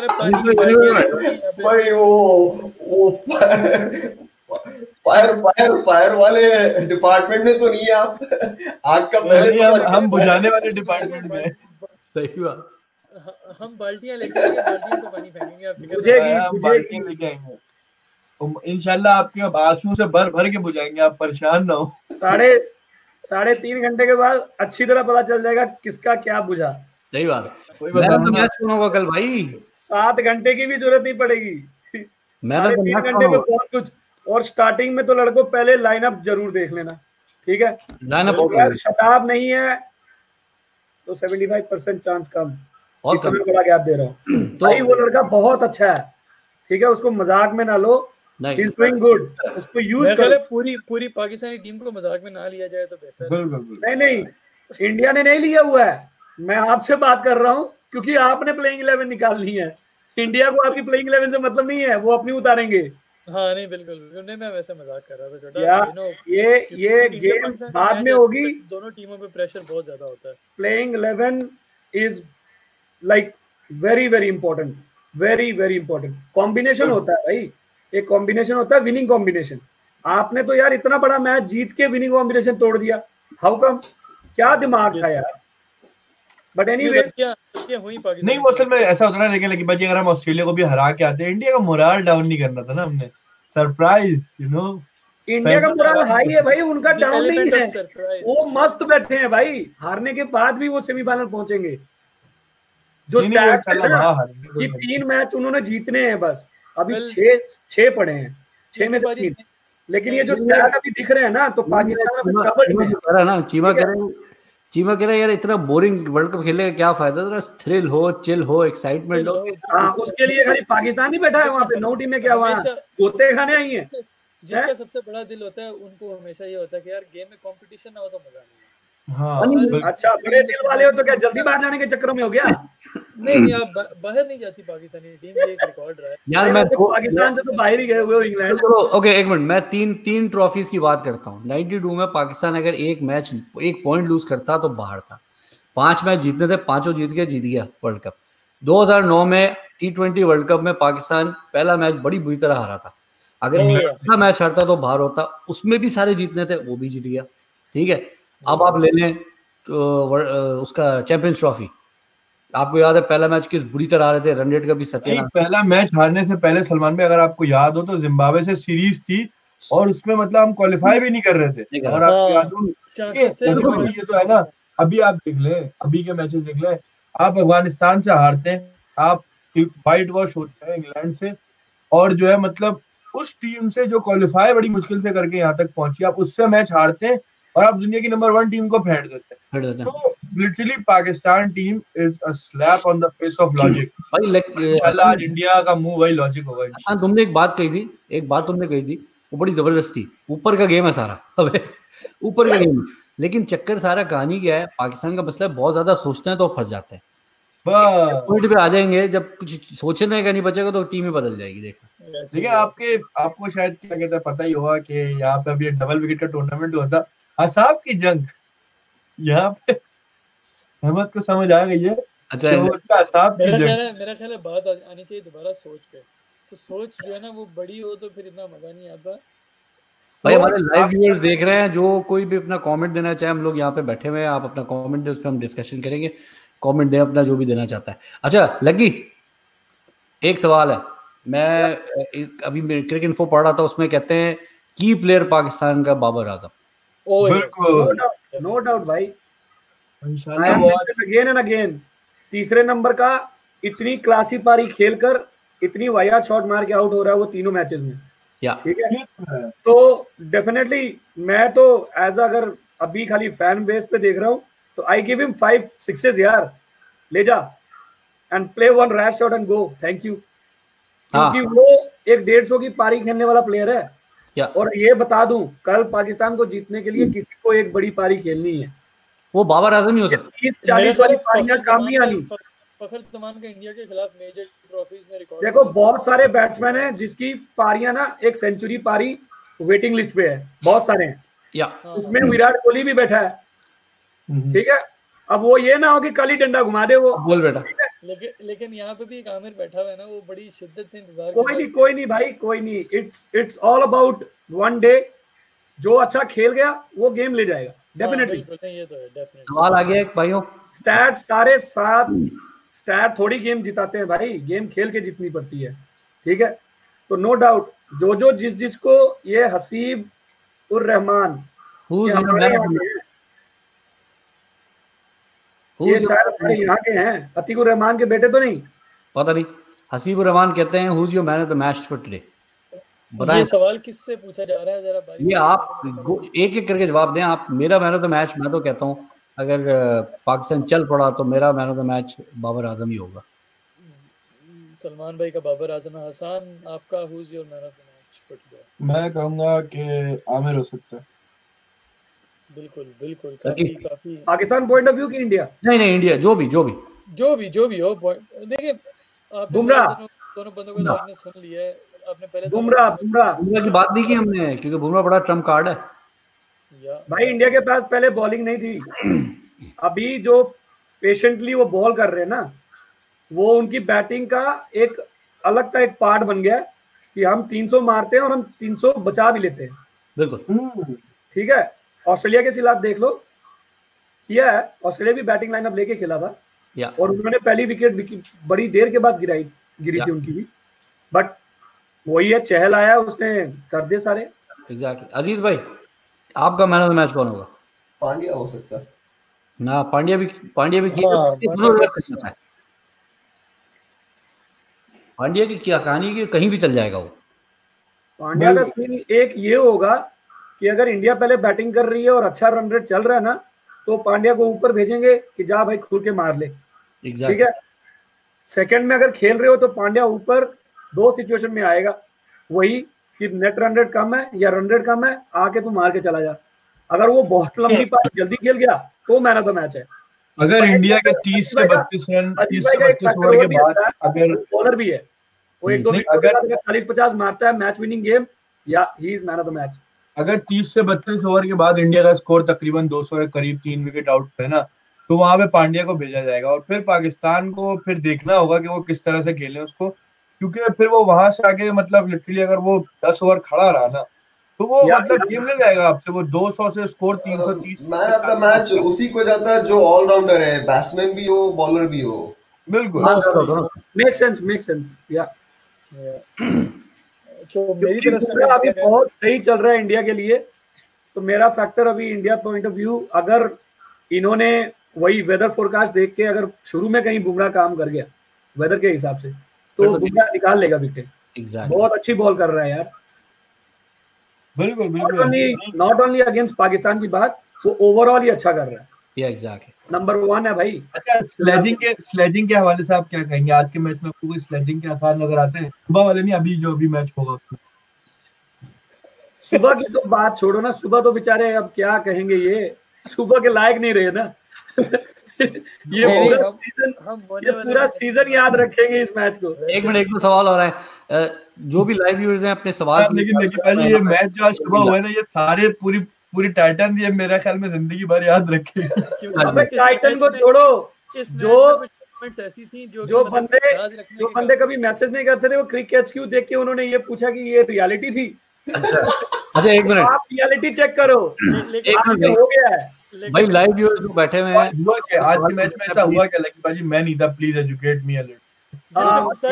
S3: भाई वो वो फायर फायर फायर वाले डिपार्टमेंट में तो नहीं है आप। आग का पहले तो
S2: हम हम बुझाने वाले डिपार्टमेंट में
S1: सही बात।
S5: हम बाल्टियाँ लेके आएँगे बाल्टियों को पानी फेंकेंगे आप
S4: बुझेगी।
S2: बाल्टियाँ लेके आएँगे। इंशाल्लाह आपके अब आँसू से भर भर के बुझाएँगे आप परेशान ना हो।
S4: साढ़े साढ़े तीन घंटे के बाद अच्छी तरह पता चल जाएगा किसका क्या बुझा।
S1: सही बात। मैं तो कल भाई।
S4: सात घंटे की भी ज़रूरत नहीं पड़ेगी।
S1: मैं तो
S4: तीन घंटे में बहुत कुछ। और स्टार्टिंग में तो लड़कों पहले लाइनअप ज़रूर देख लेना ठीक है?
S1: लाइनअप
S4: शताब नहीं है तो 75 परसेंट चांस कम।
S1: और
S4: बड़ा गैप दे रहा हूँ।
S1: तो
S4: भाई वो लड़का बहुत अच्छा है ठीक है? उसको मज़ाक में ना लो इज़ डूइंग गुड उसको यूज़ करो
S5: पूरी पूरी पाकिस्तानी टीम को मज़ाक में ना लिया जाए तो बेहतर है।
S4: नहीं नहीं इंडिया ने नहीं लिया हुआ है। मैं आपसे बात कर रहा हूँ क्योंकि आपने प्लेइंग इलेवन निकालनी है। इंडिया को आपकी प्लेइंग इलेवन से मतलब नहीं है वो अपनी उतारेंगे।
S5: हाँ नहीं बिल्कुल बिल्कुल। नहीं मैं वैसे मज़ाक कर रहा था छोटा।
S4: या ये ये गेम बाद में होगी।
S5: दोनों टीमों पे प्रेशर बहुत ज़्यादा होता है।
S4: Playing eleven is like very very important very very important combination होता है भाई। एक कॉम्बिनेशन होता है विनिंग कॉम्बिनेशन आपने तो यार इतना बड़ा मैच जीत के विनिंग कॉम्बिनेशन तोड़ दिया. हाउ कम क्या दिमाग था यार? बट एनी
S5: पाकिस्तान
S2: नहीं वो असल में ऐसा होता ना लेकिन लेकिन भाई अगर हम ऑस्ट्रेलिया को भी हरा के आते इंडिया का मोराल डाउन नहीं करना था ना हमने. सरप्राइज़ यू नो
S4: इंडिया का पूरा हाई है भाई उनका डाउन नहीं है। वो मस्त बैठे हैं भाई। हारने के बाद भी वो सेमीफाइनल पहुँचेंगे। जो
S2: वो
S4: स्टैट्स है ना कि तीन मैच उन्होंने जीतने हैं बस। अभी छह छह पड़े हैं। छह में से तीन। लेकिन ये जो स्टैट अभी दिख रहे हैं ना तो पाकिस्तान
S1: चीमा
S4: में
S1: कह रहा है ना चीमा कह
S4: है।
S1: चीमा कह रहा है यार इतना बोरिंग वर्ल्ड कप खेलने का क्या फ़ायदा? जरा थ्रिल हो चिल हो एक्साइटमेंट हो।
S4: हाँ उसके लिए खाली पाकिस्तान ही बैठा है वहाँ पे। नौ टीमें क्या
S5: हमेशा-
S4: गोते खाने आई हैं।
S5: जिसका सबसे बड़ा दिल होता है उनको हमेशा ये होता है कि यार गेम में कंपटीशन ना हो तो मज़ा नहीं हाँ।
S4: अच्छा बड़े दिल वाले हो तो क्या जल्दी बाहर जाने के चक्कर में हो गया?
S5: नहीं नहीं आप बा- बाहर नहीं जाती पाकिस्तानी टीम ये एक रिकॉर्ड रहा है।
S1: यार मैं
S4: तो पाकिस्तान से तो बाहर ही गए हुए हो इंग्लैंड
S1: चलो ओके एक मिनट मैं तीन तीन ट्रॉफीज की बात करता हूँ। 92 में पाकिस्तान अगर एक मैच एक पॉइंट लूज करता तो बाहर था। पाँच मैच जीतने थे पाँचों जीत के जीत गया वर्ल्ड कप 2009 में टी ट्वेंटी वर्ल्ड कप में पाकिस्तान पहला मैच बड़ी बुरी तरह हारा था। अगर। दूसरा मैच हारता तो बाहर होता। उसमें भी सारे जीतने थे वो भी जीत गया। ठीक है? अब आप ले लें तो वर- उसका चैंपियंस ट्रॉफी आपको याद है पहला मैच किस बुरी तरह हारे थे? रन रेट का भी सत्यानाश
S2: पहला मैच हारने से पहले सलमान भाई अगर आपको याद हो तो जिम्बाब्वे से सीरीज़ थी और उसमें मतलब हम क्वालिफाई भी नहीं कर रहे थे। अगर आपको
S5: हाँ।
S2: याद हो ये भाई, ये तो है ना अभी आप देख लें अभी के मैचेस देख लें आप अफ़गानिस्तान से हारते हैं आप वाइट वॉश होते हैं इंग्लैंड से और जो है मतलब उस टीम से जो क्वालिफाई बड़ी मुश्किल से करके यहाँ तक पहुँची आप उससे मैच हारते हैं और आप दुनिया की नंबर वन टीम को फेंट देते हैं।
S1: फेंट देते हैं।
S2: तो literally Pakistan team is a slap on the face of logic
S1: भाई लेक-
S2: इंशाल्लाह आज इंडिया का मुँह वही लॉजिक होगा
S1: हाँ तुमने एक बात कही थी एक बात तुमने कही थी वो बड़ी ज़बरदस्त थी ऊपर का गेम है सारा अबे ऊपर का गेम लेकिन चक्कर सारा कहानी क्या है पाकिस्तान का मसला बहुत ज़्यादा सोचते हैं तो फंस जाते हैं। पॉइंट पे आ जाएँगे जब कुछ सोचने का नहीं बचेगा तो टीम ही बदल जाएगी देखो।
S2: देखिए
S5: है।
S2: आपके आपको शायद क्या कहते हैं पता ही होगा कि यहाँ पे अभी डबल विकेट का टूर्नामेंट हुआ था असाब की जंग यहाँ पे अहमद को समझ आ गई है
S1: अच्छा
S5: मेरा ख्याल है मेरा ख्याल है बात आनी चाहिए दोबारा सोच पे। तो सोच जो है ना वो बड़ी हो तो फिर इतना मज़ा नहीं आता।
S1: भाई हमारे लाइव व्यूअर्स देख रहे हैं जो कोई भी अपना कमेंट देना चाहे हम लोग यहाँ पे बैठे हुए हैं आप अपना कमेंट दें उस पर हम डिस्कशन करेंगे। कमेंट दें अपना जो भी देना चाहता है। अच्छा लगी एक सवाल है। मैं एक- अभी क्रिकेट इन्फो पढ़ रहा था उसमें कहते हैं की प्लेयर पाकिस्तान का बाबर आज़म।
S2: बिल्कुल।
S4: नो डाउट भाई
S2: इंशाल्लाह
S4: आई एम
S2: वो आज
S4: अगेन एंड अगेन तीसरे नंबर का इतनी क्लासी पारी खेलकर इतनी वायात शॉट मार के आउट हो रहा है वो तीनों मैचेस में।
S1: या।
S4: ठीक है? तो डेफिनेटली मैं तो एज अगर अभी खाली फ़ैन बेस पे देख रहा हूँ तो I give him five sixes यार। ले जा। And play one rash shot and go thank you. क्योंकि वो एक डेढ़ सौ की पारी खेलने वाला प्लेयर है।
S1: या।
S4: और ये बता दूँ कल पाकिस्तान को जीतने के लिए किसी को एक बड़ी पारी खेलनी है।
S1: वो बाबर आज़म ही हो सकता
S4: तीस चालीस वाली
S5: है
S4: पारियाँ काम नहीं आनी
S5: फखर जमान का इंडिया के खिलाफ मेजर ट्रॉफीज में रिकॉर्ड
S4: देखो बहुत सारे बैट्समैन हैं जिसकी पारियाँ ना एक सेंचुरी पारी वेटिंग लिस्ट पे है। बहुत सारे हैं।
S1: या।
S5: हाँ,
S4: उसमें विराट कोहली भी बैठा है।
S2: हम्म।
S4: ठीक है? अब वो ये ना हो कि कल ही डंडा घुमा दे वो।
S1: बोल बेटा।
S5: लेकिन लेकिन यहाँ पे भी एक आमिर बैठा हुआ है ना वो बड़ी शिद्दत से इंतज़ार
S4: कोई नहीं कोई नहीं भाई कोई नहीं। It's it's all about one day जो अच्छा खेल गया वो गेम ले जाएगा।
S5: हाँ,
S4: डेफिनेटली
S5: तो है डेफिनेटली
S1: सवाल आ गया एक भाइयों।
S4: स्टैट सारे साथ स्टैट थोड़ी गेम जिताते हैं भाई गेम खेल के जीतनी पड़ती है ठीक है? तो नो डाउट जो जो जिस जिसको ये हसीब उर रहमान ये के हैं शायद हमारे यहाँ के हैं अतीकुर रहमान के बेटे तो नहीं?
S1: पता नहीं। हसीबुर रहमान कहते हैं who's your man of the match for today बताएँ
S5: ये सवाल किससे पूछा जा रहा है? जरा भाई
S1: ये आप एक एक करके जवाब दें। आप मेरा मैन ऑफ़ द मैच मैं तो कहता हूँ अगर पाकिस्तान चल पड़ा तो मेरा man of the match Babar Azam ही होगा।
S5: सलमान भाई का बाबर आज़म है। हसान आपका who's your man of the match today
S2: मैं कहूँगा कि आमिर हो सकता है।
S5: बिल्कुल बिल्कुल काफ़ी काफ़ी।
S4: पाकिस्तान पॉइंट ऑफ़ व्यू की इंडिया?
S1: नहीं नहीं इंडिया जो भी जो भी।
S5: जो भी जो भी हो देखिए
S4: बुमराह।
S5: दोनों दोनों बंदों को तो आपने सुन लिया है। आपने पहले तो-
S4: बुमराह बुमराह।
S1: बुमराह की बात नहीं की हमने क्योंकि बुमराह बड़ा ट्रंप कार्ड है।
S4: भाई इंडिया के पास पहले बॉलिंग नहीं थी। अभी जो पेशेंटली वो बॉल कर रहे हैं ना वो उनकी बैटिंग का एक अलग का एक पार्ट बन गया है कि हम 300 मारते हैं और हम 300 बचा भी लेते हैं।
S1: बिल्कुल।
S2: हम्म,
S4: ठीक है? ऑस्ट्रेलिया के खिलाफ देख लो। किया है। ऑस्ट्रेलिया भी बैटिंग लाइनअप लेके खेला था।
S1: या।
S4: और उन्होंने पहली विकेट बड़ी देर के बाद गिराई गिरी थी उनकी भी। बट वही है चहल आया उसने कर दिए सारे।
S1: एग्जैक्टली अज़ीज़ भाई आपका मैन ऑफ़ द मैच कौन होगा?
S3: पांड्या हो सकता है।
S1: ना पांड्या भी पांड्या भी की
S5: हाँ,
S1: दोनों
S5: पांड्या।
S1: है। की क्या कहानी है कि कहीं भी चल जाएगा वो।
S4: पांड्या का सीन एक ये होगा कि अगर इंडिया पहले बैटिंग कर रही है और अच्छा रन रेट चल रहा है ना तो पांड्या को ऊपर भेजेंगे कि जा भाई खुल के मार ले। Exactly.
S1: ठीक
S4: है? सेकंड में अगर खेल रहे हो तो पांड्या ऊपर दो सिचुएशन में आएगा। वही कि नेट रन रेट कम है या रन रेट कम है आके तू मार के चला जा। अगर वो बहुत लंबी पारी जल्दी खेल गया तो मैन ऑफ़ द मैच है।
S2: अगर इंडिया के 30 से 32 रन 30 से 32 ओवर के बाद अगर
S4: बॉलर भी है। वो एक दो
S2: अगर-
S4: अगर चालीस पचास मारता है मैच विनिंग गेम या he is man of the match
S2: अगर 30 से 32 ओवर के बाद इंडिया का स्कोर तकरीबन 200 के करीब तीन विकेट आउट है ना तो वहाँ पे पांड्या को भेजा जाएगा। और फिर पाकिस्तान को फिर देखना होगा कि वो किस तरह से खेले उसको। क्योंकि फिर वो वहाँ से आगे मतलब लिटरली अगर वो 10 ओवर खड़ा रहा ना तो वो मतलब गेम नहीं जाएगा आपसे वो 200 से score 330
S3: man of the match उसी को जाता है जो ऑलराउंडर है बैट्समैन भी हो बॉलर भी हो।
S2: बिल्कुल।
S4: मेक सेंस मेक सेंस या
S5: तो मेरी तरफ़ से
S4: अभी बहुत सही चल रहा है इंडिया के लिए तो मेरा फैक्टर अभी इंडिया पॉइंट ऑफ़ व्यू अगर इन्होंने वही वेदर फोरकास्ट देख के अगर शुरू में कहीं बुमराह काम कर गया वेदर के हिसाब से। तो
S1: तो
S4: बुमराह निकाल लेगा विकेट।
S1: एग्जैक्टली
S4: बहुत अच्छी बॉल कर रहा है यार।
S2: बिल्कुल
S4: नॉट
S2: बिल्कुल
S4: only not only against Pakistan की बात वो ओवरऑल ही अच्छा कर रहा है।
S1: या एग्जैक्टली
S4: नंबर वन है भाई।
S2: अच्छा स्लेजिंग के स्लेजिंग के हवाले से आप क्या कहेंगे? आज के मैच में आपको कोई स्लेजिंग के आसार नज़र आते हैं? सुबह वाले नहीं अभी जो अभी मैच होगा उसमें।
S4: सुबह की तो बात छोड़ो ना सुबह तो बेचारे अब क्या कहेंगे ये? सुबह के लायक नहीं रहे ना। ये पूरा सीज़न
S5: हम
S4: ये पूरा सीज़न याद रखेंगे इस मैच को।
S1: एक मिनट एक दो सवाल और है जो भी लाइव व्यूअर्स हैं अपने सवाल
S2: हाँ, लेकिन लेकिन भाई ये मैच जो आज सुबह हुआ है ना ये सारे पूरी पूरी टाइटन ये मेरे ख्याल में ज़िंदगी भर याद रखेगा
S4: टाइटन को छोड़ो। जो-
S5: ऐसी थी जो
S4: जो
S5: मतलब
S4: बंदे जो बंदे कभी मैसेज नहीं करते थे वो क्रिकेट क्यों देख के उन्होंने ये पूछा कि ये रियलिटी थी।
S1: अच्छा। एक मिनट।
S4: आप रियलिटी चेक करो।
S1: एक मिनट
S4: हो गया है।
S1: भाई लाइव व्यूअर्स जो बैठे हुए हैं
S2: हुआ क्या? आज के मैच में ऐसा हुआ क्या? लकी भाजी मैं नहीं था please educate me a little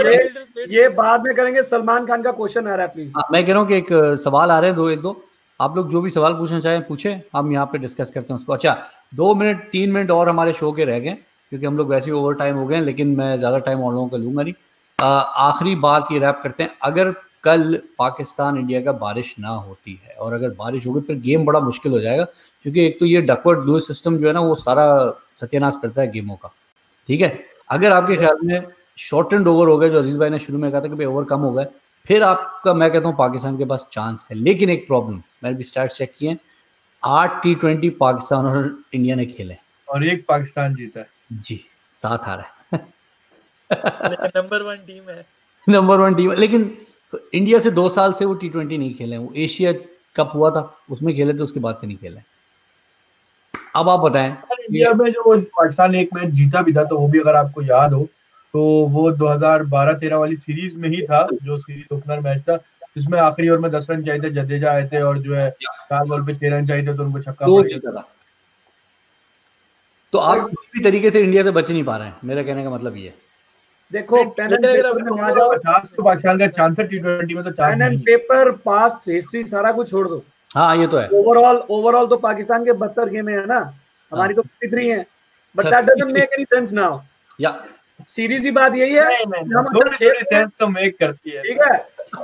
S4: ये- ये बाद में करेंगे सलमान खान का क्वेश्चन आ रहा है प्लीज़
S1: हाँ, मैं कह रहा हूँ कि एक सवाल आ रहे हैं दो एक दो। आप लोग जो भी सवाल पूछना चाहें पूछें। हम यहाँ पे डिस्कस करते हैं उसको। अच्छा दो मिनट तीन मिनट और हमारे शो के रह गए क्योंकि हम लोग वैसे ही ओवर टाइम हो गए हैं लेकिन मैं ज़्यादा टाइम और लोगों का लूँगा नहीं। आखिरी बात ये रैप करते हैं। अगर कल पाकिस्तान इंडिया का बारिश ना होती है और अगर बारिश होगी फिर गेम बड़ा मुश्किल हो जाएगा। क्योंकि एक तो ये डकवर्ड लूज सिस्टम जो है ना वो सारा सत्यानाश करता है गेमों का। ठीक है? अगर आपके ख्याल में शॉर्ट एंड ओवर हो गया जो अज़ीज़ भाई ने शुरू में कहा था कि भाई ओवर कम हो गए फिर आपका मैं कहता हूँ पाकिस्तान के पास चांस है। लेकिन एक प्रॉब्लम मैंने भी स्टार्ट चेक किए हैं आठ टी ट्वेंटी पाकिस्तान और इंडिया ने खेले
S2: और एक पाकिस्तान जीता है।
S1: जी साथ आ रहा है
S5: नंबर वन टीम है।
S1: नंबर वन टीम लेकिन इंडिया से दो साल से वो टी ट्वेंटी नहीं खेले वो एशिया कप हुआ था उसमें खेले थे उसके बाद से नहीं खेले अब आप बताएँ।
S2: इंडिया में जो पाकिस्तान ने एक मैच जीता भी था तो वो भी अगर आपको याद हो तो वो 2012-13 वाली सीरीज़ में ही था जो सीरीज़ ओपनर मैच था जिसमें आखिरी ओवर में दस रन चाहिए थे जडेजा आए थे और जो है चार बॉल पे छह रन चाहिए थे तो उनको छक्का
S1: दो जीता था। तो आप किसी भी तरीके से इंडिया से बच नहीं पा रहे हैं मेरा कहने का मतलब ये है।
S4: देखो
S2: तो तो
S4: पेपर पास्ट हिस्ट्री सारा कुछ छोड़ दो।
S1: हाँ ये तो है।
S4: ओवरऑल ओवरऑल तो पाकिस्तान के बहत्तर गेम है ना? हमारी तो फिफ्टी थ्री है। But that doesn't make any sense now
S1: या।
S4: सीरीज़ ही बात यही है
S2: नहीं, नहीं,
S4: हम अच्छा खेल
S2: थोड़ी सेंस तो मेक करती है।
S4: ठीक है?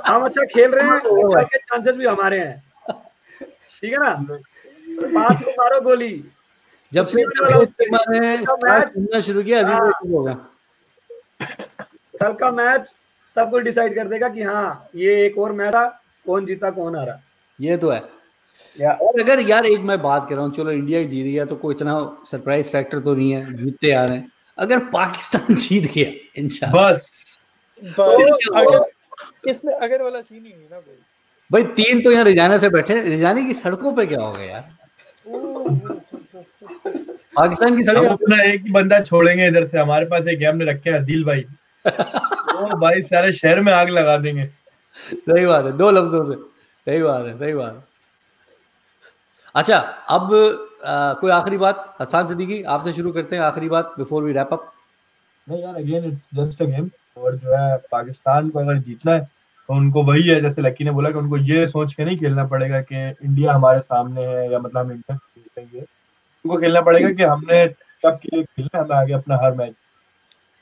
S4: हम अच्छा खेल रहे हैं अच्छा के चांसेस भी हमारे हैं। ठीक है ना? पाँच को मारो गोली।
S1: जब से
S4: मैच-
S1: शुरू किया अज़ीज़
S4: हाँ।
S1: भाई शुरू हो गया
S4: कल का मैच सब कुछ डिसाइड कर देगा कि हाँ ये एक और मैच था कौन जीता कौन हारा।
S1: ये तो है।
S4: या
S1: और अगर यार एक मैं बात कर रहा हूँ चलो इंडिया जीत गया तो कोई इतना सरप्राइज़ फैक्टर तो नहीं है जीतते आ रहे हैं। अगर पाकिस्तान जीत गया इंशाल्लाह।
S2: बस।
S5: बस।
S1: तो-
S5: अगर इसमें अगर वाला सीन ही नहीं ना कोई
S1: भाई तीन तो यहाँ रिजाना से बैठे रिजाने की सड़कों पे क्या हो गया यार? पाकिस्तान की सड़क
S2: अपना एक ही बंदा छोड़ेंगे इधर से। हमारे पास एक गेम ने रखे हैं दिल भाई। वो भाई सारे शहर में आग लगा देंगे।
S1: सही बात है दो लफ्जों से। सही बात है सही बात है। अच्छा अब आ, कोई आखिरी बात? हसान सिद्दीकी आपसे शुरू करते हैं आखिरी बात बिफोर वी रैप अप
S2: नहीं यार again it's just a game और जो है पाकिस्तान को अगर जीतना है तो उनको वही है जैसे लकी ने बोला कि उनको ये सोच के नहीं खेलना पड़ेगा कि इंडिया हमारे सामने है या मतलब हम इंडिया से जीतेंगे उनको खेलना पड़ेगा कि हमने कब के लिए खेलना हमें आगे अपना हर मैच।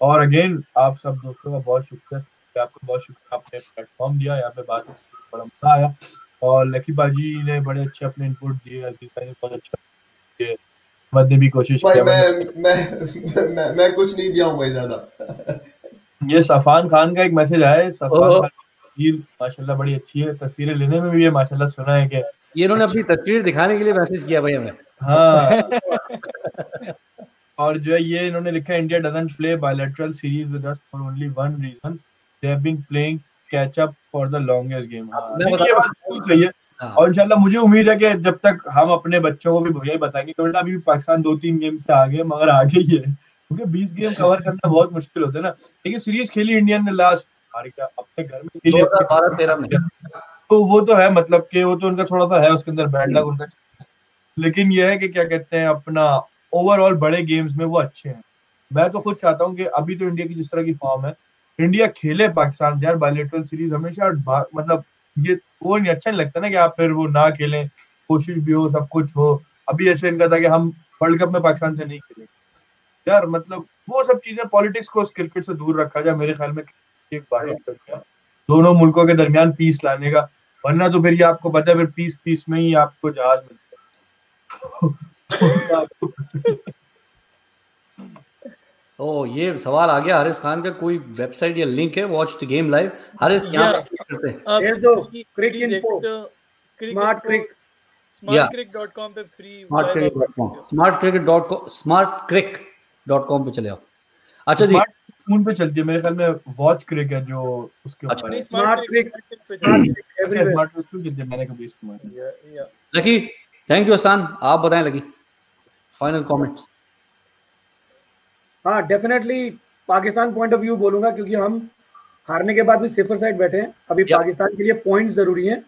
S2: और अगेन आप सब दोस्तों का बहुत शुक्रिया। आपको बहुत शुक्रिया आपने प्लेटफॉर्म दिया यहाँ पे बात बड़ा मज़ा आया। और लकी बाजी ने बड़े अच्छे अपने इनपुट दिए अज़ीज़ भाई ने बहुत अच्छा दिए। मद ने भी कोशिश किया
S3: मैं मैं मैं मैं कुछ नहीं दिया हूँ भाई ज़्यादा।
S2: ये सफान खान का एक मैसेज आया है सफान खान की तस्वीर माशाल्लाह बड़ी अच्छी है तस्वीरें लेने में भी ये माशाल्लाह सुना है कि
S1: ये इन्होंने अपनी तस्वीर दिखाने के लिए मैसेज किया भाई हमें।
S2: हाँ। और जो है ये इन्होंने लिखा है India doesn't play bilateral series with us for only one reason they have been playing catch up for the longest game सही है।
S1: हाँ।
S2: और इंशाल्लाह मुझे उम्मीद है कि जब तक हम अपने बच्चों को भी यही बताएँगे कि बेटा अभी पाकिस्तान दो तीन गेम से आगे मगर आगे ही है। क्योंकि 20 गेम कवर करना बहुत मुश्किल होता है ना। लेकिन सीरीज़ खेली इंडियन ने लास्ट अपने घर में खेली
S1: तेरह में।
S2: तो वो तो है मतलब कि वो तो उनका थोड़ा सा है उसके अंदर बैड लक उनका। लेकिन ये है कि क्या कहते हैं अपना ओवरऑल बड़े गेम्स में वो अच्छे हैं। मैं तो खुद चाहता हूँ कि अभी तो इंडिया की जिस तरह की फॉर्म है इंडिया खेले पाकिस्तान से यार बायलेटरल सीरीज़ हमेशा मतलब ये वो नहीं अच्छा नहीं लगता ना कि आप फिर वो ना खेलें, कोशिश भी हो, सब कुछ हो। अभी ऐसे इनका था कि हम वर्ल्ड कप में पाकिस्तान से नहीं खेलेंगे। यार मतलब वो सब चीज़ें पॉलिटिक्स को क्रिकेट से दूर रखा जाए, मेरे ख्याल में एक है दोनों मुल्कों के दरमियान पीस लाने का, वरना तो फिर ये आपको पता है, फिर पीस पीस में ही आपको जहाज़ मिलता है।
S1: ओ ये सवाल आ गया हारिस खान का कोई वेबसाइट या लिंक है? Watch the game live Haris. पे करते हैं।
S4: भेज दो, क्रिक इन्फो।
S5: क्रिक
S4: स्मार्ट क्रिक
S5: smartcrick.com पे फ्री
S1: क्रिक डॉट कॉम पे चले आओ। अच्छा जी।
S2: फ़ोन पे चलती है मेरे ख्याल में वॉच क्रिक है जो उसके
S1: अच्छा।
S5: नहीं
S4: स्मार्ट
S5: पे
S4: स्मार्ट
S2: मैंने कभी इस्तेमाल किया
S1: लकी थैंक यू हसान आप बताएँ लकी। फाइनल कमेंट्स
S4: हाँ definitely Pakistan point of view बोलूँगा क्योंकि हम हारने के बाद भी सेफर साइड बैठे हैं। अभी पाकिस्तान के लिए पॉइंट्स ज़रूरी हैं।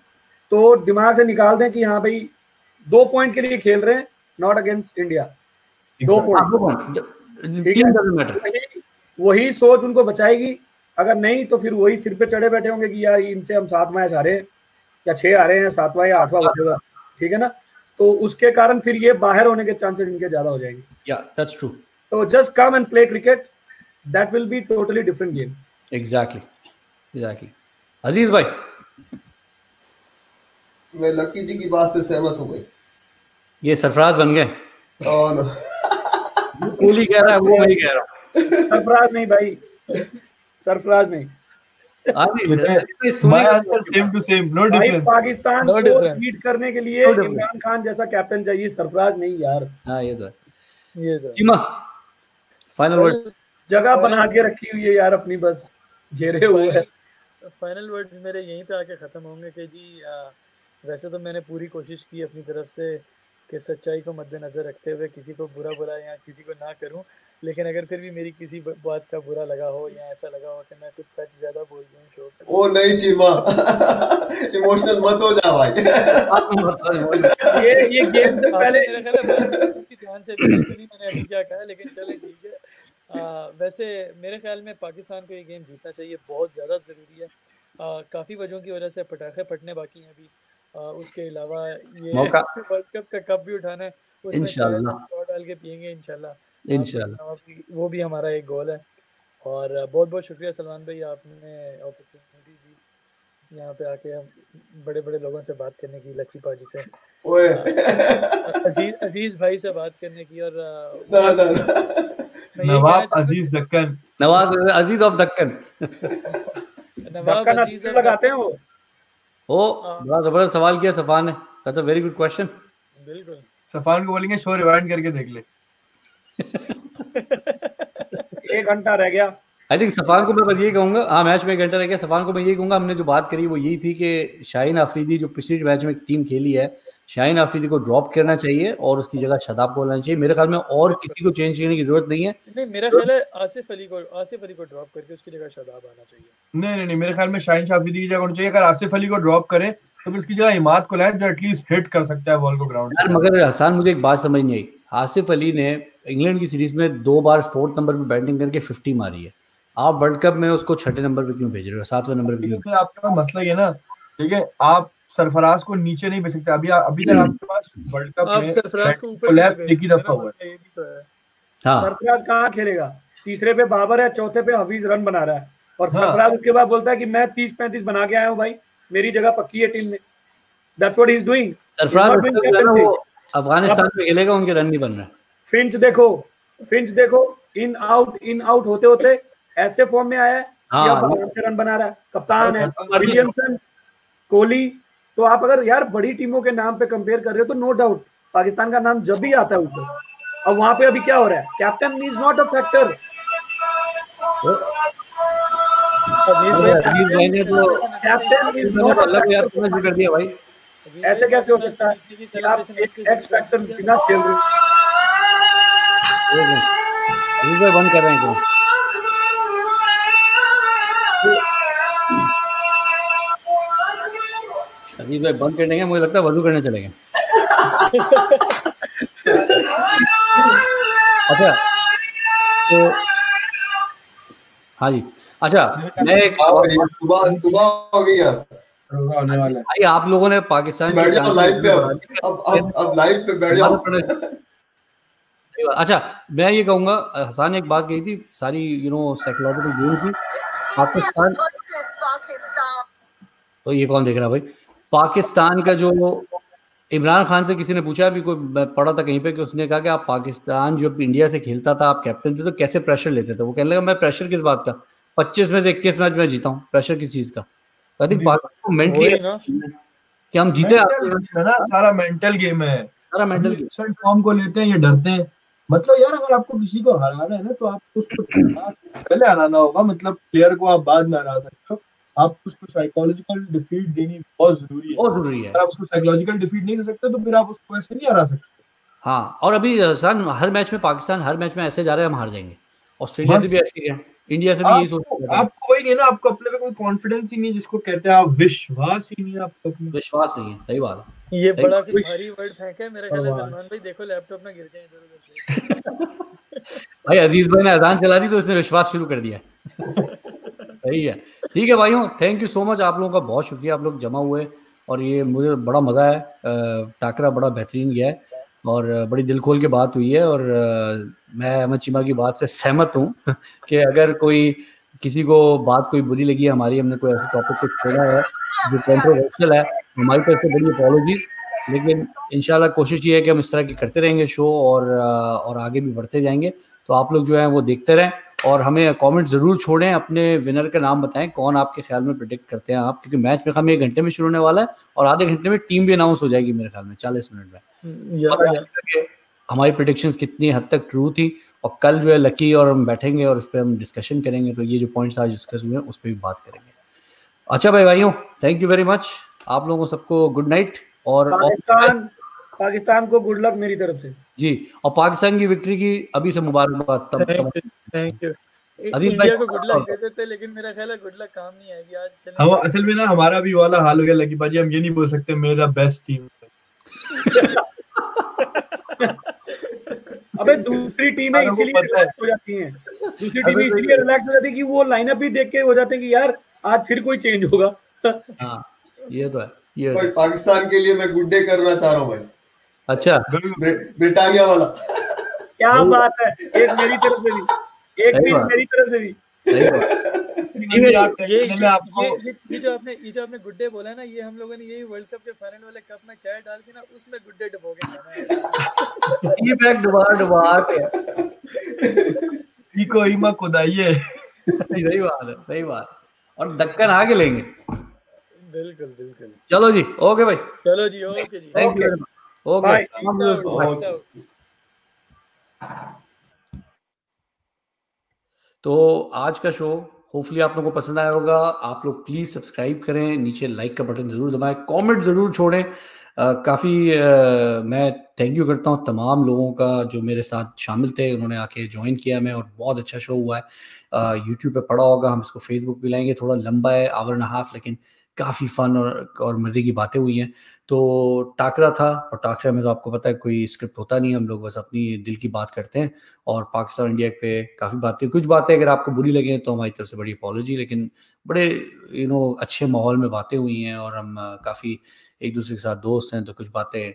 S4: तो दिमाग से निकाल दें कि हाँ भाई दो पॉइंट के लिए खेल रहे हैं नॉट अगेंस्ट इंडिया दो पॉइंट वही सोच उनको बचाएगी। अगर नहीं तो फिर वही सिर पे चढ़े बैठे होंगे कि यार इनसे हम सात मैच हारे हैं या छह हारे हैं सातवां या आठवां बचेगा ठीक है ना? तो उसके कारण फिर ये बाहर होने के चांसेस इनके ज़्यादा हो जाएँगे।
S1: या दैट्स ट्रू
S4: तो just come and play cricket that will be totally different game
S1: exactly exactly Aziz भाई
S3: मैं लकी जी की बात से सहमत हूँ भाई।
S1: ये सरफराज बन गए। कोहली कह रहा है वो मैं कह रहा हूँ।
S4: सरफराज नहीं भाई। सरफराज नहीं।
S1: आदि
S2: माय
S1: सुनिए
S2: answer same to same no
S4: भाई
S2: डिफरेंस
S4: पाकिस्तान
S5: No
S4: को
S5: difference.
S4: लीड करने के लिए
S1: No.
S4: इमरान खान जैसा कैप्टन चाहिए सरफराज नहीं यार।
S1: हाँ ये तो है।
S5: ये तो
S1: फाइनल वर्ड
S4: जगह बना के रखी हुई है यार अपनी बस घेरे हुए है।
S5: फाइनल वर्ड मेरे यहीं पे आके ख़त्म होंगे कि जी आ, वैसे तो मैंने पूरी कोशिश की अपनी तरफ़ से कि सच्चाई को मद्देनज़र रखते हुए किसी को बुरा बुरा या किसी को ना करूँ लेकिन अगर फिर भी मेरी किसी बात का बुरा लगा हो या ऐसा लगा हो कि मैं कुछ सच ज़्यादा बोल दूँ शो
S3: ओ नहीं चीमा। इमोशनल मत हो जा भाई।
S4: ये ये गेम से
S5: पहले मेरा ख्याल बात की ध्यान से मैंने अभी क्या कहा लेकिन चले ठीक है। आ, वैसे मेरे ख्याल में पाकिस्तान को ये गेम जीतना चाहिए बहुत ज़्यादा ज़रूरी है। काफ़ी वजहों की वजह से पटाखे फटने बाकी हैं अभी। आ, उसके अलावा ये वर्ल्ड कप का कप भी उठाना है उसमें
S1: इंशाल्लाह।
S5: डाल के पियेंगे इंशाल्लाह।
S1: इंशाल्लाह।
S5: वो भी हमारा एक गोल है। और बहुत बहुत शुक्रिया सलमान भाई आपने अपॉर्चुनिटी दी। यहाँ पे आके हम बड़े बड़े लोगों से बात करने की लक्की पाजी से।
S3: ओए।
S5: अज़ीज़ अज़ीज़ भाई से बात करने की और
S3: ना ना ना।
S2: नवाब अज़ीज़ दक्कन।
S1: नवाज़ अज़ीज़ ऑफ़ दक्कन।
S5: नवाब अज़ीज़
S4: लगाते हैं वो।
S1: ओ बड़ा ज़बरदस्त सवाल किया सफान ने। That's a very good question
S5: बिल्कुल।
S2: सफान को बोलेंगे शो रिवाइंड करके देख ले।
S4: एक घंटा रह गया।
S1: आई थिंक सफान को मैं बस ये कहूँगा हाँ मैच में एक घंटा रह गया। सफान को मैं ये कहूँगा हमने जो बात करी वो यही थी कि शाहीन आफरीदी जो पिछले मैच में टीम खेली है शाहीन आफरीदी को ड्रॉप करना चाहिए और उसकी जगह शदाब को लाना चाहिए। मेरे ख्याल में और किसी को चेंज करने की ज़रूरत नहीं है।
S5: नहीं मेरा ख्याल है आसिफ अली को आसिफ अली को ड्रॉप करके उसकी जगह शादाब आना चाहिए।
S2: नहीं नहीं नहीं मेरे ख्याल में शाहीन शाफरीदी की जगह होनी चाहिए। अगर आसिफ अली को ड्रॉप करे तो फिर उसकी जगह इमाद को लाए जो एटलीस्ट हिट कर सकता है बॉल को ग्राउंड
S1: यार मगर हसान मुझे एक बात समझ नहीं आई। आसिफ अली ने इंग्लैंड की सीरीज़ में दो बार फोर्थ नंबर पर बैटिंग करके फिफ्टी मारी है। आप वर्ल्ड कप में उसको छठे नंबर पे क्यों भेज रहे हो? सातवें नंबर पे क्यों?
S2: आपके मसला ये ना ठीक है आप सरफराज को नीचे नहीं भेज सकते। अभी अभी तक आपके पास वर्ल्ड कप में
S5: सरफराज को ऊपर
S2: एक ही दफ़ा हुआ
S5: हैं? तो है।
S4: सरफराज कहाँ खेलेगा? तीसरे पे बाबर है चौथे पे हफीज रन बना रहा है। और
S2: हाँ।
S4: सरफराज उसके बाद बोलता है कि मैं तीस पैंतीस बना के आया हूँ भाई। मेरी जगह पक्की है टीम में। That's what he is doing
S1: Sarfaraz. वो अफ़गानिस्तान में खेलेगा उनके रन नहीं बन रहे।
S4: फिंच देखो फिंच देखो इन आउट इन आउट होते होते ऐसे फॉर्म में आया है
S1: हाँ,
S4: कि अब रन बना रहा है। कप्तान हाँ, विलियमसन कोहली तो आप अगर यार बड़ी टीमों के नाम पे कंपेयर कर रहे हो तो नो डाउट पाकिस्तान का नाम जब भी आता है ऊपर। अब वहाँ पे अभी क्या हो रहा है? Captain is not a factor
S1: तो तो
S4: ऐसे कैसे हो सकता है आप एक एक्स फैक्टर बिना खेल रहे हो?
S1: भाई बंद कर रहे हैं क्यों भाई बंद कर देंगे मुझे लगता है वज़ू करने चलेंगे अच्छा तो हाँ जी। अच्छा मैं एक
S3: हाँ सुबह सुबह हो गई यार।
S2: रोजा होने वाला है।
S1: भाई आप लोगों ने पाकिस्तान
S3: बैठ जाओ लाइव पे अब। अब अब लाइव पे बैठ जाओ।
S1: अच्छा मैं ये कहूँगा हसान ने एक बात कही थी सारी यू नो साइकोलॉजिकल गेम थी। पाकिस्तान तो ये कौन देख रहा है भाई? पाकिस्तान का जो इमरान खान से किसी ने पूछा अभी कोई पढ़ा था कहीं पे कि उसने कहा कि आप पाकिस्तान जब इंडिया से खेलता था आप कैप्टन थे तो कैसे प्रेशर लेते थे? वो कहने लगा मैं प्रेशर किस बात का? पच्चीस में से इक्कीस मैच में जीता हूँ प्रेशर किस चीज़ का? आई थिंक पाकिस्तान मेंटली कि हम जीते
S2: है ना सारा मेंटल गेम है।
S1: सारा मेंटल
S2: रिसेंट फॉर्म को लेते हैं ये डरते हैं। मतलब यार अगर आपको किसी को हराना है ना तो आपको उसको पहले हराना होगा मतलब प्लेयर को आप बाद में हरा सकते हो। आप उसको साइकोलॉजिकल डिफीट देनी बहुत ज़रूरी है।
S1: बहुत ज़रूरी है।
S2: अगर आप उसको साइकोलॉजिकल डिफीट नहीं दे सकते तो फिर आप उसको ऐसे नहीं हरा सकते।
S1: हाँ और अभी हसन हर मैच में पाकिस्तान हर मैच में ऐसे जा रहे हैं हम हार जाएँगे। ऑस्ट्रेलिया से भी ऐसे ही है। इंडिया से भी यही सोच
S2: आपको आपको वही नहीं है ना आपको अपने पे कोई कॉन्फिडेंस ही नहीं जिसको कहते हैं आप विश्वास ही नहीं है आपको
S1: विश्वास नहीं है सही बात है।
S5: ये बड़ा भारी वर्ड फेंका है मेरा ख्याल है सलमान भाई देखो लैपटॉप ना गिर जाए इधर उधर से।
S1: भाई अज़ीज़ भाई ने अजान चला दी तो उसने विश्वास शुरू कर दिया। सही है। ठीक है भाइयों थैंक यू सो मच आप लोगों का बहुत शुक्रिया। आप लोग जमा हुए और ये मुझे बड़ा मज़ा है टाकरा बड़ा बेहतरीन गया है और बड़ी दिल खोल के बात हुई है और मैं अहमद चीमा की बात से सहमत हूँ कि अगर कोई किसी को बात कोई बुरी लगी, हमारी हमने कोई ऐसे टॉपिक को छोड़ा है जो कंट्रोवर्शियल है, हमारी तरफ़ से बड़ी अपॉलोजी लेकिन इंशाल्लाह कोशिश ये है कि हम इस तरह की करते रहेंगे शो और और आगे भी बढ़ते जाएँगे। तो आप लोग जो है वो देखते रहें। और हमें कमेंट ज़रूर छोड़ें अपने विनर का नाम बताएँ कौन आपके ख्याल में प्रिडिक्ट करते हैं आप क्योंकि मैच में हम एक घंटे में शुरू होने वाला है और आधे घंटे में टीम भी अनाउंस हो जाएगी मेरे ख्याल में चालीस मिनट में।
S5: या, या,
S1: हमारी प्रिडिक्शंस कितनी हद तक ट्रू थी और कल जो है लकी और हम बैठेंगे और उस पर हम डिस्कशन करेंगे तो ये जो पॉइंट्स आज डिस्कस हुए हैं उस पर भी बात करेंगे। अच्छा भाई भाइयों थैंक यू वेरी मच आप लोगों सबको गुड नाइट और
S4: पाकिस्तान पाकिस्तान को गुड लक मेरी तरफ़ से।
S1: जी और पाकिस्तान की विक्ट्री की अभी से मुबारकबाद
S5: thank you thank you
S1: Azeem भाई,
S5: इंडिया को गुड लक देते थे लेकिन मेरा ख्याल है गुड लक काम नहीं आएगी आज चलें।
S2: हम असल में ना हमारा भी वाला हाल हो गया लकी भाजी हम ये नहीं बोल सकते मेरा बेस्ट टीम
S4: अबे दूसरी टीमें इसीलिए रिलैक्स हो। जाती हैं। दूसरी टीमें इसीलिए रिलैक्स हो जाती है कि वो लाइनअप भी देख के हो जाते हैं कि यार आज फिर कोई चेंज होगा।
S1: हाँ ये तो है ये तो है।
S3: पाकिस्तान के लिए मैं गुड डे करना चाह रहा हूँ भाई।
S1: अच्छा।
S3: ब्रि- ब्रिटानिया वाला
S4: क्या बात है। एक मेरी तरफ़ से भी। एक
S1: सही
S4: भी
S1: बात।
S4: मेरी तरफ़ से भी।
S2: ये आप
S5: ये
S2: पहले आपको
S5: ये ये ये जो आपने ये जो आपने गुड डे बोला ना ये हम लोगों ने यही वर्ल्ड कप के फाइनल वाले कप में चाय डाल के ना उसमें गुड डे डुबो के खाना
S1: ये बैग डुबा डुबा के।
S2: इको इमा खुदाइए
S1: सही बात है सही बात और दक्कन आगे लेंगे।
S5: बिल्कुल बिल्कुल।
S1: चलो जी ओके भाई।
S5: चलो जी okay ji.
S1: Thank you okay. तो आज का शो होपफुली आप लोगों को पसंद आया होगा। आप लोग प्लीज़ सब्सक्राइब करें नीचे लाइक का बटन ज़रूर दबाएँ कमेंट ज़रूर छोड़ें। काफ़ी मैं थैंक यू करता हूँ तमाम लोगों का जो मेरे साथ शामिल थे उन्होंने आके ज्वाइन किया मैं और बहुत अच्छा शो हुआ है। यूट्यूब पे पड़ा होगा हम इसको फेसबुक पे लाएँगे थोड़ा लंबा है आवर एंड हाफ़ लेकिन काफ़ी फ़न और और मज़े की बातें हुई हैं। तो टाकरा था और टाकरा में तो आपको पता है कोई स्क्रिप्ट होता नहीं हम लोग बस अपनी दिल की बात करते हैं और पाकिस्तान इंडिया पे काफ़ी बातें, कुछ बातें अगर आपको बुरी लगे तो हमारी तरफ़ से बड़ी अपॉलोजी लेकिन बड़े यू नो अच्छे माहौल में बातें हुई हैं और हम काफ़ी एक दूसरे के साथ दोस्त हैं तो कुछ बातें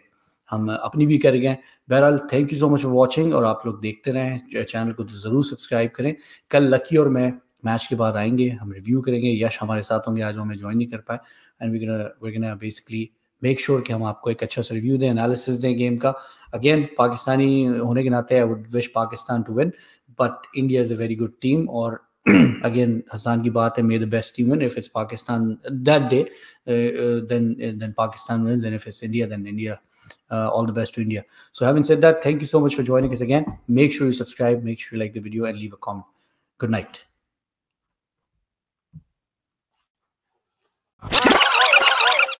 S1: हम अपनी भी कर गए। बहरहाल thank you so much for watching और आप लोग देखते रहें चैनल को तो ज़रूर सब्सक्राइब करें। कल लकी और मैं मैच के बाद आएँगे, हम रिव्यू करेंगे, यश हमारे साथ होंगे, आज हमें ज्वाइन नहीं कर पाए and we we basically make sure कि हम आपको एक अच्छा सा रिव्यू दें एनालिसिस दें गेम का अगेन पाकिस्तानी होने के नाते I would wish Pakistan to win but India is a very good team और again Hassan की बात है the best team win if it's Pakistan that day uh, then then Pakistan wins and if it's India then India uh, all the best to India so having said that thank you so much for joining us again make sure you subscribe make sure you like the video and leave a comment good night